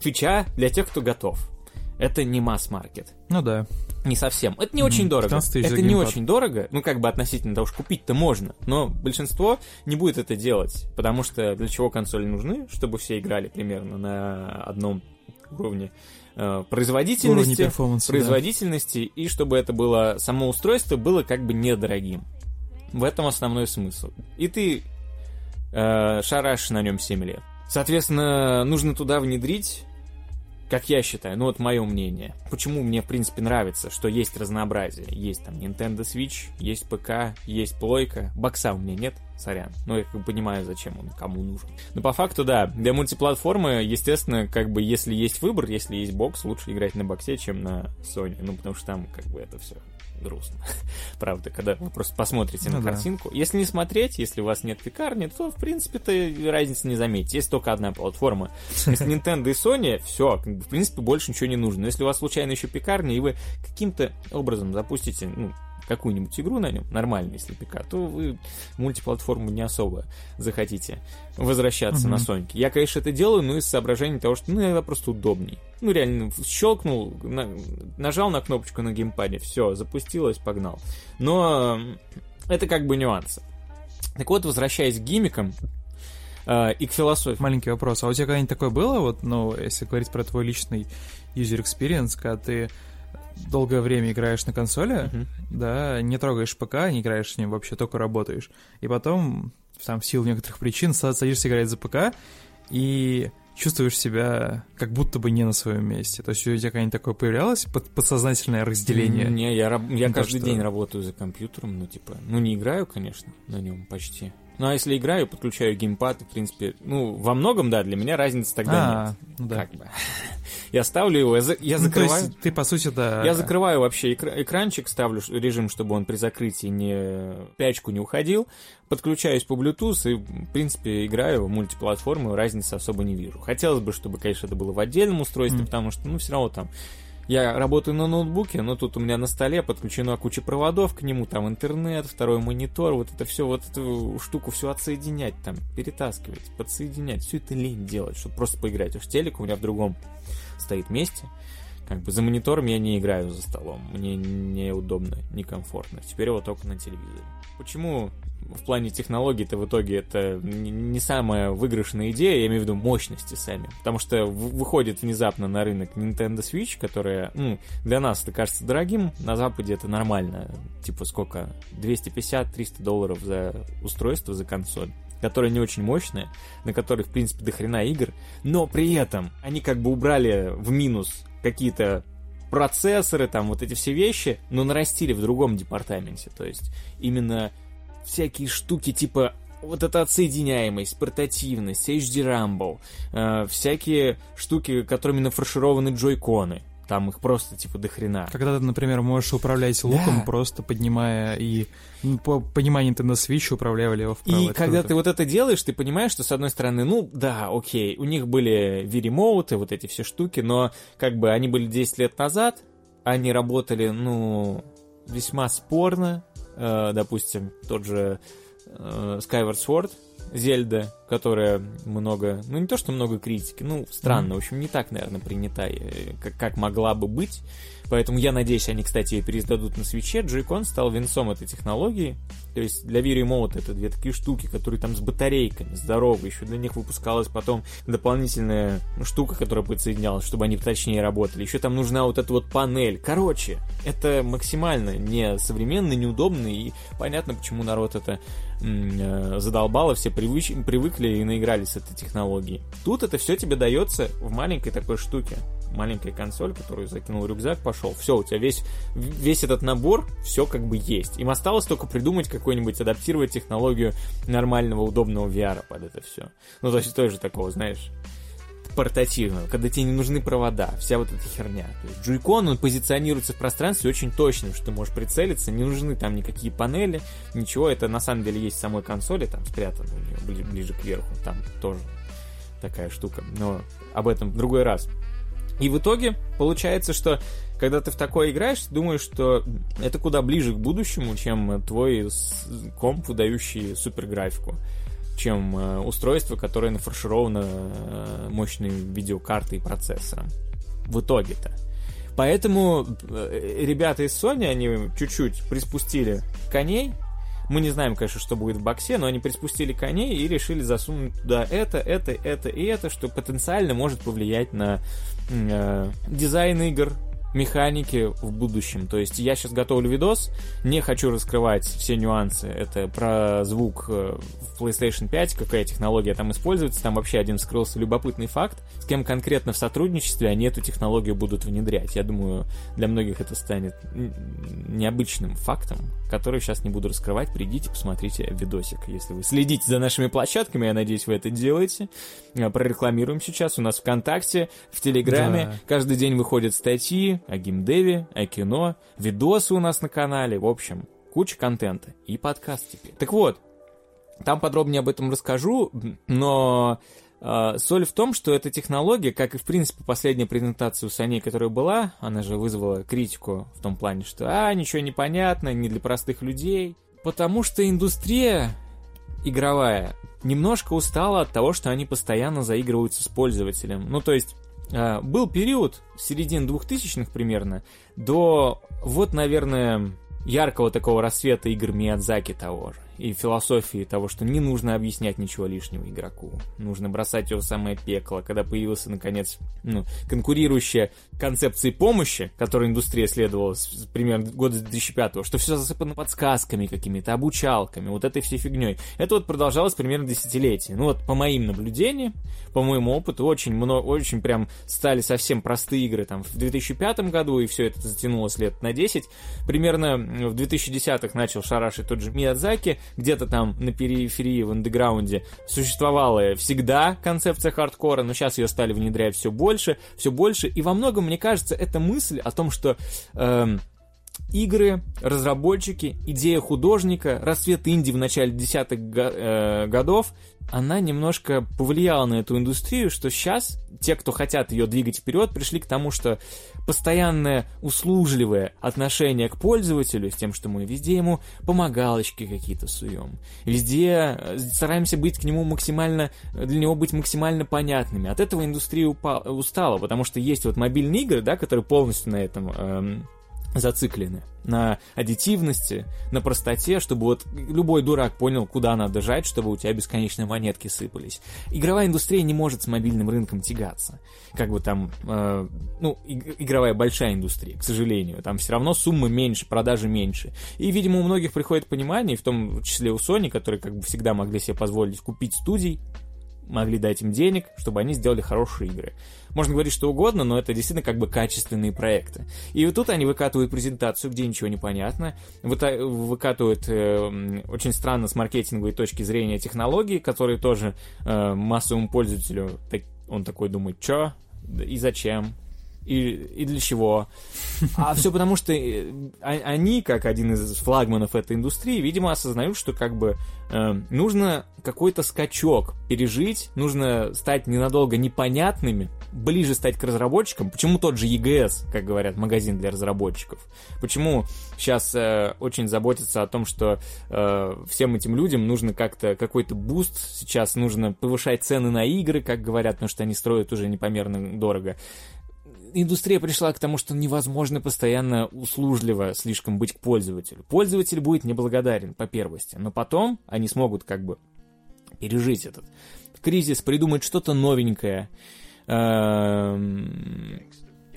фича для тех, кто готов. Это не масс-маркет. Ну да. Не совсем. Это не mm-hmm. очень дорого. Это не очень дорого. Ну, как бы относительно того, что купить-то можно. Но большинство не будет это делать. Потому что для чего консоли нужны? Чтобы все играли примерно на одном уровне производительности, производительности да. и чтобы это было само устройство было как бы недорогим. В этом основной смысл. И ты э, шарашишь на нем 7 лет. Соответственно, нужно туда внедрить как я считаю, ну вот мое мнение. Почему мне, в принципе, нравится, что есть разнообразие. Есть там Nintendo Switch, есть ПК, есть плойка. Бокса у меня нет, сорян. Но я как бы понимаю, зачем он кому нужен. Но по факту, да, для мультиплатформы, естественно, как бы если есть выбор, если есть бокс, лучше играть на боксе, чем на Sony. Ну, потому что там как бы это все грустно. Правда, когда вы просто посмотрите ну, на да. картинку. Если не смотреть, если у вас нет пекарни, то, в принципе-то, разницы не заметите. Есть только одна платформа. Если Nintendo и Sony, все, в принципе, больше ничего не нужно. Но если у вас случайно еще пекарня, и вы каким-то образом запустите, ну, какую-нибудь игру на нем, нормальный, если ПК, то вы мультиплатформу не особо захотите возвращаться mm-hmm. на Соньке. Я, конечно, это делаю, но из соображений того, что ну, иногда просто удобней. Ну, реально, щелкнул, на, нажал на кнопочку на геймпаде, все, запустилось, погнал. Но это как бы нюансы. Так вот, возвращаясь к гимикам, э, и к философии. Маленький вопрос. А у тебя когда-нибудь такое было, вот, ну, если говорить про твой личный user experience, когда ты долгое время играешь на консоли, uh-huh. да, не трогаешь ПК, не играешь с ним, вообще только работаешь. И потом, там, в силу некоторых причин, садишься играть за ПК и чувствуешь себя как будто бы не на своем месте. То есть у тебя какое-нибудь такое появлялось под, подсознательное разделение? Не, я, я ну, каждый что... день работаю за компьютером, ну, типа, ну, не играю, конечно, на нем почти. Ну, а если играю, подключаю геймпад, и, в принципе, ну, во многом, да, для меня разницы тогда а, нет. Ну, да. Как бы. Я ставлю его, я, за, я ну, закрываю... есть ты, по сути, да... Я закрываю вообще экра- экранчик, ставлю режим, чтобы он при закрытии не пячку не уходил, подключаюсь по Bluetooth и, в принципе, играю в мультиплатформу, разницы особо не вижу. Хотелось бы, чтобы, конечно, это было в отдельном устройстве, mm. потому что, ну, все равно там я работаю на ноутбуке, но тут у меня на столе подключена куча проводов к нему, там интернет, второй монитор, вот это все, вот эту штуку все отсоединять, там, перетаскивать, подсоединять, все это лень делать, чтобы просто поиграть. Уж телек у меня в другом стоит месте, как бы за монитором я не играю за столом, мне неудобно, некомфортно. Теперь его только на телевизоре. Почему в плане технологий-то в итоге это не самая выигрышная идея, я имею в виду мощности сами. Потому что выходит внезапно на рынок Nintendo Switch, которая, ну, для нас это кажется дорогим, на Западе это нормально. Типа сколько? 250-300 долларов за устройство, за консоль которая не очень мощная, на которой, в принципе, до хрена игр, но при этом они как бы убрали в минус какие-то процессоры, там вот эти все вещи, но нарастили в другом департаменте. То есть именно всякие штуки типа вот эта отсоединяемость, портативность, HD Rumble, э, всякие штуки, которыми нафаршированы джойконы. Там их просто, типа, до хрена. Когда ты, например, можешь управлять луком, да. просто поднимая и ну, по пониманию ты на Switch управляли его вправо. И когда круто. ты вот это делаешь, ты понимаешь, что, с одной стороны, ну, да, окей, у них были V-ремоуты, вот эти все штуки, но, как бы, они были 10 лет назад, они работали, ну, весьма спорно, допустим, тот же э, Skyward Sword, Зельда, которая много, ну не то что много критики, ну странно, в общем не так, наверное, принята, э, как, как могла бы быть. Поэтому я надеюсь, они, кстати, ее переиздадут на свече. Joy-Con стал венцом этой технологии. То есть для Wii Remote это две такие штуки, которые там с батарейками, здоровые. Еще для них выпускалась потом дополнительная штука, которая подсоединялась, чтобы они точнее работали. Еще там нужна вот эта вот панель. Короче, это максимально не современно, неудобно. И понятно, почему народ это э, задолбало. Все привыч... привыкли и наигрались с этой технологией. Тут это все тебе дается в маленькой такой штуке маленькая консоль, которую закинул рюкзак, пошел. Все, у тебя весь, весь этот набор, все как бы есть. Им осталось только придумать какой-нибудь, адаптировать технологию нормального, удобного VR под это все. Ну, то есть тоже такого, знаешь, портативного, когда тебе не нужны провода, вся вот эта херня. То есть джойкон, он позиционируется в пространстве очень точно, что ты можешь прицелиться, не нужны там никакие панели, ничего, это на самом деле есть в самой консоли, там спрятано у нее ближе, ближе к верху, там тоже такая штука, но об этом в другой раз. И в итоге получается, что когда ты в такое играешь, ты думаешь, что это куда ближе к будущему, чем твой комп, выдающий суперграфику чем э, устройство, которое нафаршировано э, мощной видеокартой и процессором. В итоге-то. Поэтому э, ребята из Sony, они чуть-чуть приспустили коней, мы не знаем, конечно, что будет в боксе, но они приспустили коней и решили засунуть туда это, это, это и это, что потенциально может повлиять на э, дизайн игр, механики в будущем. То есть я сейчас готовлю видос, не хочу раскрывать все нюансы. Это про звук э, в PlayStation 5, какая технология там используется. Там вообще один скрылся любопытный факт, с кем конкретно в сотрудничестве они эту технологию будут внедрять. Я думаю, для многих это станет необычным фактом, который сейчас не буду раскрывать. Придите, посмотрите видосик. Если вы следите за нашими площадками, я надеюсь, вы это делаете. Э, прорекламируем сейчас. У нас ВКонтакте, в Телеграме. Да. Каждый день выходят статьи, о геймдеве, о кино, видосы у нас на канале, в общем, куча контента и подкаст теперь. Так вот, там подробнее об этом расскажу, но э, соль в том, что эта технология, как и в принципе последняя презентация у Sony, которая была, она же вызвала критику в том плане, что а, ничего не понятно, не для простых людей. Потому что индустрия игровая немножко устала от того, что они постоянно заигрываются с пользователем. Ну, то есть, а, был период, середины двухтысячных примерно, до вот, наверное, яркого такого рассвета игр Миядзаки того же и философии того, что не нужно объяснять ничего лишнего игроку. Нужно бросать его в самое пекло. Когда появился, наконец, ну, конкурирующая концепции помощи, которой индустрия следовала с, примерно года 2005 что все засыпано подсказками какими-то, обучалками, вот этой всей фигней. Это вот продолжалось примерно десятилетие. Ну вот по моим наблюдениям, по моему опыту, очень много, очень прям стали совсем простые игры там в 2005 году, и все это затянулось лет на 10. Примерно в 2010-х начал шарашить тот же Миядзаки, где-то там на периферии, в андеграунде существовала всегда концепция хардкора, но сейчас ее стали внедрять все больше, все больше, и во многом, мне кажется, это мысль о том, что... Э, игры, разработчики, идея художника, рассвет инди в начале десятых э, годов, она немножко повлияла на эту индустрию, что сейчас те, кто хотят ее двигать вперед, пришли к тому, что постоянное услужливое отношение к пользователю, с тем, что мы везде ему помогалочки какие-то суем, везде э, стараемся быть к нему максимально, для него быть максимально понятными. От этого индустрия упала, устала, потому что есть вот мобильные игры, да, которые полностью на этом эм, зациклены на аддитивности, на простоте, чтобы вот любой дурак понял, куда надо жать, чтобы у тебя бесконечные монетки сыпались. Игровая индустрия не может с мобильным рынком тягаться. Как бы там, э, ну, игровая большая индустрия, к сожалению. Там все равно суммы меньше, продажи меньше. И, видимо, у многих приходит понимание, в том числе у Sony, которые как бы всегда могли себе позволить купить студий, могли дать им денег, чтобы они сделали хорошие игры. Можно говорить что угодно, но это действительно как бы качественные проекты. И вот тут они выкатывают презентацию, где ничего не понятно, выкатывают э, очень странно с маркетинговой точки зрения технологии, которые тоже э, массовому пользователю, так, он такой думает, чё? И зачем, и, и для чего. А все потому, что э, а, они, как один из флагманов этой индустрии, видимо, осознают, что как бы э, нужно какой-то скачок пережить, нужно стать ненадолго непонятными, ближе стать к разработчикам. Почему тот же EGS, как говорят, магазин для разработчиков? Почему сейчас э, очень заботятся о том, что э, всем этим людям нужно как-то какой-то буст, сейчас нужно повышать цены на игры, как говорят, потому что они строят уже непомерно дорого индустрия пришла к тому, что невозможно постоянно услужливо слишком быть к пользователю. Пользователь будет неблагодарен по первости, но потом они смогут как бы пережить этот кризис, придумать что-то новенькое. Эм,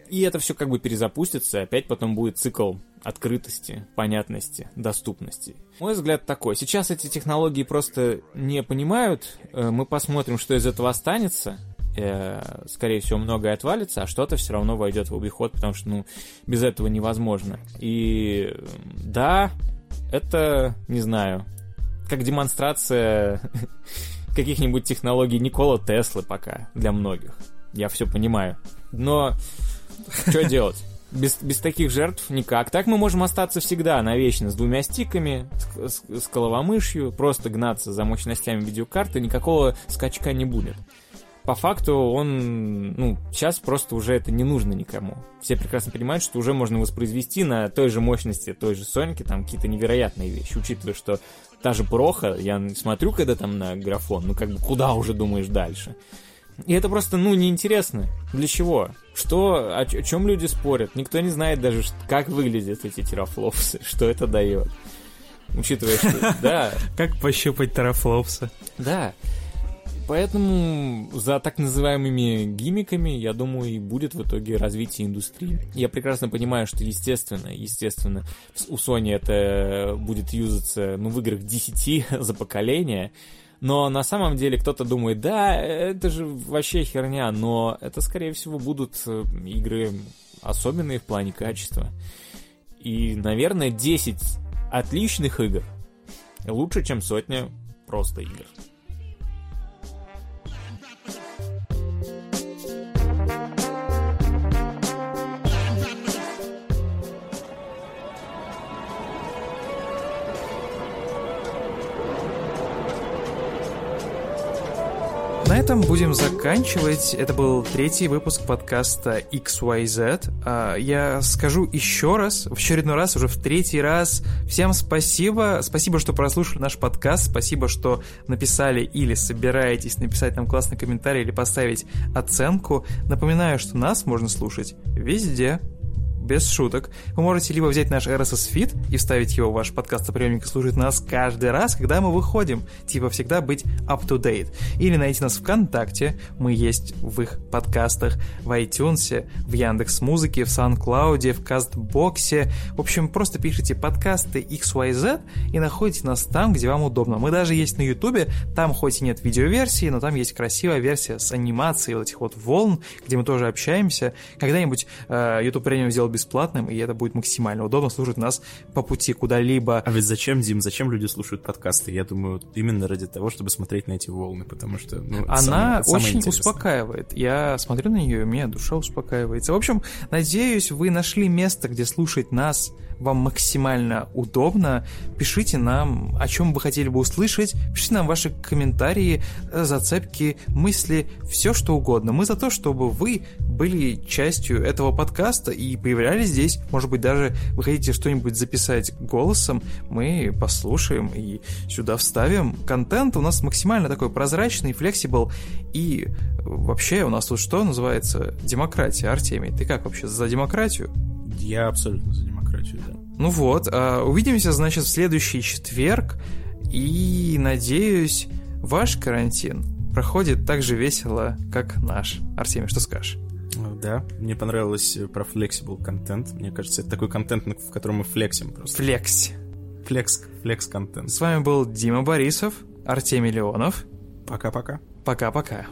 и это все как бы перезапустится, опять потом будет цикл открытости, понятности, доступности. Мой взгляд такой. Сейчас эти технологии просто не понимают. Э, мы посмотрим, что из этого останется э, скорее всего, многое отвалится, а что-то все равно войдет в обиход, потому что, ну, без этого невозможно. И да, это, не знаю, как демонстрация каких-нибудь технологий Никола Теслы пока для многих. Я все понимаю. Но что делать? Без, без таких жертв никак. Так мы можем остаться всегда навечно с двумя стиками, с, с, с головомышью, просто гнаться за мощностями видеокарты, никакого скачка не будет по факту он, ну, сейчас просто уже это не нужно никому. Все прекрасно понимают, что уже можно воспроизвести на той же мощности той же Соньки там какие-то невероятные вещи, учитывая, что та же Проха, я смотрю, когда там на графон, ну, как бы куда уже думаешь дальше? И это просто, ну, неинтересно. Для чего? Что, о, о чем люди спорят? Никто не знает даже, как выглядят эти терафлопсы, что это дает. Учитывая, что, да. Как пощупать терафлопсы? Да. Поэтому за так называемыми гимиками, я думаю, и будет в итоге развитие индустрии. Я прекрасно понимаю, что естественно, естественно, у Sony это будет юзаться, ну, в играх 10 за поколение, но на самом деле кто-то думает, да, это же вообще херня, но это, скорее всего, будут э, игры особенные в плане качества. И, наверное, 10 отличных игр лучше, чем сотня просто игр. На этом будем заканчивать. Это был третий выпуск подкаста XYZ. А, я скажу еще раз, в очередной раз, уже в третий раз. Всем спасибо. Спасибо, что прослушали наш подкаст. Спасибо, что написали или собираетесь написать нам классный комментарий или поставить оценку. Напоминаю, что нас можно слушать везде, без шуток, вы можете либо взять наш RSS feed и вставить его в ваш подкастоприемник и слушать нас каждый раз, когда мы выходим, типа всегда быть up-to-date. Или найти нас ВКонтакте, мы есть в их подкастах, в iTunes, в Яндекс Музыке, в SoundCloud, в Кастбоксе. В общем, просто пишите подкасты XYZ и находите нас там, где вам удобно. Мы даже есть на YouTube, там хоть и нет видеоверсии, но там есть красивая версия с анимацией вот этих вот волн, где мы тоже общаемся. Когда-нибудь э, YouTube Premium сделал бесплатным, и это будет максимально удобно слушать нас по пути куда-либо. А ведь зачем, Дим, зачем люди слушают подкасты? Я думаю, именно ради того, чтобы смотреть на эти волны, потому что... Ну, Она самое, очень самое успокаивает. Я смотрю на нее, и у меня душа успокаивается. В общем, надеюсь, вы нашли место, где слушать нас вам максимально удобно, пишите нам, о чем вы хотели бы услышать, пишите нам ваши комментарии, э, зацепки, мысли, все что угодно. Мы за то, чтобы вы были частью этого подкаста и появлялись здесь. Может быть, даже вы хотите что-нибудь записать голосом, мы послушаем и сюда вставим. Контент у нас максимально такой прозрачный, флексибл и вообще у нас тут что называется? Демократия. Артемий, ты как вообще, за демократию? Я абсолютно за демократию, да. Ну вот, а, увидимся, значит, в следующий четверг. И надеюсь, ваш карантин проходит так же весело, как наш. Артемий, что скажешь? Да, мне понравилось э, про flexible контент. Мне кажется, это такой контент, в котором мы флексим просто. Флекс. Флекс, флекс контент. С вами был Дима Борисов, Артемий Леонов Пока-пока. Пока-пока.